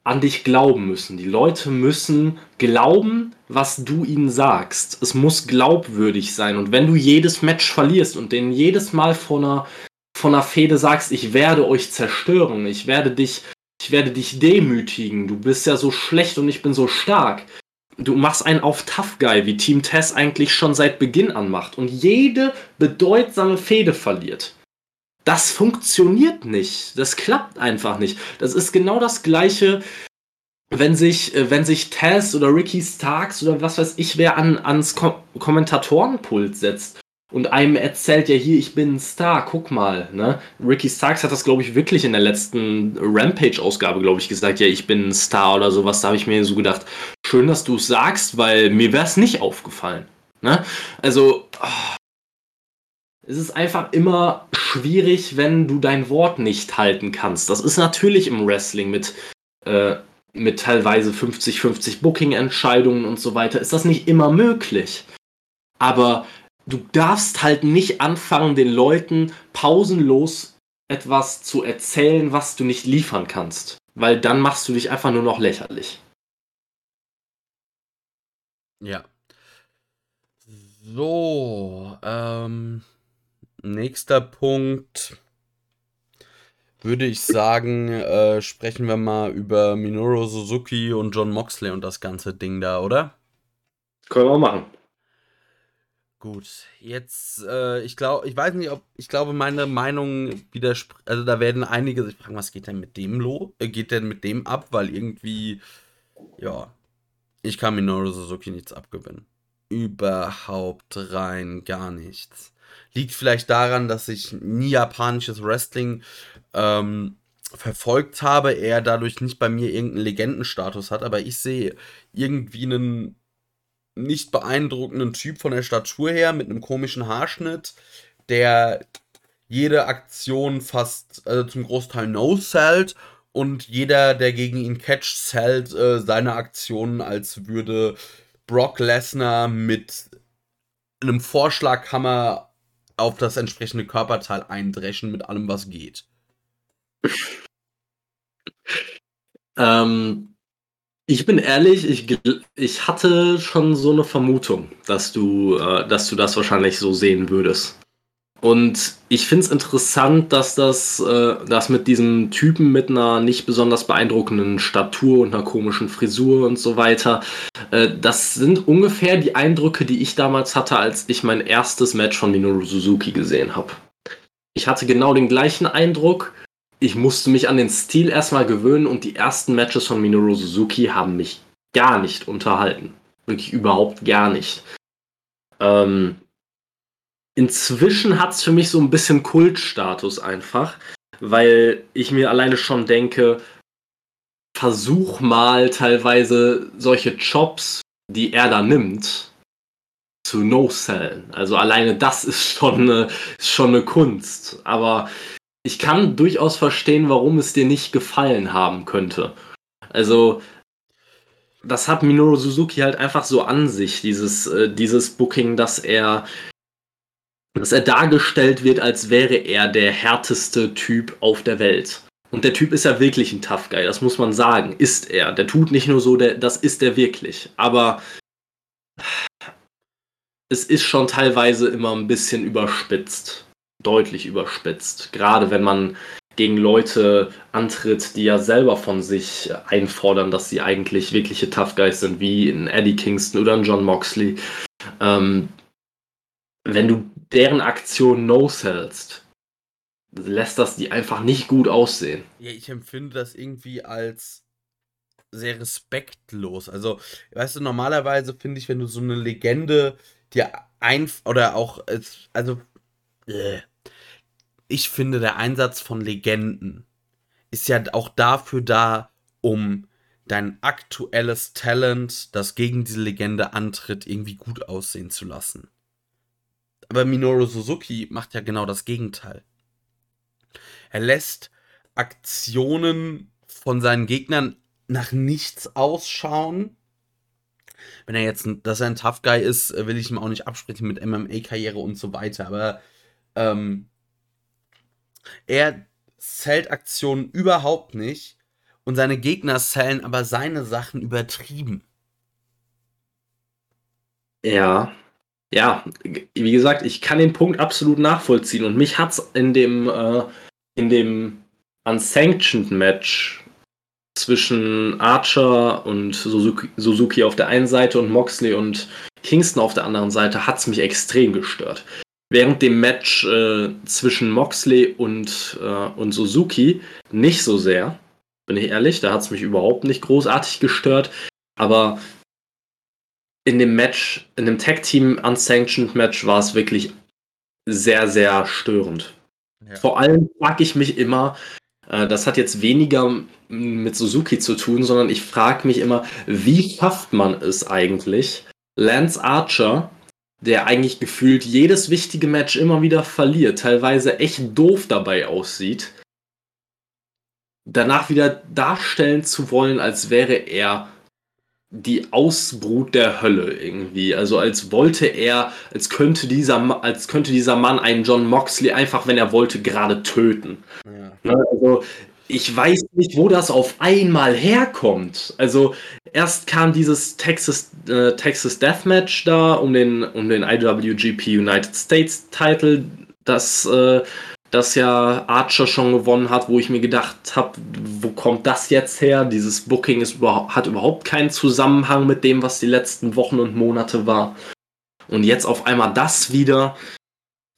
an dich glauben müssen. Die Leute müssen glauben, was du ihnen sagst. Es muss glaubwürdig sein. Und wenn du jedes Match verlierst und denen jedes Mal von einer, von einer Fehde sagst, ich werde euch zerstören, ich werde dich ich werde dich demütigen, du bist ja so schlecht und ich bin so stark. Du machst einen auf Tough Guy, wie Team Tess eigentlich schon seit Beginn an macht und jede bedeutsame Fehde verliert. Das funktioniert nicht. Das klappt einfach nicht. Das ist genau das gleiche, wenn sich, äh, wenn sich Tess oder Ricky Starks oder was weiß ich wer an, ans Kom Kommentatorenpult setzt und einem erzählt ja hier, ich bin ein Star, guck mal. Ne? Ricky Starks hat das, glaube ich, wirklich in der letzten Rampage-Ausgabe, glaube ich, gesagt, ja, ich bin ein Star oder sowas. Da habe ich mir so gedacht, schön, dass du es sagst, weil mir wäre es nicht aufgefallen. Ne? Also, es ist einfach immer schwierig, wenn du dein Wort nicht halten kannst. Das ist natürlich im Wrestling mit, äh, mit teilweise 50-50 Booking-Entscheidungen und so weiter, ist das nicht immer möglich. Aber du darfst halt nicht anfangen, den Leuten pausenlos etwas zu erzählen, was du nicht liefern kannst. Weil dann machst du dich einfach nur noch lächerlich. Ja. So, ähm, nächster Punkt würde ich sagen, äh, sprechen wir mal über Minoru Suzuki und John Moxley und das ganze Ding da, oder? Können wir machen. Gut, jetzt, äh, ich glaube, ich weiß nicht, ob, ich glaube, meine Meinung widerspricht, also da werden einige sich fragen, was geht denn mit dem lo, äh, geht denn mit dem ab, weil irgendwie, ja, ich kann Minoru Suzuki nichts abgewinnen. Überhaupt rein gar nichts. Liegt vielleicht daran, dass ich nie japanisches Wrestling ähm, verfolgt habe, er dadurch nicht bei mir irgendeinen Legendenstatus hat, aber ich sehe irgendwie einen nicht beeindruckenden Typ von der Statur her, mit einem komischen Haarschnitt, der jede Aktion fast, also zum Großteil no-sellt und jeder, der gegen ihn catcht, sellt äh, seine Aktionen, als würde Brock Lesnar mit einem Vorschlaghammer auf das entsprechende Körperteil eindreschen mit allem, was geht. Ähm, ich bin ehrlich, ich, ich hatte schon so eine Vermutung, dass du, äh, dass du das wahrscheinlich so sehen würdest. Und ich finde es interessant, dass das, äh, das mit diesem Typen mit einer nicht besonders beeindruckenden Statur und einer komischen Frisur und so weiter, äh, das sind ungefähr die Eindrücke, die ich damals hatte, als ich mein erstes Match von Minoru Suzuki gesehen habe. Ich hatte genau den gleichen Eindruck ich musste mich an den Stil erstmal gewöhnen und die ersten Matches von Minoru Suzuki haben mich gar nicht unterhalten. Wirklich überhaupt gar nicht. Ähm, inzwischen hat es für mich so ein bisschen Kultstatus einfach, weil ich mir alleine schon denke, versuch mal teilweise solche Jobs, die er da nimmt, zu No-Sellen. Also alleine das ist schon eine, ist schon eine Kunst. Aber ich kann durchaus verstehen, warum es dir nicht gefallen haben könnte. Also, das hat Minoru Suzuki halt einfach so an sich, dieses, äh, dieses Booking, dass er, dass er dargestellt wird, als wäre er der härteste Typ auf der Welt. Und der Typ ist ja wirklich ein Tough Guy, das muss man sagen. Ist er. Der tut nicht nur so, der, das ist er wirklich. Aber es ist schon teilweise immer ein bisschen überspitzt. Deutlich überspitzt. Gerade wenn man gegen Leute antritt, die ja selber von sich einfordern, dass sie eigentlich wirkliche Tough Guys sind, wie ein Eddie Kingston oder ein John Moxley. Ähm, wenn du deren Aktion no-sellst, lässt das die einfach nicht gut aussehen. Ja, ich empfinde das irgendwie als sehr respektlos. Also, weißt du, normalerweise finde ich, wenn du so eine Legende dir ein oder auch also äh, ich finde der Einsatz von Legenden ist ja auch dafür da, um dein aktuelles Talent, das gegen diese Legende antritt, irgendwie gut aussehen zu lassen. Aber Minoru Suzuki macht ja genau das Gegenteil. Er lässt Aktionen von seinen Gegnern nach nichts ausschauen. Wenn er jetzt, dass er ein Tough Guy ist, will ich ihm auch nicht absprechen mit MMA-Karriere und so weiter. Aber ähm, er zählt Aktionen überhaupt nicht und seine Gegner zählen aber seine Sachen übertrieben. Ja, ja, wie gesagt, ich kann den Punkt absolut nachvollziehen und mich hat's in dem äh, in dem Unsanctioned Match zwischen Archer und Suzuki, Suzuki auf der einen Seite und Moxley und Kingston auf der anderen Seite hat es mich extrem gestört. Während dem Match äh, zwischen Moxley und, äh, und Suzuki nicht so sehr, bin ich ehrlich, da hat es mich überhaupt nicht großartig gestört. Aber in dem Match, in dem Tag Team Unsanctioned Match war es wirklich sehr, sehr störend. Ja. Vor allem frage ich mich immer, äh, das hat jetzt weniger mit Suzuki zu tun, sondern ich frage mich immer, wie schafft man es eigentlich, Lance Archer, der eigentlich gefühlt jedes wichtige Match immer wieder verliert, teilweise echt doof dabei aussieht, danach wieder darstellen zu wollen, als wäre er die Ausbrut der Hölle irgendwie. Also als wollte er, als könnte dieser, als könnte dieser Mann einen John Moxley einfach, wenn er wollte, gerade töten. Ja. Ne, also ich weiß nicht, wo das auf einmal herkommt. Also erst kam dieses Texas, äh, Texas Deathmatch da um den, um den IWGP United States Title, das äh, das ja Archer schon gewonnen hat, wo ich mir gedacht habe, wo kommt das jetzt her? Dieses Booking ist überhaupt, hat überhaupt keinen Zusammenhang mit dem, was die letzten Wochen und Monate war. Und jetzt auf einmal das wieder.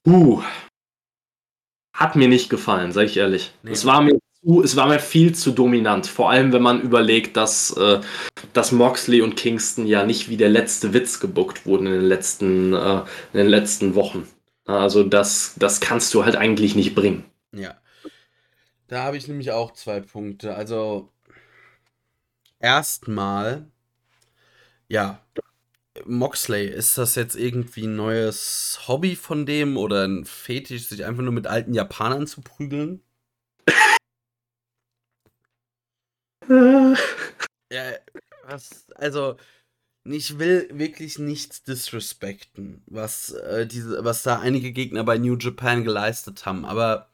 Uh, hat mir nicht gefallen, sag ich ehrlich. Nee. Es war mir zu, es war mir viel zu dominant. Vor allem, wenn man überlegt, dass, äh, dass Moxley und Kingston ja nicht wie der letzte Witz gebuckt wurden in den letzten, äh, in den letzten Wochen. Also das, das kannst du halt eigentlich nicht bringen. Ja. Da habe ich nämlich auch zwei Punkte. Also erstmal, ja, Moxley, ist das jetzt irgendwie ein neues Hobby von dem oder ein Fetisch, sich einfach nur mit alten Japanern zu prügeln? Ja, was, also, ich will wirklich nichts disrespekten, was, äh, diese, was da einige Gegner bei New Japan geleistet haben, aber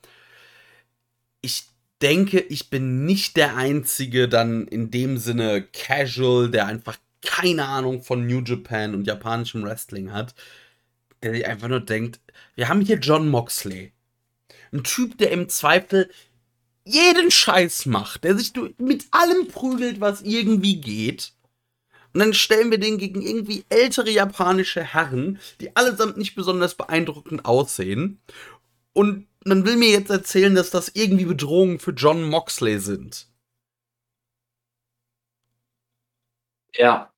ich denke, ich bin nicht der Einzige dann in dem Sinne casual, der einfach keine Ahnung von New Japan und japanischem Wrestling hat, der sich einfach nur denkt, wir haben hier John Moxley. Ein Typ, der im Zweifel jeden Scheiß macht, der sich mit allem prügelt, was irgendwie geht und dann stellen wir den gegen irgendwie ältere japanische Herren, die allesamt nicht besonders beeindruckend aussehen. Und man will mir jetzt erzählen, dass das irgendwie Bedrohungen für John Moxley sind. Ja.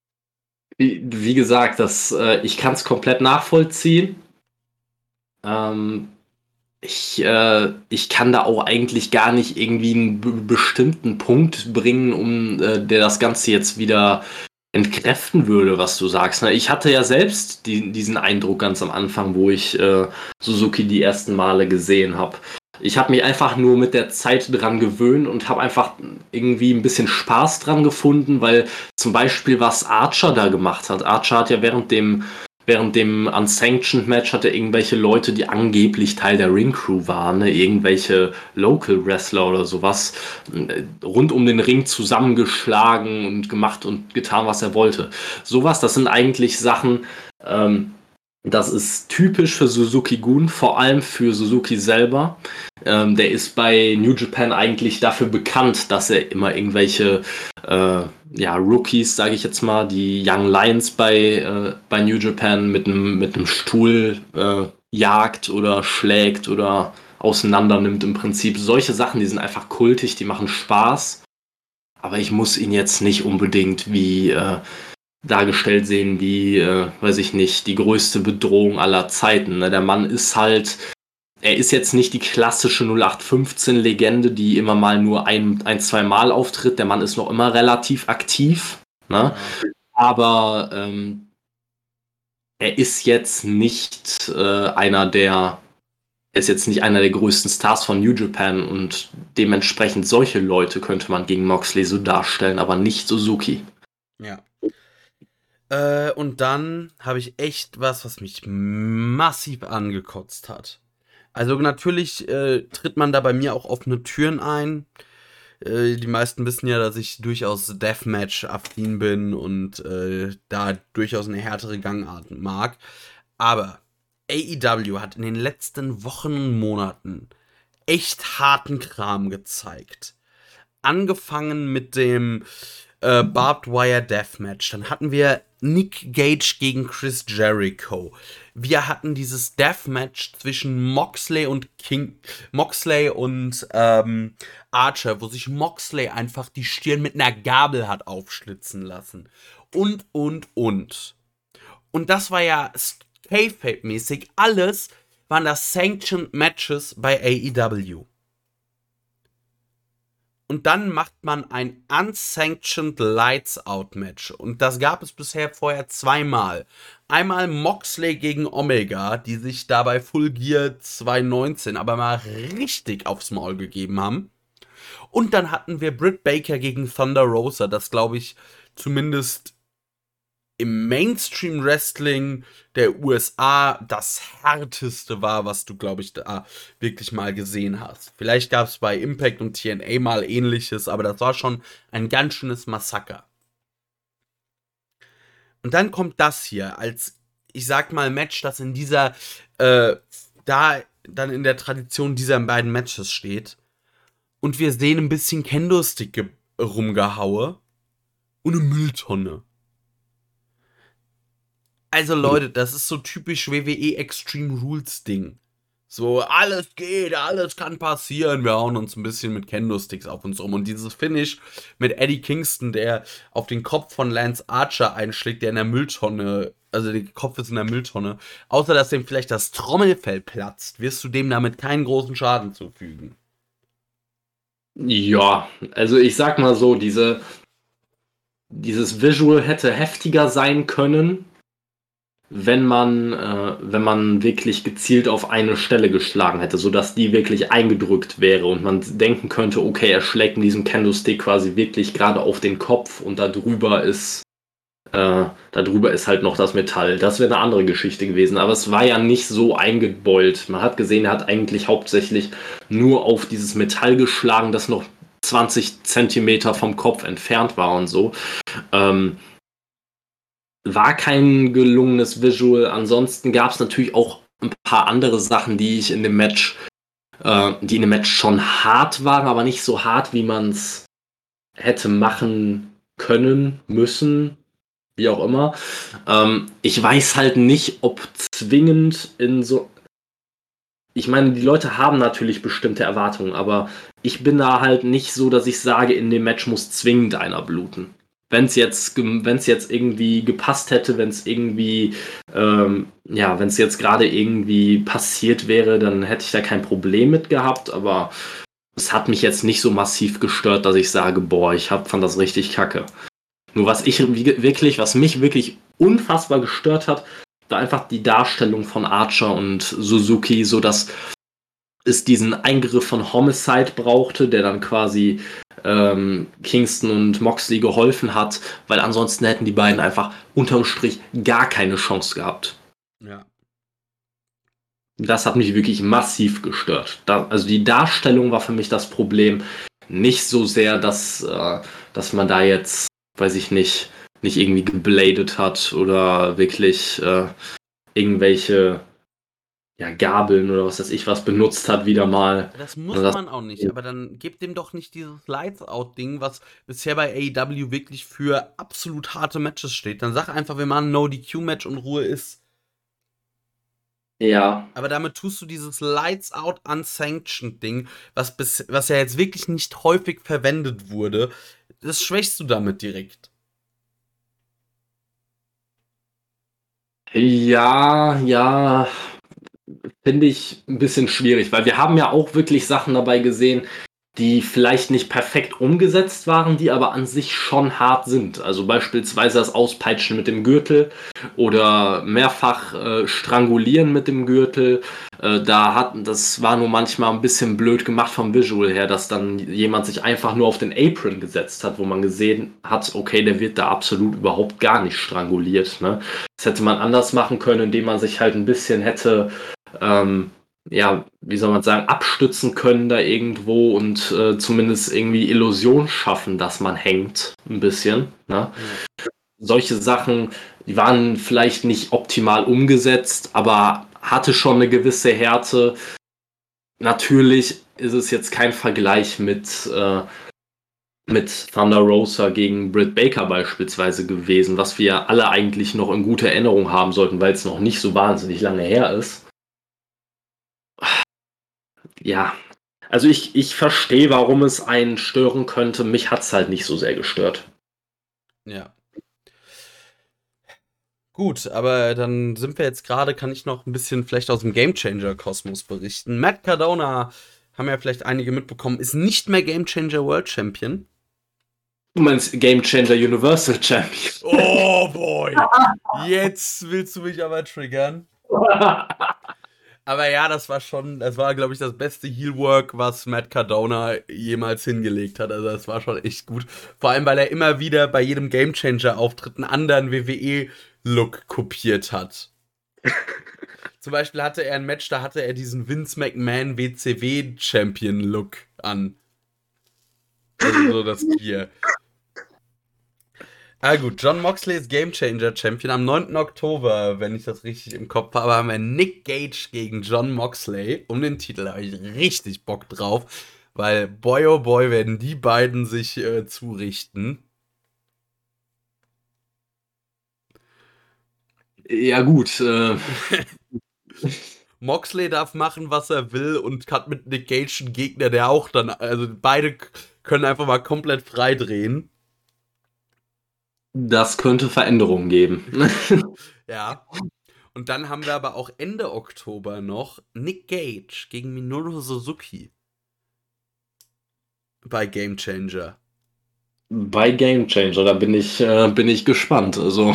Wie, gesagt, das, äh, ich kann es komplett nachvollziehen. Ähm, ich, äh, ich kann da auch eigentlich gar nicht irgendwie einen bestimmten Punkt bringen, um äh, der das Ganze jetzt wieder entkräften würde, was du sagst. Ich hatte ja selbst die, diesen Eindruck ganz am Anfang, wo ich äh, Suzuki die ersten Male gesehen habe. Ich habe mich einfach nur mit der Zeit dran gewöhnt und habe einfach irgendwie ein bisschen Spaß dran gefunden, weil zum Beispiel was Archer da gemacht hat. Archer hat ja während dem Während dem Unsanctioned Match hatte irgendwelche Leute, die angeblich Teil der Ring Crew waren, ne, irgendwelche Local Wrestler oder sowas, äh, rund um den Ring zusammengeschlagen und gemacht und getan, was er wollte. Sowas, das sind eigentlich Sachen, ähm, das ist typisch für Suzuki Gun, vor allem für Suzuki selber. Ähm, der ist bei New Japan eigentlich dafür bekannt, dass er immer irgendwelche äh, ja, Rookies, sage ich jetzt mal, die Young Lions bei, äh, bei New Japan mit einem mit Stuhl äh, jagt oder schlägt oder auseinander nimmt im Prinzip. Solche Sachen, die sind einfach kultig, die machen Spaß. Aber ich muss ihn jetzt nicht unbedingt wie äh, dargestellt sehen wie, äh, weiß ich nicht, die größte Bedrohung aller Zeiten. Ne? Der Mann ist halt, er ist jetzt nicht die klassische 0815-Legende, die immer mal nur ein, ein, zwei Mal auftritt. Der Mann ist noch immer relativ aktiv. Ne? Aber ähm, er ist jetzt nicht äh, einer der er ist jetzt nicht einer der größten Stars von New Japan und dementsprechend solche Leute könnte man gegen Moxley so darstellen, aber nicht Suzuki. Ja. Äh, und dann habe ich echt was, was mich massiv angekotzt hat. Also natürlich äh, tritt man da bei mir auch offene Türen ein. Äh, die meisten wissen ja, dass ich durchaus Deathmatch-affin bin und äh, da durchaus eine härtere Gangart mag. Aber AEW hat in den letzten Wochen und Monaten echt harten Kram gezeigt. Angefangen mit dem äh, Barbed Wire Deathmatch. Dann hatten wir Nick Gage gegen Chris Jericho. Wir hatten dieses Deathmatch zwischen Moxley und King, Moxley und ähm, Archer, wo sich Moxley einfach die Stirn mit einer Gabel hat aufschlitzen lassen. Und, und, und. Und das war ja K-Fape-mäßig. Alles waren das Sanctioned Matches bei AEW. Und dann macht man ein Unsanctioned Lights Out Match. Und das gab es bisher vorher zweimal. Einmal Moxley gegen Omega, die sich dabei Full Gear 219 aber mal richtig aufs Maul gegeben haben. Und dann hatten wir Britt Baker gegen Thunder Rosa, das glaube ich zumindest im Mainstream Wrestling der USA das härteste war, was du, glaube ich, da wirklich mal gesehen hast. Vielleicht gab es bei Impact und TNA mal ähnliches, aber das war schon ein ganz schönes Massaker. Und dann kommt das hier als, ich sag mal, Match, das in dieser, äh, da dann in der Tradition dieser beiden Matches steht. Und wir sehen ein bisschen Kendo-Stick rumgehaue und eine Mülltonne. Also Leute, das ist so typisch WWE Extreme Rules Ding. So, alles geht, alles kann passieren. Wir hauen uns ein bisschen mit Kendo-Sticks auf uns um. Und dieses Finish mit Eddie Kingston, der auf den Kopf von Lance Archer einschlägt, der in der Mülltonne, also der Kopf ist in der Mülltonne. Außer dass dem vielleicht das Trommelfell platzt, wirst du dem damit keinen großen Schaden zufügen. Ja, also ich sag mal so, diese, dieses Visual hätte heftiger sein können wenn man, äh, wenn man wirklich gezielt auf eine Stelle geschlagen hätte, sodass die wirklich eingedrückt wäre und man denken könnte, okay, er schlägt in diesem Candlestick quasi wirklich gerade auf den Kopf und da drüber ist, äh, da drüber ist halt noch das Metall. Das wäre eine andere Geschichte gewesen, aber es war ja nicht so eingebeult. Man hat gesehen, er hat eigentlich hauptsächlich nur auf dieses Metall geschlagen, das noch 20 Zentimeter vom Kopf entfernt war und so. Ähm, war kein gelungenes Visual. Ansonsten gab es natürlich auch ein paar andere Sachen, die ich in dem Match, äh, die in dem Match schon hart waren, aber nicht so hart, wie man es hätte machen können, müssen, wie auch immer. Ähm, ich weiß halt nicht, ob zwingend in so. Ich meine, die Leute haben natürlich bestimmte Erwartungen, aber ich bin da halt nicht so, dass ich sage, in dem Match muss zwingend einer bluten wenn es jetzt, wenn es jetzt irgendwie gepasst hätte, wenn es irgendwie, ähm, ja, wenn es jetzt gerade irgendwie passiert wäre, dann hätte ich da kein Problem mit gehabt, aber es hat mich jetzt nicht so massiv gestört, dass ich sage, boah, ich hab, fand das richtig kacke. Nur was ich wirklich, was mich wirklich unfassbar gestört hat, war einfach die Darstellung von Archer und Suzuki, so dass es diesen Eingriff von Homicide brauchte, der dann quasi ähm, Kingston und Moxley geholfen hat, weil ansonsten hätten die beiden einfach unterm Strich gar keine Chance gehabt. Ja. Das hat mich wirklich massiv gestört. Da, also die Darstellung war für mich das Problem. Nicht so sehr, dass, äh, dass man da jetzt, weiß ich nicht, nicht irgendwie gebladet hat oder wirklich äh, irgendwelche ja, Gabeln oder was weiß ich was benutzt hat, wieder mal. Das muss das, man auch nicht, aber dann gebt dem doch nicht dieses Lights-Out-Ding, was bisher bei AEW wirklich für absolut harte Matches steht. Dann sag einfach, wir machen ein No-DQ-Match und Ruhe ist. Ja. Aber damit tust du dieses Lights Out Unsanctioned Ding, was, bis, was ja jetzt wirklich nicht häufig verwendet wurde, das schwächst du damit direkt. Ja, ja, finde ich ein bisschen schwierig, weil wir haben ja auch wirklich Sachen dabei gesehen, die vielleicht nicht perfekt umgesetzt waren, die aber an sich schon hart sind. Also beispielsweise das Auspeitschen mit dem Gürtel oder mehrfach äh, Strangulieren mit dem Gürtel. Äh, da hat, das war nur manchmal ein bisschen blöd gemacht vom Visual her, dass dann jemand sich einfach nur auf den Apron gesetzt hat, wo man gesehen hat, okay, der wird da absolut überhaupt gar nicht stranguliert. Ne? Das hätte man anders machen können, indem man sich halt ein bisschen hätte ähm, ja, wie soll man sagen, abstützen können da irgendwo und äh, zumindest irgendwie Illusion schaffen, dass man hängt, ein bisschen. Ne? Mhm. Solche Sachen, die waren vielleicht nicht optimal umgesetzt, aber hatte schon eine gewisse Härte. Natürlich ist es jetzt kein Vergleich mit, äh, mit Thunder Rosa gegen Britt Baker beispielsweise gewesen, was wir alle eigentlich noch in guter Erinnerung haben sollten, weil es noch nicht so wahnsinnig lange her ist ja, also ich, ich verstehe, warum es einen stören könnte. Mich hat es halt nicht so sehr gestört. Ja. Gut, aber dann sind wir jetzt gerade, kann ich noch ein bisschen vielleicht aus dem Gamechanger-Kosmos berichten. Matt Cardona, haben ja vielleicht einige mitbekommen, ist nicht mehr Gamechanger World Champion. Du meinst Gamechanger Universal Champion. Oh boy! Jetzt willst du mich aber triggern. Aber ja, das war schon, das war, glaube ich, das beste Heelwork, was Matt Cardona jemals hingelegt hat. Also das war schon echt gut. Vor allem, weil er immer wieder bei jedem Gamechanger-Auftritt einen anderen WWE-Look kopiert hat. Zum Beispiel hatte er ein Match, da hatte er diesen Vince McMahon WCW-Champion-Look an. Also so das Bier. Ah gut, John Moxley ist Gamechanger Champion. Am 9. Oktober, wenn ich das richtig im Kopf habe, haben wir Nick Gage gegen John Moxley um den Titel. Habe ich richtig Bock drauf, weil boy oh boy werden die beiden sich äh, zurichten. Ja gut. Äh. Moxley darf machen, was er will und hat mit Nick Gage einen Gegner, der auch dann, also beide können einfach mal komplett frei drehen. Das könnte Veränderungen geben. ja. Und dann haben wir aber auch Ende Oktober noch Nick Gage gegen Minoru Suzuki. Bei Game Changer. Bei Game Changer, da bin ich, äh, bin ich gespannt. Also.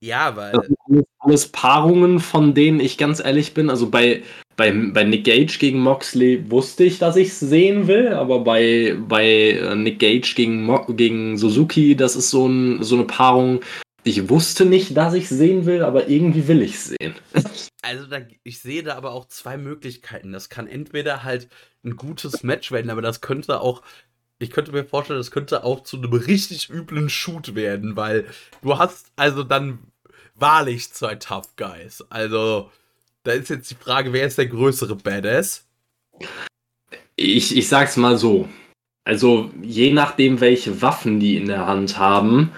Ja, weil. Das sind alles, alles Paarungen, von denen ich ganz ehrlich bin. Also bei bei, bei Nick Gage gegen Moxley wusste ich, dass ich es sehen will, aber bei, bei äh, Nick Gage gegen, Mo gegen Suzuki, das ist so, ein, so eine Paarung, ich wusste nicht, dass ich es sehen will, aber irgendwie will ich es sehen. Also da, ich sehe da aber auch zwei Möglichkeiten. Das kann entweder halt ein gutes Match werden, aber das könnte auch, ich könnte mir vorstellen, das könnte auch zu einem richtig üblen Shoot werden, weil du hast also dann wahrlich zwei Tough Guys. Also da ist jetzt die Frage, wer ist der größere Badass? Ich, ich sag's mal so. Also, je nachdem, welche Waffen die in der Hand haben,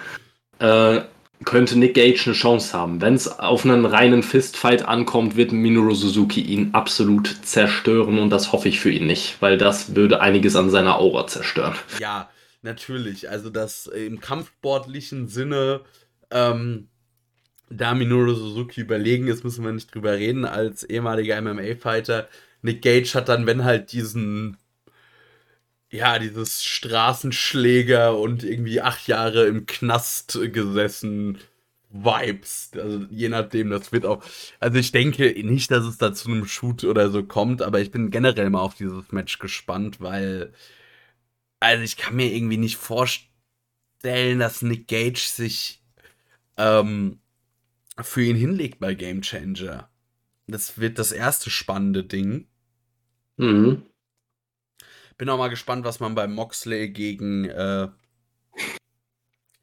äh, könnte Nick Gage eine Chance haben. Wenn es auf einen reinen Fistfight ankommt, wird Minoru Suzuki ihn absolut zerstören und das hoffe ich für ihn nicht, weil das würde einiges an seiner Aura zerstören. Ja, natürlich. Also das im kampfsportlichen Sinne ähm, da Minoru Suzuki überlegen ist, müssen wir nicht drüber reden. Als ehemaliger MMA-Fighter, Nick Gage hat dann, wenn halt diesen, ja, dieses Straßenschläger und irgendwie acht Jahre im Knast gesessen Vibes. Also je nachdem, das wird auch. Also ich denke nicht, dass es da zu einem Shoot oder so kommt, aber ich bin generell mal auf dieses Match gespannt, weil. Also ich kann mir irgendwie nicht vorstellen, dass Nick Gage sich ähm, für ihn hinlegt bei Game Changer. Das wird das erste spannende Ding. Mhm. Bin auch mal gespannt, was man bei Moxley gegen äh,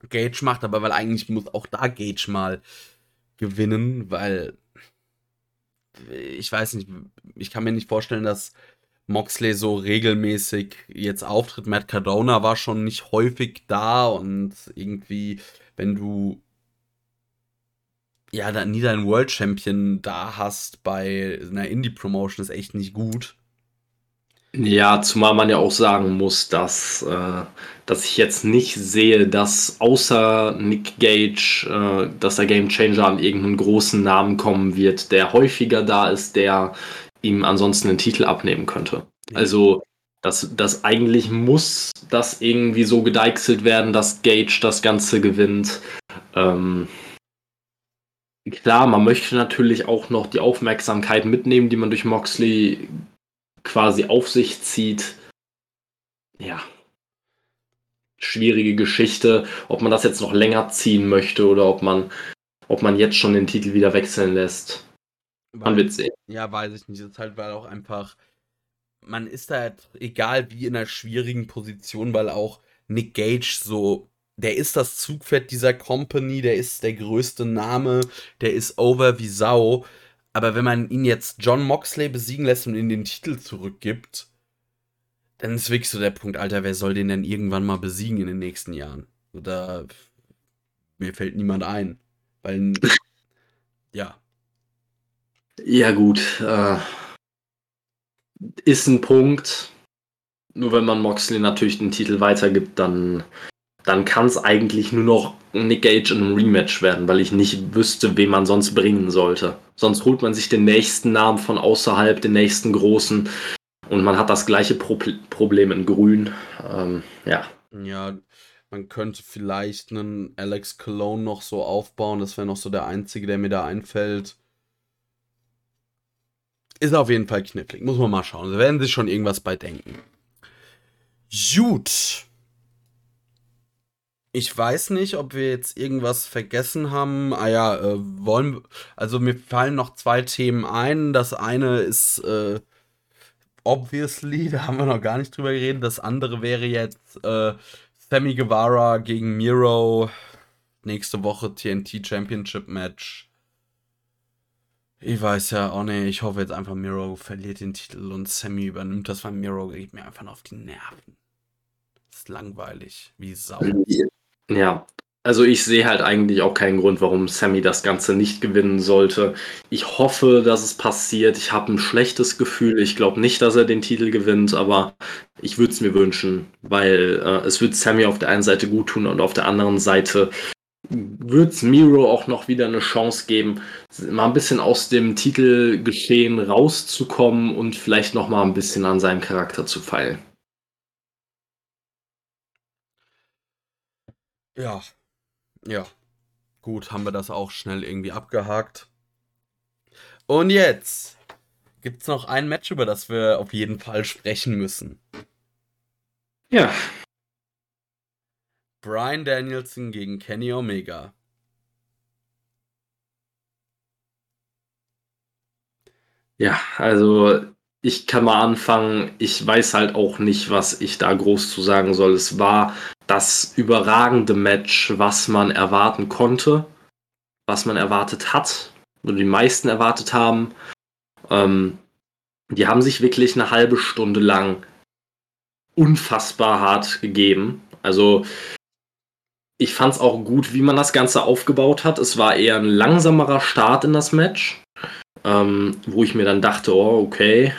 Gage macht, aber weil eigentlich muss auch da Gage mal gewinnen, weil ich weiß nicht, ich kann mir nicht vorstellen, dass Moxley so regelmäßig jetzt auftritt. Matt Cardona war schon nicht häufig da und irgendwie, wenn du ja dann nie deinen World Champion da hast bei einer Indie Promotion ist echt nicht gut. Ja, zumal man ja auch sagen muss, dass, äh, dass ich jetzt nicht sehe, dass außer Nick Gage, äh, dass der Game Changer an irgendeinen großen Namen kommen wird, der häufiger da ist, der ihm ansonsten den Titel abnehmen könnte. Ja. Also, das, das eigentlich muss das irgendwie so gedeichselt werden, dass Gage das Ganze gewinnt. Ähm, klar, man möchte natürlich auch noch die Aufmerksamkeit mitnehmen, die man durch Moxley quasi auf sich zieht. Ja. Schwierige Geschichte, ob man das jetzt noch länger ziehen möchte oder ob man, ob man jetzt schon den Titel wieder wechseln lässt. Man wird sehen. Ja, weiß ich nicht. Das ist halt, weil auch einfach, man ist da halt, egal wie in einer schwierigen Position, weil auch Nick Gage so, der ist das Zugpferd dieser Company, der ist der größte Name, der ist over wie Sau. Aber wenn man ihn jetzt John Moxley besiegen lässt und ihm den Titel zurückgibt, dann ist wirklich so der Punkt, Alter, wer soll den denn irgendwann mal besiegen in den nächsten Jahren? Oder mir fällt niemand ein. Weil, ja. Ja, gut. Äh, ist ein Punkt. Nur wenn man Moxley natürlich den Titel weitergibt, dann dann kann es eigentlich nur noch Nick Gage in einem Rematch werden, weil ich nicht wüsste, wen man sonst bringen sollte. Sonst holt man sich den nächsten Namen von außerhalb, den nächsten großen und man hat das gleiche Pro Problem in Grün. Ähm, ja. Ja, man könnte vielleicht einen Alex Cologne noch so aufbauen. Das wäre noch so der einzige, der mir da einfällt. Ist auf jeden Fall knifflig. Muss man mal schauen. Da werden sich schon irgendwas bei denken. Gut. Ich weiß nicht, ob wir jetzt irgendwas vergessen haben. Ah ja, äh, wollen also mir fallen noch zwei Themen ein. Das eine ist äh, obviously, da haben wir noch gar nicht drüber geredet. Das andere wäre jetzt äh, Sammy Guevara gegen Miro nächste Woche TNT Championship Match. Ich weiß ja auch nicht, ich hoffe jetzt einfach, Miro verliert den Titel und Sammy übernimmt das, weil Miro geht mir einfach noch auf die Nerven. Ist langweilig, wie Sau. Ja, also ich sehe halt eigentlich auch keinen Grund, warum Sammy das Ganze nicht gewinnen sollte. Ich hoffe, dass es passiert. Ich habe ein schlechtes Gefühl. Ich glaube nicht, dass er den Titel gewinnt, aber ich würde es mir wünschen, weil äh, es wird Sammy auf der einen Seite gut tun und auf der anderen Seite wird es Miro auch noch wieder eine Chance geben, mal ein bisschen aus dem Titelgeschehen rauszukommen und vielleicht noch mal ein bisschen an seinem Charakter zu feilen. Ja. Ja. Gut, haben wir das auch schnell irgendwie abgehakt. Und jetzt gibt es noch ein Match, über das wir auf jeden Fall sprechen müssen. Ja. Brian Danielson gegen Kenny Omega. Ja, also ich kann mal anfangen. Ich weiß halt auch nicht, was ich da groß zu sagen soll. Es war das überragende Match, was man erwarten konnte, was man erwartet hat, oder die meisten erwartet haben. Ähm, die haben sich wirklich eine halbe Stunde lang unfassbar hart gegeben. Also ich fand es auch gut, wie man das Ganze aufgebaut hat. Es war eher ein langsamerer Start in das Match, ähm, wo ich mir dann dachte, oh, okay,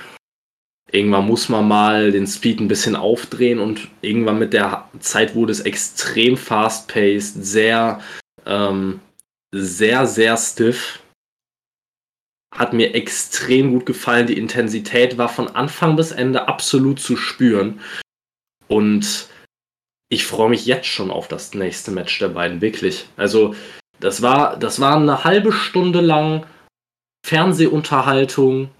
Irgendwann muss man mal den Speed ein bisschen aufdrehen und irgendwann mit der Zeit wurde es extrem fast-paced, sehr, ähm, sehr, sehr stiff. Hat mir extrem gut gefallen. Die Intensität war von Anfang bis Ende absolut zu spüren. Und ich freue mich jetzt schon auf das nächste Match der beiden, wirklich. Also, das war, das war eine halbe Stunde lang Fernsehunterhaltung,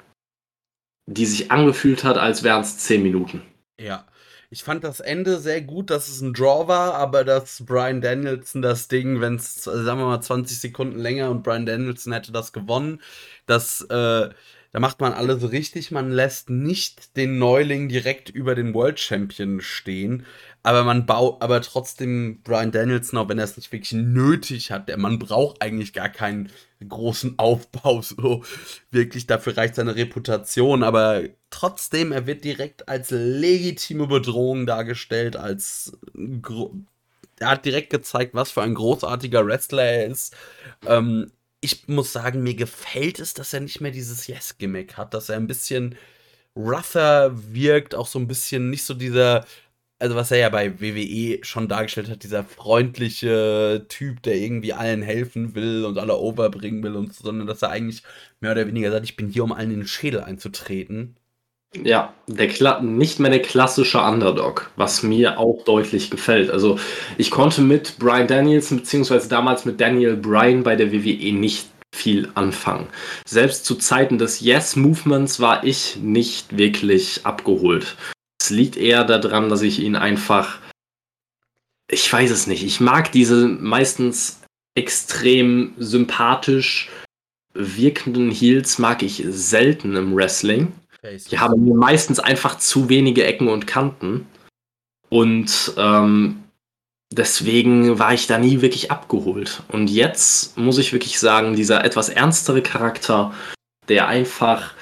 die sich angefühlt hat, als wären es zehn Minuten. Ja. Ich fand das Ende sehr gut, dass es ein Draw war, aber dass Brian Danielson das Ding, wenn es, sagen wir mal, 20 Sekunden länger und Brian Danielson hätte das gewonnen, das, äh, da macht man alles richtig. Man lässt nicht den Neuling direkt über den World Champion stehen, aber man baut, aber trotzdem Brian Danielson, auch wenn er es nicht wirklich nötig hat, man braucht eigentlich gar keinen großen Aufbau, so wirklich, dafür reicht seine Reputation, aber trotzdem, er wird direkt als legitime Bedrohung dargestellt, als er hat direkt gezeigt, was für ein großartiger Wrestler er ist. Ähm, ich muss sagen, mir gefällt es, dass er nicht mehr dieses Yes-Gimmick hat, dass er ein bisschen rougher wirkt, auch so ein bisschen nicht so dieser also was er ja bei WWE schon dargestellt hat, dieser freundliche Typ, der irgendwie allen helfen will und alle overbringen will und so, sondern dass er eigentlich mehr oder weniger sagt, ich bin hier, um allen in den Schädel einzutreten. Ja, der Kla nicht mehr der klassische Underdog, was mir auch deutlich gefällt. Also ich konnte mit Brian Danielson beziehungsweise damals mit Daniel Bryan bei der WWE nicht viel anfangen. Selbst zu Zeiten des Yes-Movements war ich nicht wirklich abgeholt liegt eher daran, dass ich ihn einfach. Ich weiß es nicht. Ich mag diese meistens extrem sympathisch wirkenden Heels, mag ich selten im Wrestling. Die haben meistens einfach zu wenige Ecken und Kanten. Und ähm, deswegen war ich da nie wirklich abgeholt. Und jetzt muss ich wirklich sagen, dieser etwas ernstere Charakter, der einfach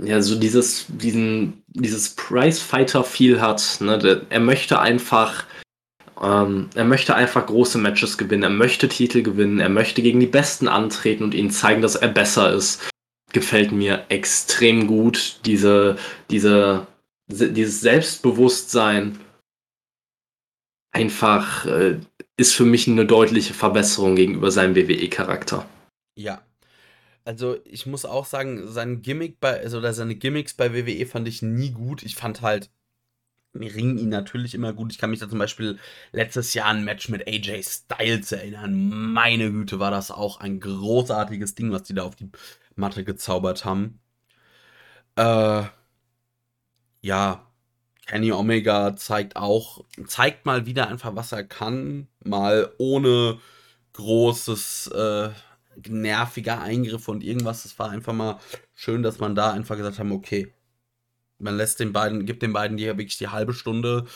ja, so dieses, diesen, dieses Prize-Fighter-Feel hat. Ne? Der, er möchte einfach, ähm, er möchte einfach große Matches gewinnen, er möchte Titel gewinnen, er möchte gegen die Besten antreten und ihnen zeigen, dass er besser ist. Gefällt mir extrem gut, diese, diese, dieses Selbstbewusstsein. Einfach äh, ist für mich eine deutliche Verbesserung gegenüber seinem WWE-Charakter. Ja, also ich muss auch sagen, sein Gimmick bei, also seine Gimmicks bei WWE fand ich nie gut. Ich fand halt mir ringen ihn natürlich immer gut. Ich kann mich da zum Beispiel letztes Jahr ein Match mit AJ Styles erinnern. Meine Güte, war das auch ein großartiges Ding, was die da auf die Matte gezaubert haben. Äh, ja, Kenny Omega zeigt auch, zeigt mal wieder einfach, was er kann. Mal ohne großes, äh, nerviger Eingriff und irgendwas. Es war einfach mal schön, dass man da einfach gesagt haben, okay, man lässt den beiden, gibt den beiden hier wirklich die halbe Stunde.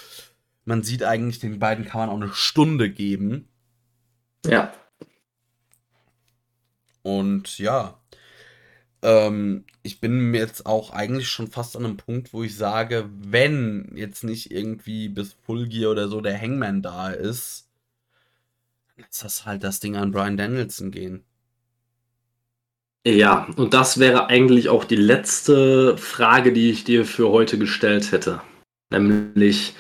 Man sieht eigentlich, den beiden kann man auch eine Stunde geben. Ja. Und ja, ähm, ich bin jetzt auch eigentlich schon fast an einem Punkt, wo ich sage, wenn jetzt nicht irgendwie bis Full Gear oder so der Hangman da ist, ist das halt das Ding an Brian Danielson gehen. Ja, und das wäre eigentlich auch die letzte Frage, die ich dir für heute gestellt hätte. Nämlich,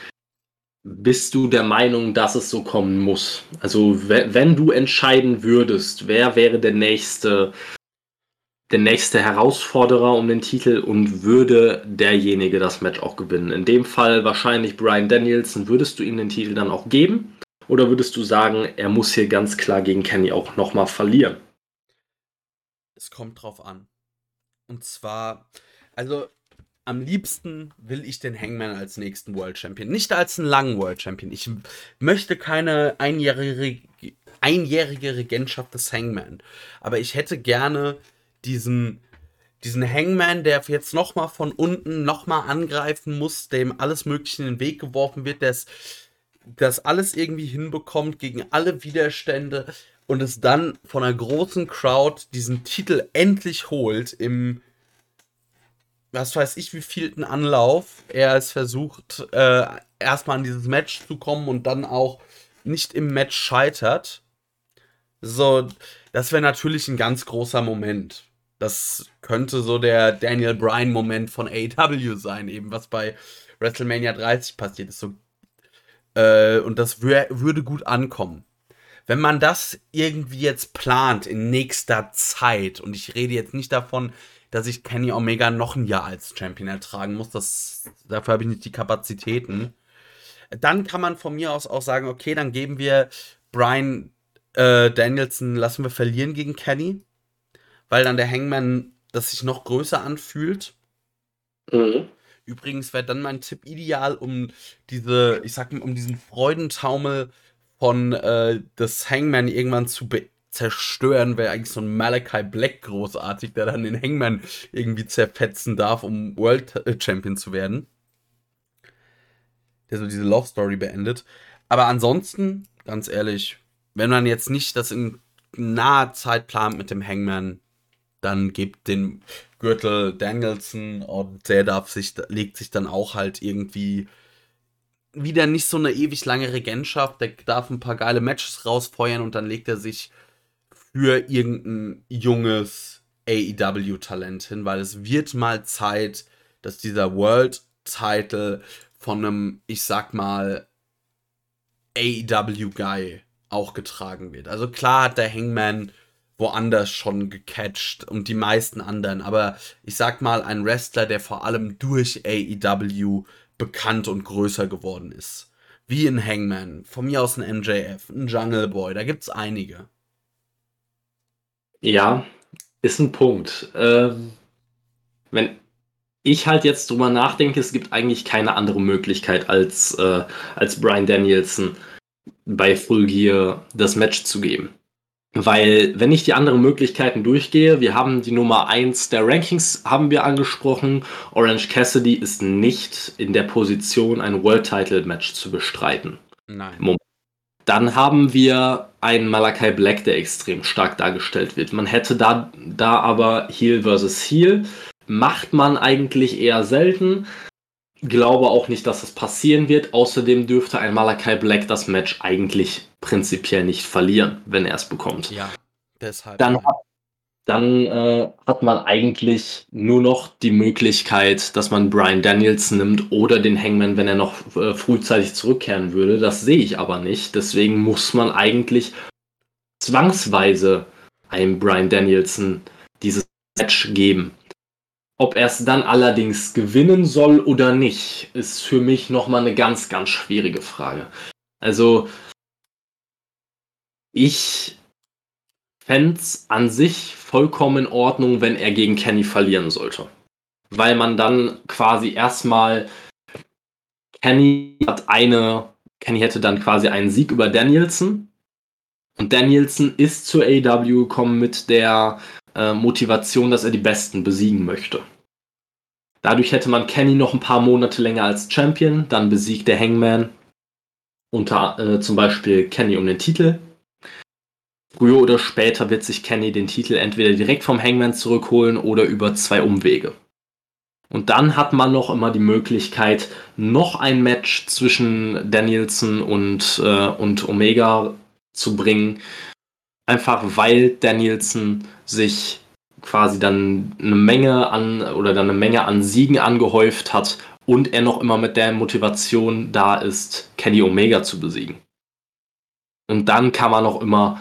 bist du der Meinung, dass es so kommen muss? Also, wenn du entscheiden würdest, wer wäre der nächste, der nächste Herausforderer um den Titel und würde derjenige das Match auch gewinnen? In dem Fall wahrscheinlich Brian Danielson. Würdest du ihm den Titel dann auch geben? Oder würdest du sagen, er muss hier ganz klar gegen Kenny auch nochmal verlieren? Es kommt drauf an. Und zwar, also am liebsten will ich den Hangman als nächsten World Champion. Nicht als einen langen World Champion. Ich möchte keine einjährige, einjährige Regentschaft des Hangman. Aber ich hätte gerne diesen, diesen Hangman, der jetzt nochmal von unten nochmal angreifen muss, dem alles Mögliche in den Weg geworfen wird, der das alles irgendwie hinbekommt gegen alle Widerstände und es dann von einer großen Crowd diesen Titel endlich holt im was weiß ich, wie vielten Anlauf er es versucht, äh, erstmal an dieses Match zu kommen und dann auch nicht im Match scheitert. So, das wäre natürlich ein ganz großer Moment. Das könnte so der Daniel Bryan-Moment von AEW sein, eben was bei WrestleMania 30 passiert ist. So, äh, und das wür würde gut ankommen. Wenn man das irgendwie jetzt plant in nächster Zeit, und ich rede jetzt nicht davon, dass ich Kenny Omega noch ein Jahr als Champion ertragen muss, das, dafür habe ich nicht die Kapazitäten, dann kann man von mir aus auch sagen, okay, dann geben wir Brian äh, Danielson, lassen wir verlieren gegen Kenny, weil dann der Hangman das sich noch größer anfühlt. Mhm. Übrigens wäre dann mein Tipp ideal, um diese, ich sag mal, um diesen Freudentaumel von äh, des Hangman irgendwann zu zerstören, wäre eigentlich so ein Malachi Black großartig, der dann den Hangman irgendwie zerfetzen darf, um World äh, Champion zu werden. Der so diese Love Story beendet. Aber ansonsten, ganz ehrlich, wenn man jetzt nicht das in naher Zeit plant mit dem Hangman, dann gibt den Gürtel Danielson und der darf sich, legt sich dann auch halt irgendwie wieder nicht so eine ewig lange Regentschaft. Der darf ein paar geile Matches rausfeuern und dann legt er sich für irgendein junges AEW-Talent hin, weil es wird mal Zeit, dass dieser World-Title von einem, ich sag mal, AEW-Guy auch getragen wird. Also klar hat der Hangman woanders schon gecatcht und die meisten anderen, aber ich sag mal, ein Wrestler, der vor allem durch AEW bekannt und größer geworden ist. Wie ein Hangman, von mir aus ein MJF, ein Jungle Boy, da gibt's einige. Ja, ist ein Punkt. Ähm, wenn ich halt jetzt drüber nachdenke, es gibt eigentlich keine andere Möglichkeit als, äh, als Brian Danielson bei Full Gear das Match zu geben. Weil, wenn ich die anderen Möglichkeiten durchgehe, wir haben die Nummer 1 der Rankings, haben wir angesprochen. Orange Cassidy ist nicht in der Position, ein World Title Match zu bestreiten. Nein. Moment. Dann haben wir einen Malakai Black, der extrem stark dargestellt wird. Man hätte da, da aber Heel versus Heel. Macht man eigentlich eher selten. Glaube auch nicht, dass das passieren wird. Außerdem dürfte ein Malakai Black das Match eigentlich prinzipiell nicht verlieren, wenn er es bekommt. Ja, deshalb. Dann, dann äh, hat man eigentlich nur noch die Möglichkeit, dass man Brian Danielson nimmt oder den Hangman, wenn er noch äh, frühzeitig zurückkehren würde. Das sehe ich aber nicht. Deswegen muss man eigentlich zwangsweise einem Brian Danielson dieses Match geben. Ob er es dann allerdings gewinnen soll oder nicht, ist für mich nochmal eine ganz, ganz schwierige Frage. Also, ich fände es an sich vollkommen in Ordnung, wenn er gegen Kenny verlieren sollte. Weil man dann quasi erstmal Kenny hat eine, Kenny hätte dann quasi einen Sieg über Danielson. Und Danielson ist zur AW gekommen mit der äh, Motivation, dass er die Besten besiegen möchte. Dadurch hätte man Kenny noch ein paar Monate länger als Champion, dann besiegt der Hangman unter äh, zum Beispiel Kenny um den Titel. Früher oder später wird sich Kenny den Titel entweder direkt vom Hangman zurückholen oder über zwei Umwege. Und dann hat man noch immer die Möglichkeit, noch ein Match zwischen Danielson und, äh, und Omega zu bringen. Einfach weil Danielson sich quasi dann eine Menge an oder dann eine Menge an Siegen angehäuft hat und er noch immer mit der Motivation da ist, Kenny Omega zu besiegen. Und dann kann man auch immer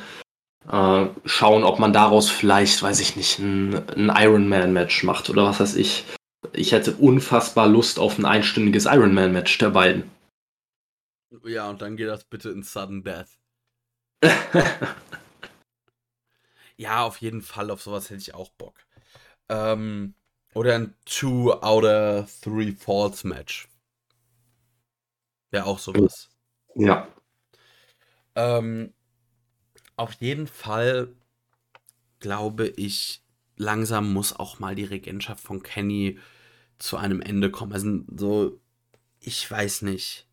äh, schauen, ob man daraus vielleicht, weiß ich nicht, ein, ein Ironman-Match macht oder was weiß ich. Ich hätte unfassbar Lust auf ein einstündiges Ironman-Match der beiden. Ja, und dann geht das bitte in Sudden Death. Ja, auf jeden Fall, auf sowas hätte ich auch Bock. Ähm, oder ein Two out of Three Falls Match. Wäre auch sowas. Ja. Ähm, auf jeden Fall glaube ich, langsam muss auch mal die Regentschaft von Kenny zu einem Ende kommen. Also so, ich weiß nicht.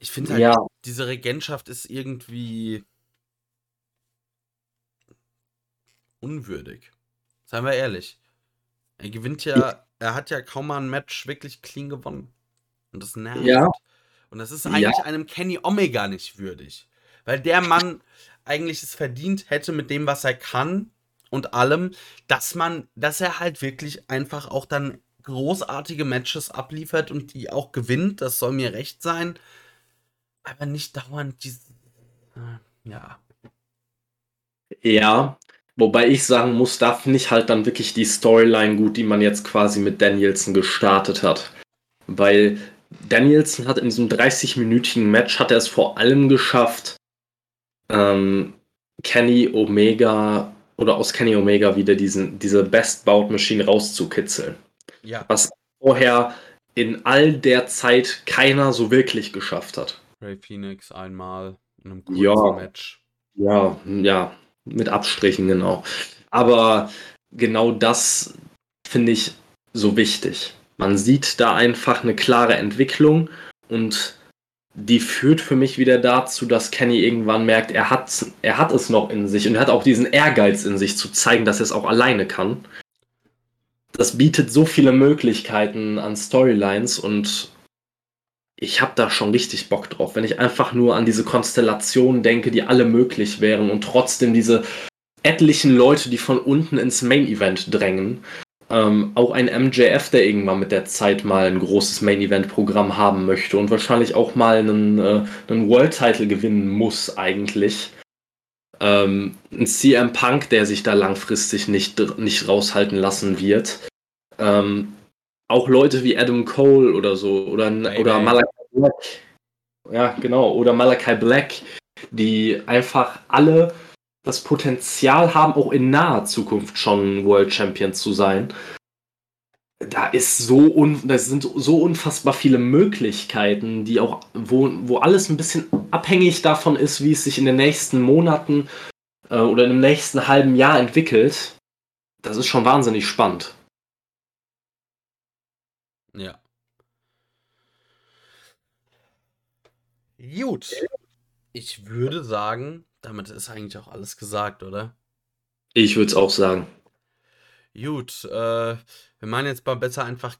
Ich finde halt, ja. diese Regentschaft ist irgendwie unwürdig. Seien wir ehrlich. Er gewinnt ja, er hat ja kaum mal ein Match wirklich clean gewonnen. Und das nervt. Ja. Und das ist eigentlich ja. einem Kenny Omega nicht würdig. Weil der Mann eigentlich es verdient hätte mit dem, was er kann, und allem, dass man, dass er halt wirklich einfach auch dann großartige Matches abliefert und die auch gewinnt. Das soll mir recht sein. Aber nicht dauernd diese. äh, Ja. Ja, wobei ich sagen muss, da finde ich halt dann wirklich die Storyline gut, die man jetzt quasi mit Danielson gestartet hat. Weil Danielson hat in diesem 30-minütigen Match hat er es vor allem geschafft, ähm, Kenny Omega oder aus Kenny Omega wieder diesen, diese Best Bout Machine rauszukitzeln. Ja. Was vorher in all der Zeit keiner so wirklich geschafft hat. Ray Phoenix einmal in einem kurzen Ja. Match. Ja, ja, mit Abstrichen, genau. Aber genau das finde ich so wichtig. Man sieht da einfach eine klare Entwicklung und die führt für mich wieder dazu, dass Kenny irgendwann merkt, er hat, er hat es noch in sich und er hat auch diesen Ehrgeiz in sich zu zeigen, dass er es auch alleine kann. Das bietet so viele Möglichkeiten an Storylines und ich habe da schon richtig Bock drauf, wenn ich einfach nur an diese Konstellationen denke, die alle möglich wären und trotzdem diese etlichen Leute, die von unten ins Main Event drängen. Ähm, auch ein MJF, der irgendwann mit der Zeit mal ein großes Main Event Programm haben möchte und wahrscheinlich auch mal einen, äh, einen World Title gewinnen muss eigentlich. Ähm, ein CM Punk, der sich da langfristig nicht, nicht raushalten lassen wird. Ähm, auch Leute wie Adam Cole oder so oder, oder Malachi Black. Ja, genau. Oder Malachi Black, die einfach alle das Potenzial haben, auch in naher Zukunft schon World Champion zu sein. Da ist so un das sind so unfassbar viele Möglichkeiten, die auch, wo, wo alles ein bisschen abhängig davon ist, wie es sich in den nächsten Monaten äh, oder im nächsten halben Jahr entwickelt. Das ist schon wahnsinnig spannend. Ja. Gut. Ich würde sagen, damit ist eigentlich auch alles gesagt, oder? Ich würde es auch sagen. Gut, äh, wir machen jetzt mal besser einfach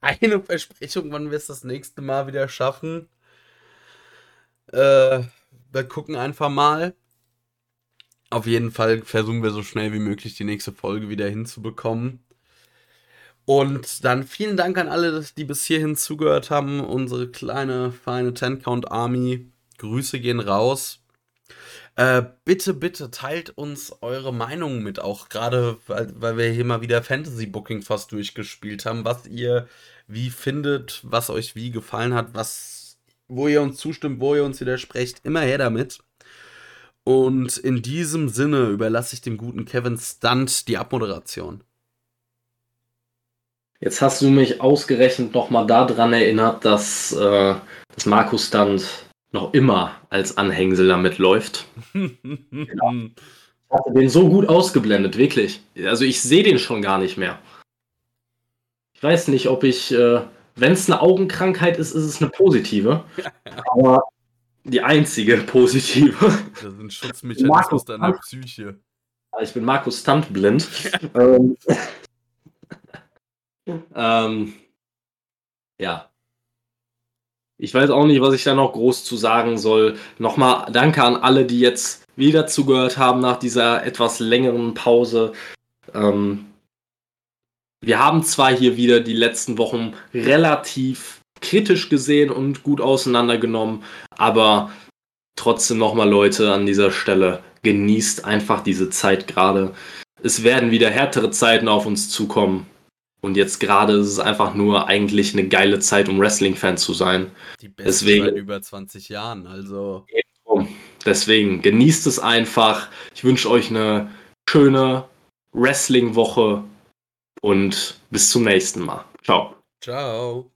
keine Versprechung, wann wir es das nächste Mal wieder schaffen. Äh, wir gucken einfach mal. Auf jeden Fall versuchen wir so schnell wie möglich die nächste Folge wieder hinzubekommen. Und dann vielen Dank an alle, die bis hierhin zugehört haben. Unsere kleine, feine Ten-Count-Army. Grüße gehen raus. Äh, bitte, bitte teilt uns eure Meinung mit, auch gerade, weil, weil wir hier mal wieder Fantasy Booking fast durchgespielt haben, was ihr wie findet, was euch wie gefallen hat, was, wo ihr uns zustimmt, wo ihr uns widersprecht, immer her damit. Und in diesem Sinne überlasse ich dem guten Kevin Stunt die Abmoderation. Jetzt hast du mich ausgerechnet nochmal daran erinnert, dass, äh, dass Markus Stunt noch immer als Anhängsel damit läuft. Ich hatte den so gut ausgeblendet, wirklich. Also ich sehe den schon gar nicht mehr. Ich weiß nicht, ob ich, äh, wenn es eine Augenkrankheit ist, ist es eine positive. Aber die einzige positive. Das ist ein Schutzmechanismus deiner. Psyche. Ich bin Markus Stunt blind. ähm, ähm, ja. Ich weiß auch nicht, was ich da noch groß zu sagen soll. Nochmal danke an alle, die jetzt wieder zugehört haben nach dieser etwas längeren Pause. Ähm, wir haben zwar hier wieder die letzten Wochen relativ kritisch gesehen und gut auseinandergenommen, aber trotzdem nochmal Leute an dieser Stelle, genießt einfach diese Zeit gerade. Es werden wieder härtere Zeiten auf uns zukommen. Und jetzt gerade ist es einfach nur eigentlich eine geile Zeit, um Wrestling-Fan zu sein. Die beste Deswegen- seit über 20 Jahren, also. Deswegen genießt es einfach. Ich wünsche euch eine schöne Wrestling-Woche und bis zum nächsten Mal. Ciao. Ciao.